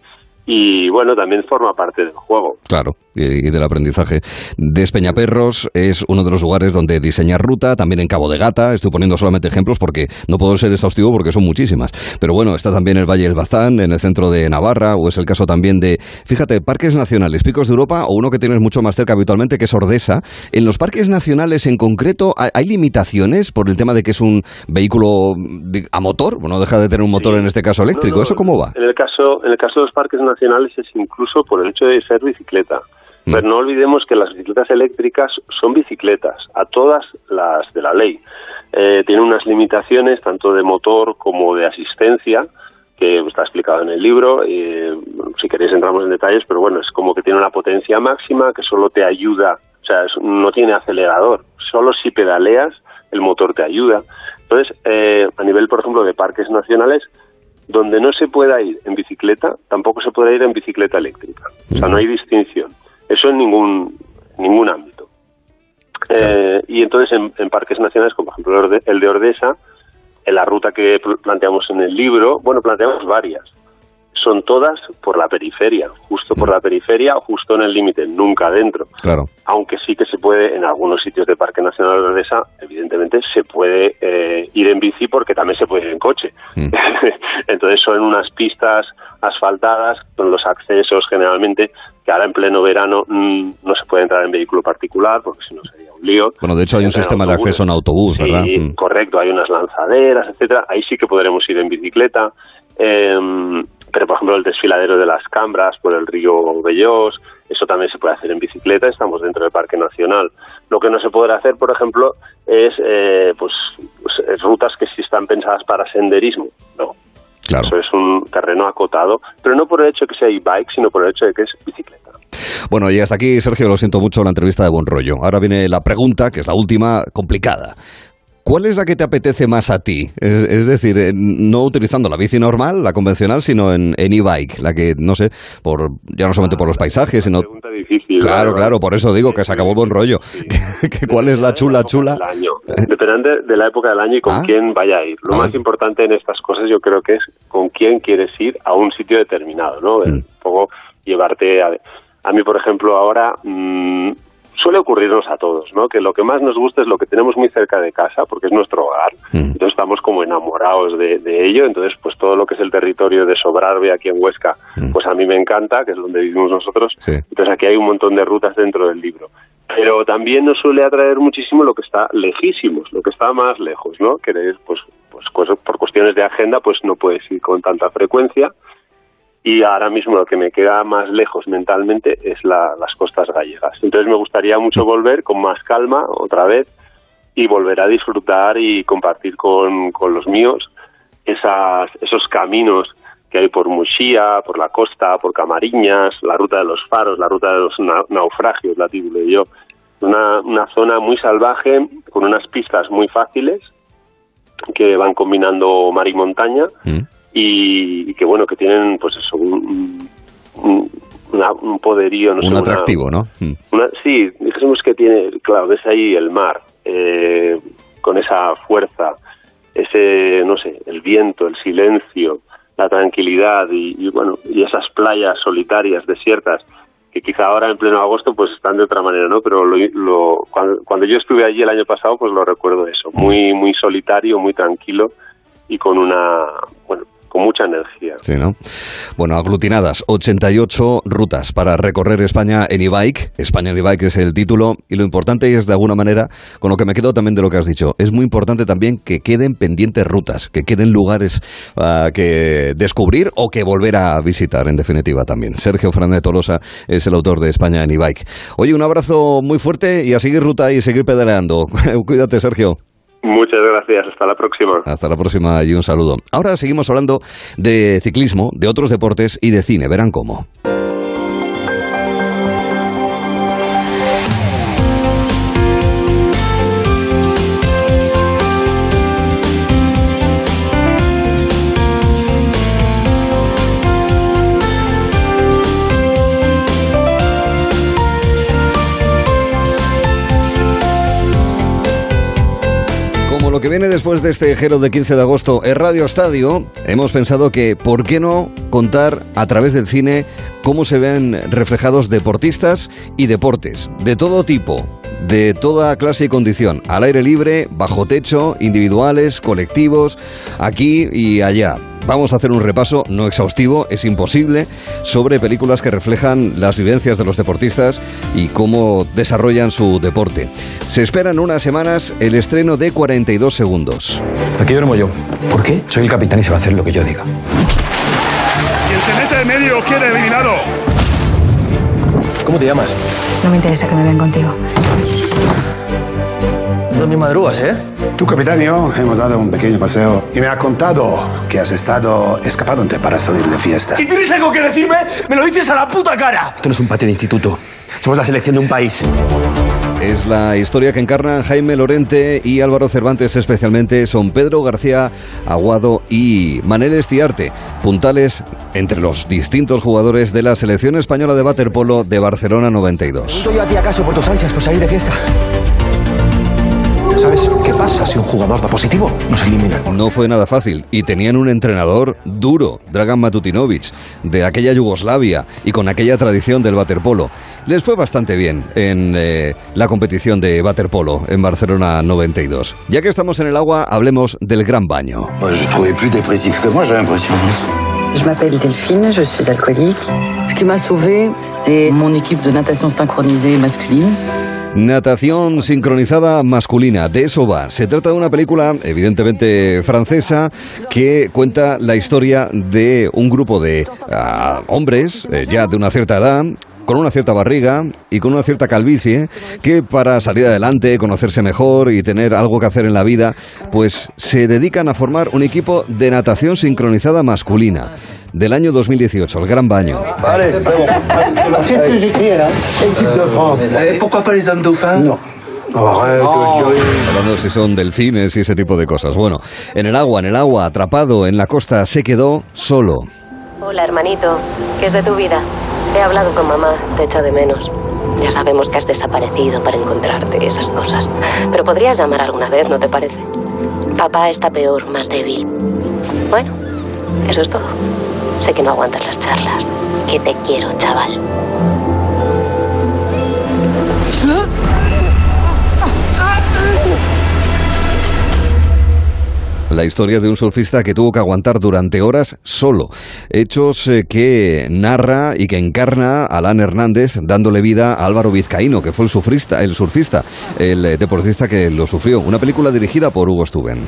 y bueno, también forma parte del juego. Claro, y, y del aprendizaje. Despeñaperros es uno de los lugares donde diseñar ruta, también en Cabo de Gata, estoy poniendo solamente ejemplos porque no puedo ser exhaustivo porque son muchísimas. Pero bueno, está también el Valle del Bazán, en el centro de Navarra, o es el caso también de, fíjate, parques nacionales, picos de Europa, o uno que tienes mucho más cerca habitualmente, que es Ordesa. En los parques nacionales en concreto, ¿hay, hay limitaciones por el tema de que es un vehículo de- a motor? Bueno, deja de tener un motor en este caso eléctrico. No, no, ¿Eso cómo va? En el caso, en el caso de los parques nacionales es incluso por el hecho de ser bicicleta. Mm. Pero no olvidemos que las bicicletas eléctricas son bicicletas, a todas las de la ley. Eh, tienen unas limitaciones tanto de motor como de asistencia, que está explicado en el libro. eh, si queréis entramos en detalles, pero bueno, es como que tiene una potencia máxima que solo te ayuda, o sea, es- no tiene acelerador. Solo si pedaleas, el motor te ayuda. Entonces, eh, a nivel, por ejemplo, de parques nacionales, donde no se pueda ir en bicicleta, tampoco se puede ir en bicicleta eléctrica. O sea, no hay distinción. Eso en ningún, ningún ámbito. Eh, y entonces en, en parques nacionales, como por ejemplo el de- el de Ordesa, en la ruta que pl- planteamos en el libro, bueno, planteamos varias. Son todas por la periferia, justo por la periferia o justo en el límite, nunca dentro. Claro. Aunque sí que se puede, en algunos sitios de Parque Nacional de Ordesa, evidentemente se puede eh, ir en bici porque también se puede ir en coche. Entonces son unas pistas asfaltadas con los accesos generalmente que ahora en pleno verano mm, no se puede entrar en vehículo particular porque si no sería un lío. Bueno, de hecho hay un sistema de acceso en autobús, ¿verdad? Sí, Mm. correcto, hay unas lanzaderas, etcétera. Ahí sí que podremos ir en bicicleta. Em, pero, por ejemplo, el desfiladero de las Cambras por el río Bellós, eso también se puede hacer en bicicleta, estamos dentro del Parque Nacional. Lo que no se podrá hacer, por ejemplo, es eh, pues, pues, rutas que sí están pensadas para senderismo. No. Eso es un terreno acotado, pero no por el hecho de que sea e-bike, sino por el hecho de que es bicicleta. Bueno, y hasta aquí, Sergio, lo siento mucho la entrevista de buen rollo. Ahora viene la pregunta, que es la última, complicada. ¿Cuál es la que te apetece más a ti? Es, es decir, eh, no utilizando la bici normal, la convencional, sino en e-bike, la que, no sé, por ya no solamente por los paisajes, sino... Pregunta difícil. Claro, claro, por eso digo que se acabó el buen rollo. Que ¿Cuál es la chula chula? Depende de la época del año y con Ah. quién vaya a ir. Lo Ah. más importante en estas cosas yo creo que es con quién quieres ir a un sitio determinado, ¿no? Mm. Un poco llevarte a... A mí, por ejemplo, ahora mm, suele ocurrirnos a todos, ¿no? Que lo que más nos gusta es lo que tenemos muy cerca de casa, porque es nuestro hogar. Entonces estamos como enamorados de, de ello. Entonces, pues todo lo que es el territorio de Sobrarbe aquí en Huesca, pues a mí me encanta, que es donde vivimos nosotros. Entonces aquí hay un montón de rutas dentro del libro. Pero también nos suele atraer muchísimo lo que está lejísimos, lo que está más lejos, ¿no? Que es, pues, pues por cuestiones de agenda, pues no puedes ir con tanta frecuencia. Y ahora mismo lo que me queda más lejos mentalmente es la- las costas gallegas. Entonces me gustaría mucho volver con más calma otra vez y volver a disfrutar y compartir con, con los míos esas, esos caminos que hay por Muxía, por la costa, por Camariñas, la ruta de los faros, la ruta de los na- naufragios, la titulé yo. Una, una zona muy salvaje, con unas pistas muy fáciles, que van combinando mar y montaña, y, y que bueno, que tienen pues eso, un, un, una- un poderío, no sé, Un una- atractivo, ¿no? Mm. una- sí, dijésemos que tiene, claro, ves ahí el mar, eh, con esa fuerza, ese, no sé, el viento, el silencio, la tranquilidad y, y, bueno, y esas playas solitarias, desiertas, que quizá ahora en pleno agosto pues están de otra manera, ¿no? Pero lo, lo- cuando, cuando yo estuve allí el año pasado pues lo recuerdo eso, muy, muy solitario, muy tranquilo y con una, bueno, con mucha energía. Sí, ¿no? Bueno, aglutinadas, 88 rutas para recorrer España en e-bike. España en e-bike es el título. Y lo importante es, de alguna manera, con lo que me quedo también de lo que has dicho, es muy importante también que queden pendientes rutas, que queden lugares ah, que descubrir o que volver a visitar, en definitiva, también. Sergio Fernández Tolosa es el autor de España en e-bike. Oye, un abrazo muy fuerte y a seguir ruta y seguir pedaleando. Cuídate, Sergio. Muchas gracias, hasta la próxima. Hasta la próxima y un saludo. Ahora seguimos hablando de ciclismo, de otros deportes y de cine. Verán cómo. Lo que viene después de este gelo de 15 de agosto en Radio Estadio, hemos pensado que, ¿por qué no contar a través del cine cómo se ven reflejados deportistas y deportes de todo tipo, de toda clase y condición, al aire libre, bajo techo, individuales, colectivos, aquí y allá? Vamos a hacer un repaso, no exhaustivo, es imposible, sobre películas que reflejan las vivencias de los deportistas y cómo desarrollan su deporte. Se espera en unas semanas el estreno de 42 segundos. Aquí duermo yo. ¿Por qué? Soy el capitán y se va a hacer lo que yo diga. Quien se mete en medio queda eliminado. ¿Cómo te llamas? No me interesa que me ven contigo. Tú también madrugas, ¿eh? Tu capitán y yo hemos dado un pequeño paseo y me ha contado que has estado escapándote para salir de fiesta. ¿Y tienes algo que decirme? ¡Me lo dices a la puta cara! Esto no es un patio de instituto. Somos la selección de un país. Es la historia que encarnan Jaime Lorente y Álvaro Cervantes especialmente, son Pedro García Aguado y Manel Estiarte, puntales entre los distintos jugadores de la selección española de waterpolo de Barcelona 92. ¿Pregunto yo a ti acaso por tus ansias por salir de fiesta? ¿Sabes qué pasa? si un jugador da positivo? Nos eliminan. No fue nada fácil y tenían un entrenador duro, Dragan Matutinovic, de aquella Yugoslavia y con aquella tradición del waterpolo. Les fue bastante bien en eh, la competición de waterpolo en Barcelona 92. Ya que estamos en el agua, hablemos del gran baño. Je trouvais plus dépressif que moi, j'ai l'impression. Je m'appelle Delphine, je suis alcoolique. Ce qui m'a sauvée, c'est mon équipe de natation synchronisée masculine. Natación sincronizada masculina, de eso va. Se trata de una película, evidentemente francesa, que cuenta la historia de un grupo de ah, hombres, eh, ya de una cierta edad, con una cierta barriga y con una cierta calvicie, que para salir adelante, conocerse mejor y tener algo que hacer en la vida, pues se dedican a formar un equipo de natación sincronizada masculina del año 2018, el Gran Baño. Allez, c'est bon. Qu'est-ce que j'écris là Équipe de France. Et pourquoi pas les hommes dauphins Non. Hablando si son delfines y ese tipo de cosas. Bueno, en el agua, en el agua, atrapado en la costa, se quedó solo. Hola, hermanito. ¿Qué es de tu vida? He hablado con mamá, te echo de menos. Ya sabemos que has desaparecido para encontrarte y esas cosas. Pero podrías llamar alguna vez, ¿no te parece? Papá está peor, más débil. Bueno, eso es todo. Sé que no aguantas las charlas. Que te quiero, chaval. La historia de un surfista que tuvo que aguantar durante horas solo. Hechos eh, que narra y que encarna Alan Hernández dándole vida a Álvaro Vizcaíno, que fue el surfista, el surfista, el eh, deportista que lo sufrió. Una película dirigida por Hugo Stuben.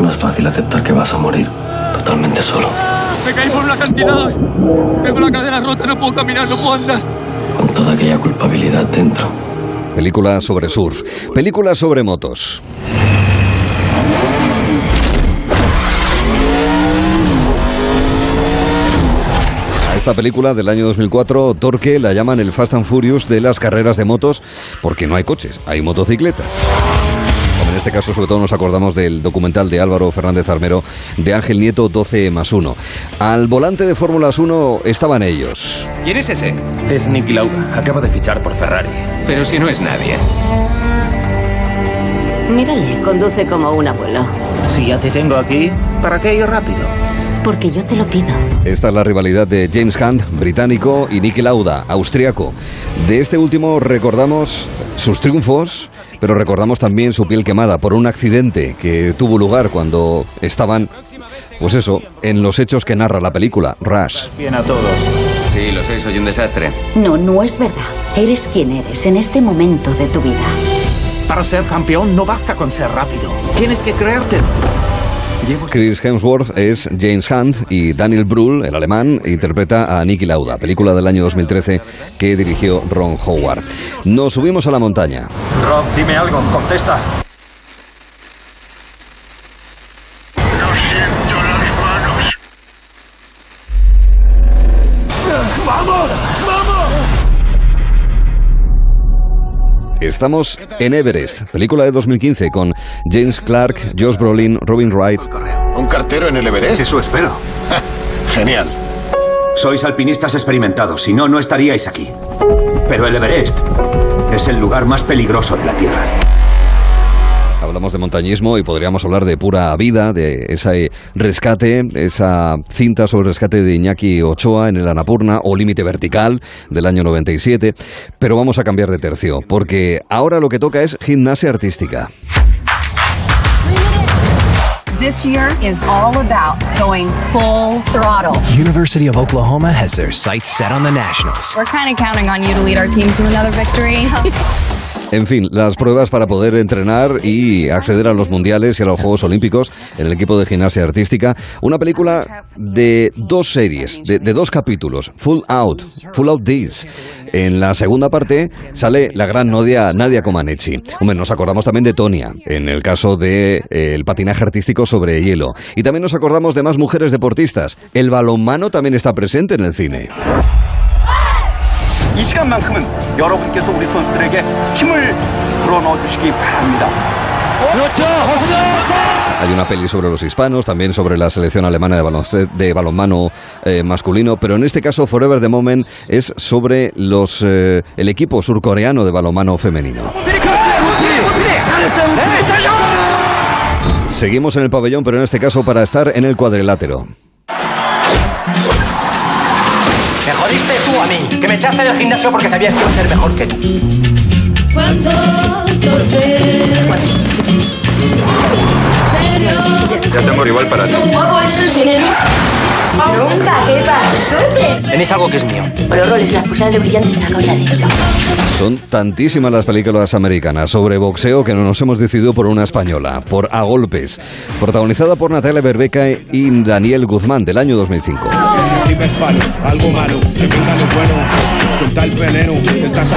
No es fácil aceptar que vas a morir totalmente solo. Me caí por un acantilado. Tengo la cadera rota, no puedo caminar, no puedo andar. Con toda aquella culpabilidad dentro. Película sobre surf. Película sobre motos. A esta película del año 2004, Torque la llaman el Fast and Furious de las carreras de motos porque no hay coches, hay motocicletas. Como en este caso, sobre todo nos acordamos del documental de Álvaro Fernández Armero de Ángel Nieto 12 más 1. Al volante de Fórmulas 1 estaban ellos. ¿Quién es ese? Es Nicky Lauda. Acaba de fichar por Ferrari. Pero si no es nadie. Mírale, conduce como un abuelo. Si ya te tengo aquí, ¿para qué ir rápido? Porque yo te lo pido. Esta es la rivalidad de James Hunt, británico, y Nicky Lauda, austriaco. De este último recordamos sus triunfos, pero recordamos también su piel quemada por un accidente que tuvo lugar cuando estaban, pues eso, en los hechos que narra la película, Rush. Bien a todos. Sí, lo sé, soy un desastre. No, no es verdad. Eres quien eres en este momento de tu vida. Para ser campeón no basta con ser rápido. Tienes que creértelo. Chris Hemsworth es James Hunt y Daniel Brühl, el alemán, interpreta a Nicky Lauda, película del año 2013 que dirigió Ron Howard. Nos subimos a la montaña. Rob, dime algo, contesta. Estamos en Everest, película de 2015 con James Clark, Josh Brolin, Robin Wright. ¿Un cartero en el Everest? Eso espero. Genial. Sois alpinistas experimentados, si no, no estaríais aquí. Pero el Everest es el lugar más peligroso de la Tierra. Hablamos de montañismo y podríamos hablar de pura vida, de ese rescate, esa cinta sobre el rescate de Iñaki Ochoa en el Anapurna o Límite Vertical del año 97. Pero vamos a cambiar de tercio, porque ahora lo que toca es gimnasia artística. This year is all about going full throttle. University of Oklahoma has their sights set on the Nationals. We're kind of counting on you to lead our team to another victory. En fin, las pruebas para poder entrenar y acceder a los mundiales y a los Juegos Olímpicos en el equipo de gimnasia artística. Una película de dos series, de, dos capítulos, Full Out, Full Out Days. En la segunda parte sale la gran Nadia, Nadia Comaneci. Hombre, nos acordamos también de Tonia, en el caso del de, eh, patinaje artístico sobre hielo. Y también nos acordamos de más mujeres deportistas. El balonmano también está presente en el cine. 이 시간만큼은 여러분께서 우리 선수들에게 힘을 불어넣어 주시기 바랍니다. Hay una peli sobre los hispanos, también sobre la selección alemana de, balonce- de balonmano eh, masculino, pero en este caso Forever the Moment es sobre los, eh, el equipo surcoreano de balonmano femenino. Seguimos en el pabellón, pero en este caso para estar en el cuadrilátero. Me jodiste tú a mí, que me echaste del gimnasio porque sabías que iba a ser mejor que tú. Ya tengo igual para ti. es el dinero? Nunca, ¿qué pasó? Tenéis algo que es mío. Los roles y las de brillantes se sacan la lengua. Son tantísimas las películas americanas sobre boxeo que no nos hemos decidido por una española, por A Golpes, protagonizada por Natalia Berbeca y Daniel Guzmán del año 2005. Algo malo, que venga lo bueno, soltar el veneno, estás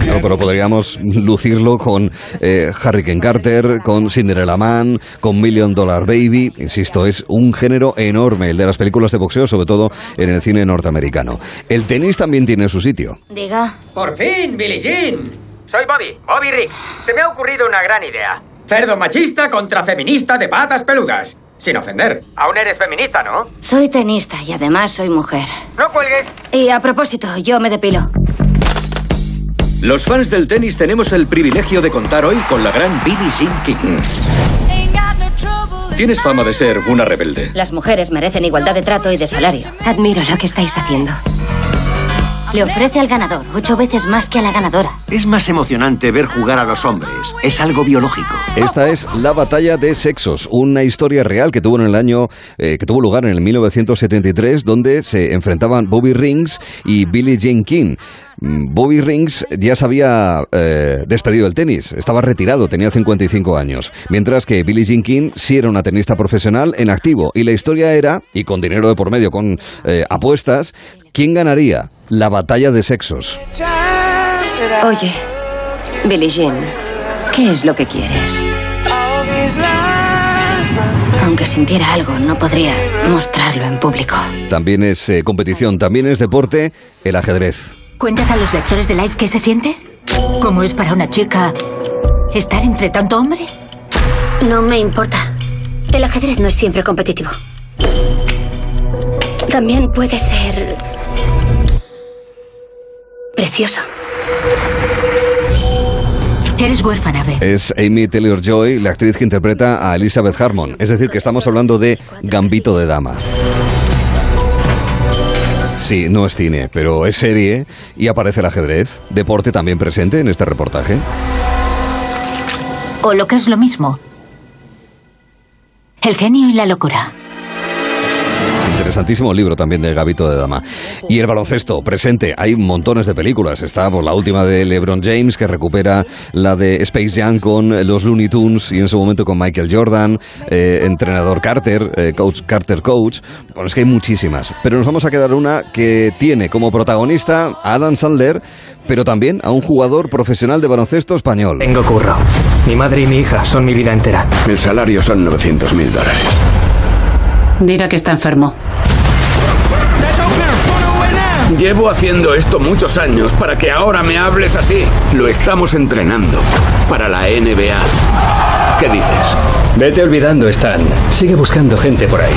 Claro, pero podríamos lucirlo con eh, Hurricane Carter, con Cinderella Man, con Million Dollar Baby. Insisto, es un género enorme el de las películas de boxeo, sobre todo en el cine norteamericano. El tenis también tiene su sitio. Diga. Por fin, Billie Jean. Soy Bobby, Bobby Riggs. Se me ha ocurrido una gran idea. Cerdo machista contra feminista de patas peludas. Sin ofender. Aún eres feminista, ¿no? Soy tenista y además soy mujer. No cuelgues. Y a propósito, yo me depilo. Los fans del tenis tenemos el privilegio de contar hoy con la gran Billie Jean King. Tienes fama de ser una rebelde. Las mujeres merecen igualdad de trato y de salario. Admiro lo que estáis haciendo. Le ofrece al ganador ocho veces más que a la ganadora. Es más emocionante ver jugar a los hombres. Es algo biológico. Esta es La Batalla de Sexos, una historia real que tuvo en el año eh, que tuvo lugar en el 1973, donde se enfrentaban Bobby Rings y Billie Jean King. Mm, Bobby Rings ya se había eh, despedido del tenis, estaba retirado, tenía 55 años, mientras que Billie Jean King sí era una tenista profesional en activo y la historia era, y con dinero de por medio, con eh, apuestas, ¿quién ganaría la batalla de sexos? Oye, Billie Jean, ¿qué es lo que quieres? Aunque sintiera algo, no podría mostrarlo en público. También es eh, competición, también es deporte, el ajedrez. ¿Cuentas a los lectores de Life qué se siente? ¿Cómo es para una chica estar entre tanto hombre? No me importa. El ajedrez no es siempre competitivo. También puede ser precioso. Eres huérfana, Beth. Es Amy Taylor Joy, la actriz que interpreta a Elizabeth Harmon. Es decir, que estamos hablando de Gambito de Dama. Sí, no es cine, pero es serie y aparece el ajedrez. Deporte también presente en este reportaje. O lo que es lo mismo. El genio y la locura. Interesantísimo libro también de Gabito de Dama. Y el baloncesto, presente. Hay montones de películas. Está por la última de LeBron James, que recupera la de Space Jam con los Looney Tunes y en su momento con Michael Jordan, eh, entrenador Carter, eh, coach Carter Coach. Bueno, es que hay muchísimas. Pero nos vamos a quedar una que tiene como protagonista a Adam Sandler, pero también a un jugador profesional de baloncesto español. Tengo curro. Mi madre y mi hija son mi vida entera. El salario son 900 mil dólares. Dirá que está enfermo. Llevo haciendo esto muchos años para que ahora me hables así. Lo estamos entrenando para la NBA. ¿Qué dices? Vete olvidando, Stan. Sigue buscando gente por ahí.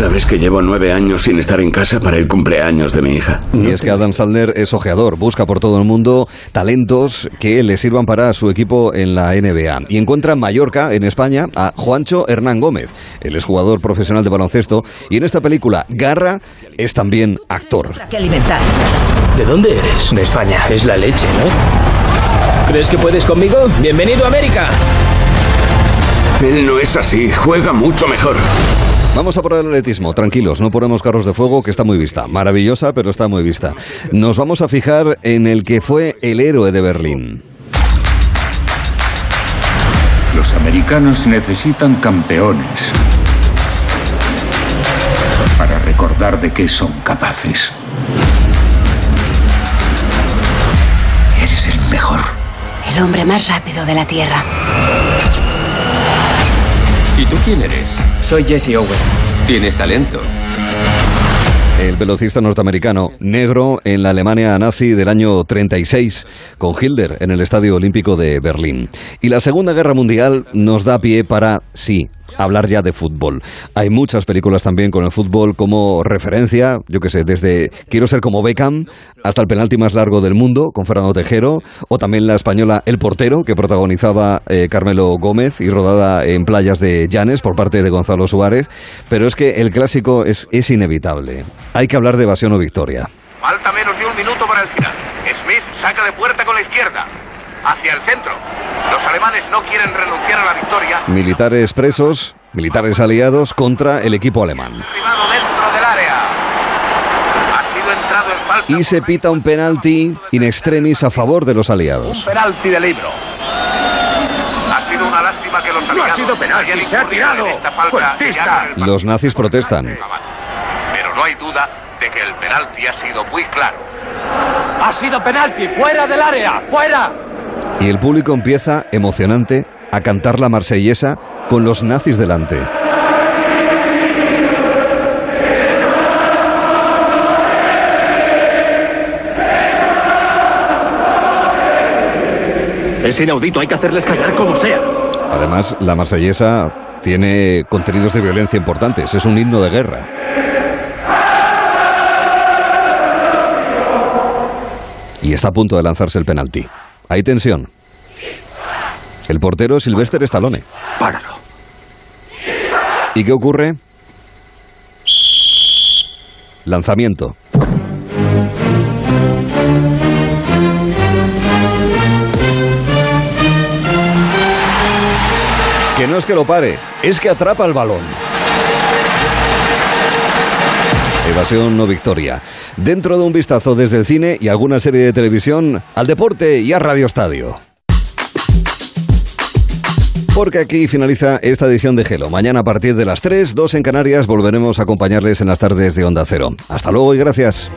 ¿Sabes que llevo nueve años sin estar en casa para el cumpleaños de mi hija? Y es que Adam Sandler es ojeador, busca por todo el mundo talentos que le sirvan para su equipo en la NBA. Y encuentra en Mallorca, en España, a Juancho Hernán Gómez. Él es jugador profesional de baloncesto y en esta película, Garra, es también actor. Que alimentar. ¿De dónde eres? De España. Es la leche, ¿no? ¿Crees que puedes conmigo? ¡Bienvenido a América! Él no es así, juega mucho mejor. Vamos a por el atletismo, tranquilos, no ponemos carros de fuego, que está muy vista. Maravillosa, pero está muy vista. Nos vamos a fijar en el que fue el héroe de Berlín. Los americanos necesitan campeones para recordar de qué son capaces. Eres el mejor. El hombre más rápido de la Tierra. ¿Y tú quién eres? Soy Jesse Owens. Tienes talento. El velocista norteamericano, negro en la Alemania nazi del año 36, con Hilder en el Estadio Olímpico de Berlín. Y la Segunda Guerra Mundial nos da pie para, sí, hablar ya de fútbol. Hay muchas películas también con el fútbol como referencia, yo que sé, desde Quiero ser como Beckham hasta el penalti más largo del mundo con Fernando Tejero, o también la española El portero, que protagonizaba eh, Carmelo Gómez y rodada en playas de Llanes por parte de Gonzalo Suárez. Pero es que el clásico es, es inevitable. Hay que hablar de evasión o victoria. Falta menos de un minuto para el final. Smith saca de puerta con la izquierda. Hacia el centro. Los alemanes no quieren renunciar a la victoria. Militares presos, militares aliados contra el equipo alemán. Dentro del área. Ha sido entrado en falta. Y se pita un penalti in extremis a favor de los aliados. Penalti de libro. Ha sido una lástima que los aliados ha sido penalti, se ha tirado. en esta falta. Los nazis protestan. Pero no hay duda de que el penalti ha sido muy claro. Ha sido penalti, fuera del área, fuera. Y el público empieza, emocionante, a cantar la marsellesa con los nazis delante. Es inaudito, hay que hacerles callar como sea. Además, la marsellesa tiene contenidos de violencia importantes, es un himno de guerra. Y está a punto de lanzarse el penalti. Hay tensión. El portero es Sylvester Stallone. Páralo. ¿Y qué ocurre? Lanzamiento. Que no es que lo pare, es que atrapa el balón. Evasión o victoria. Dentro de un vistazo desde el cine y alguna serie de televisión, al deporte y a Radio Estadio. Porque aquí finaliza esta edición de Gelo. Mañana a partir de las 3, 2 en Canarias, volveremos a acompañarles en las tardes de Onda Cero. Hasta luego y gracias.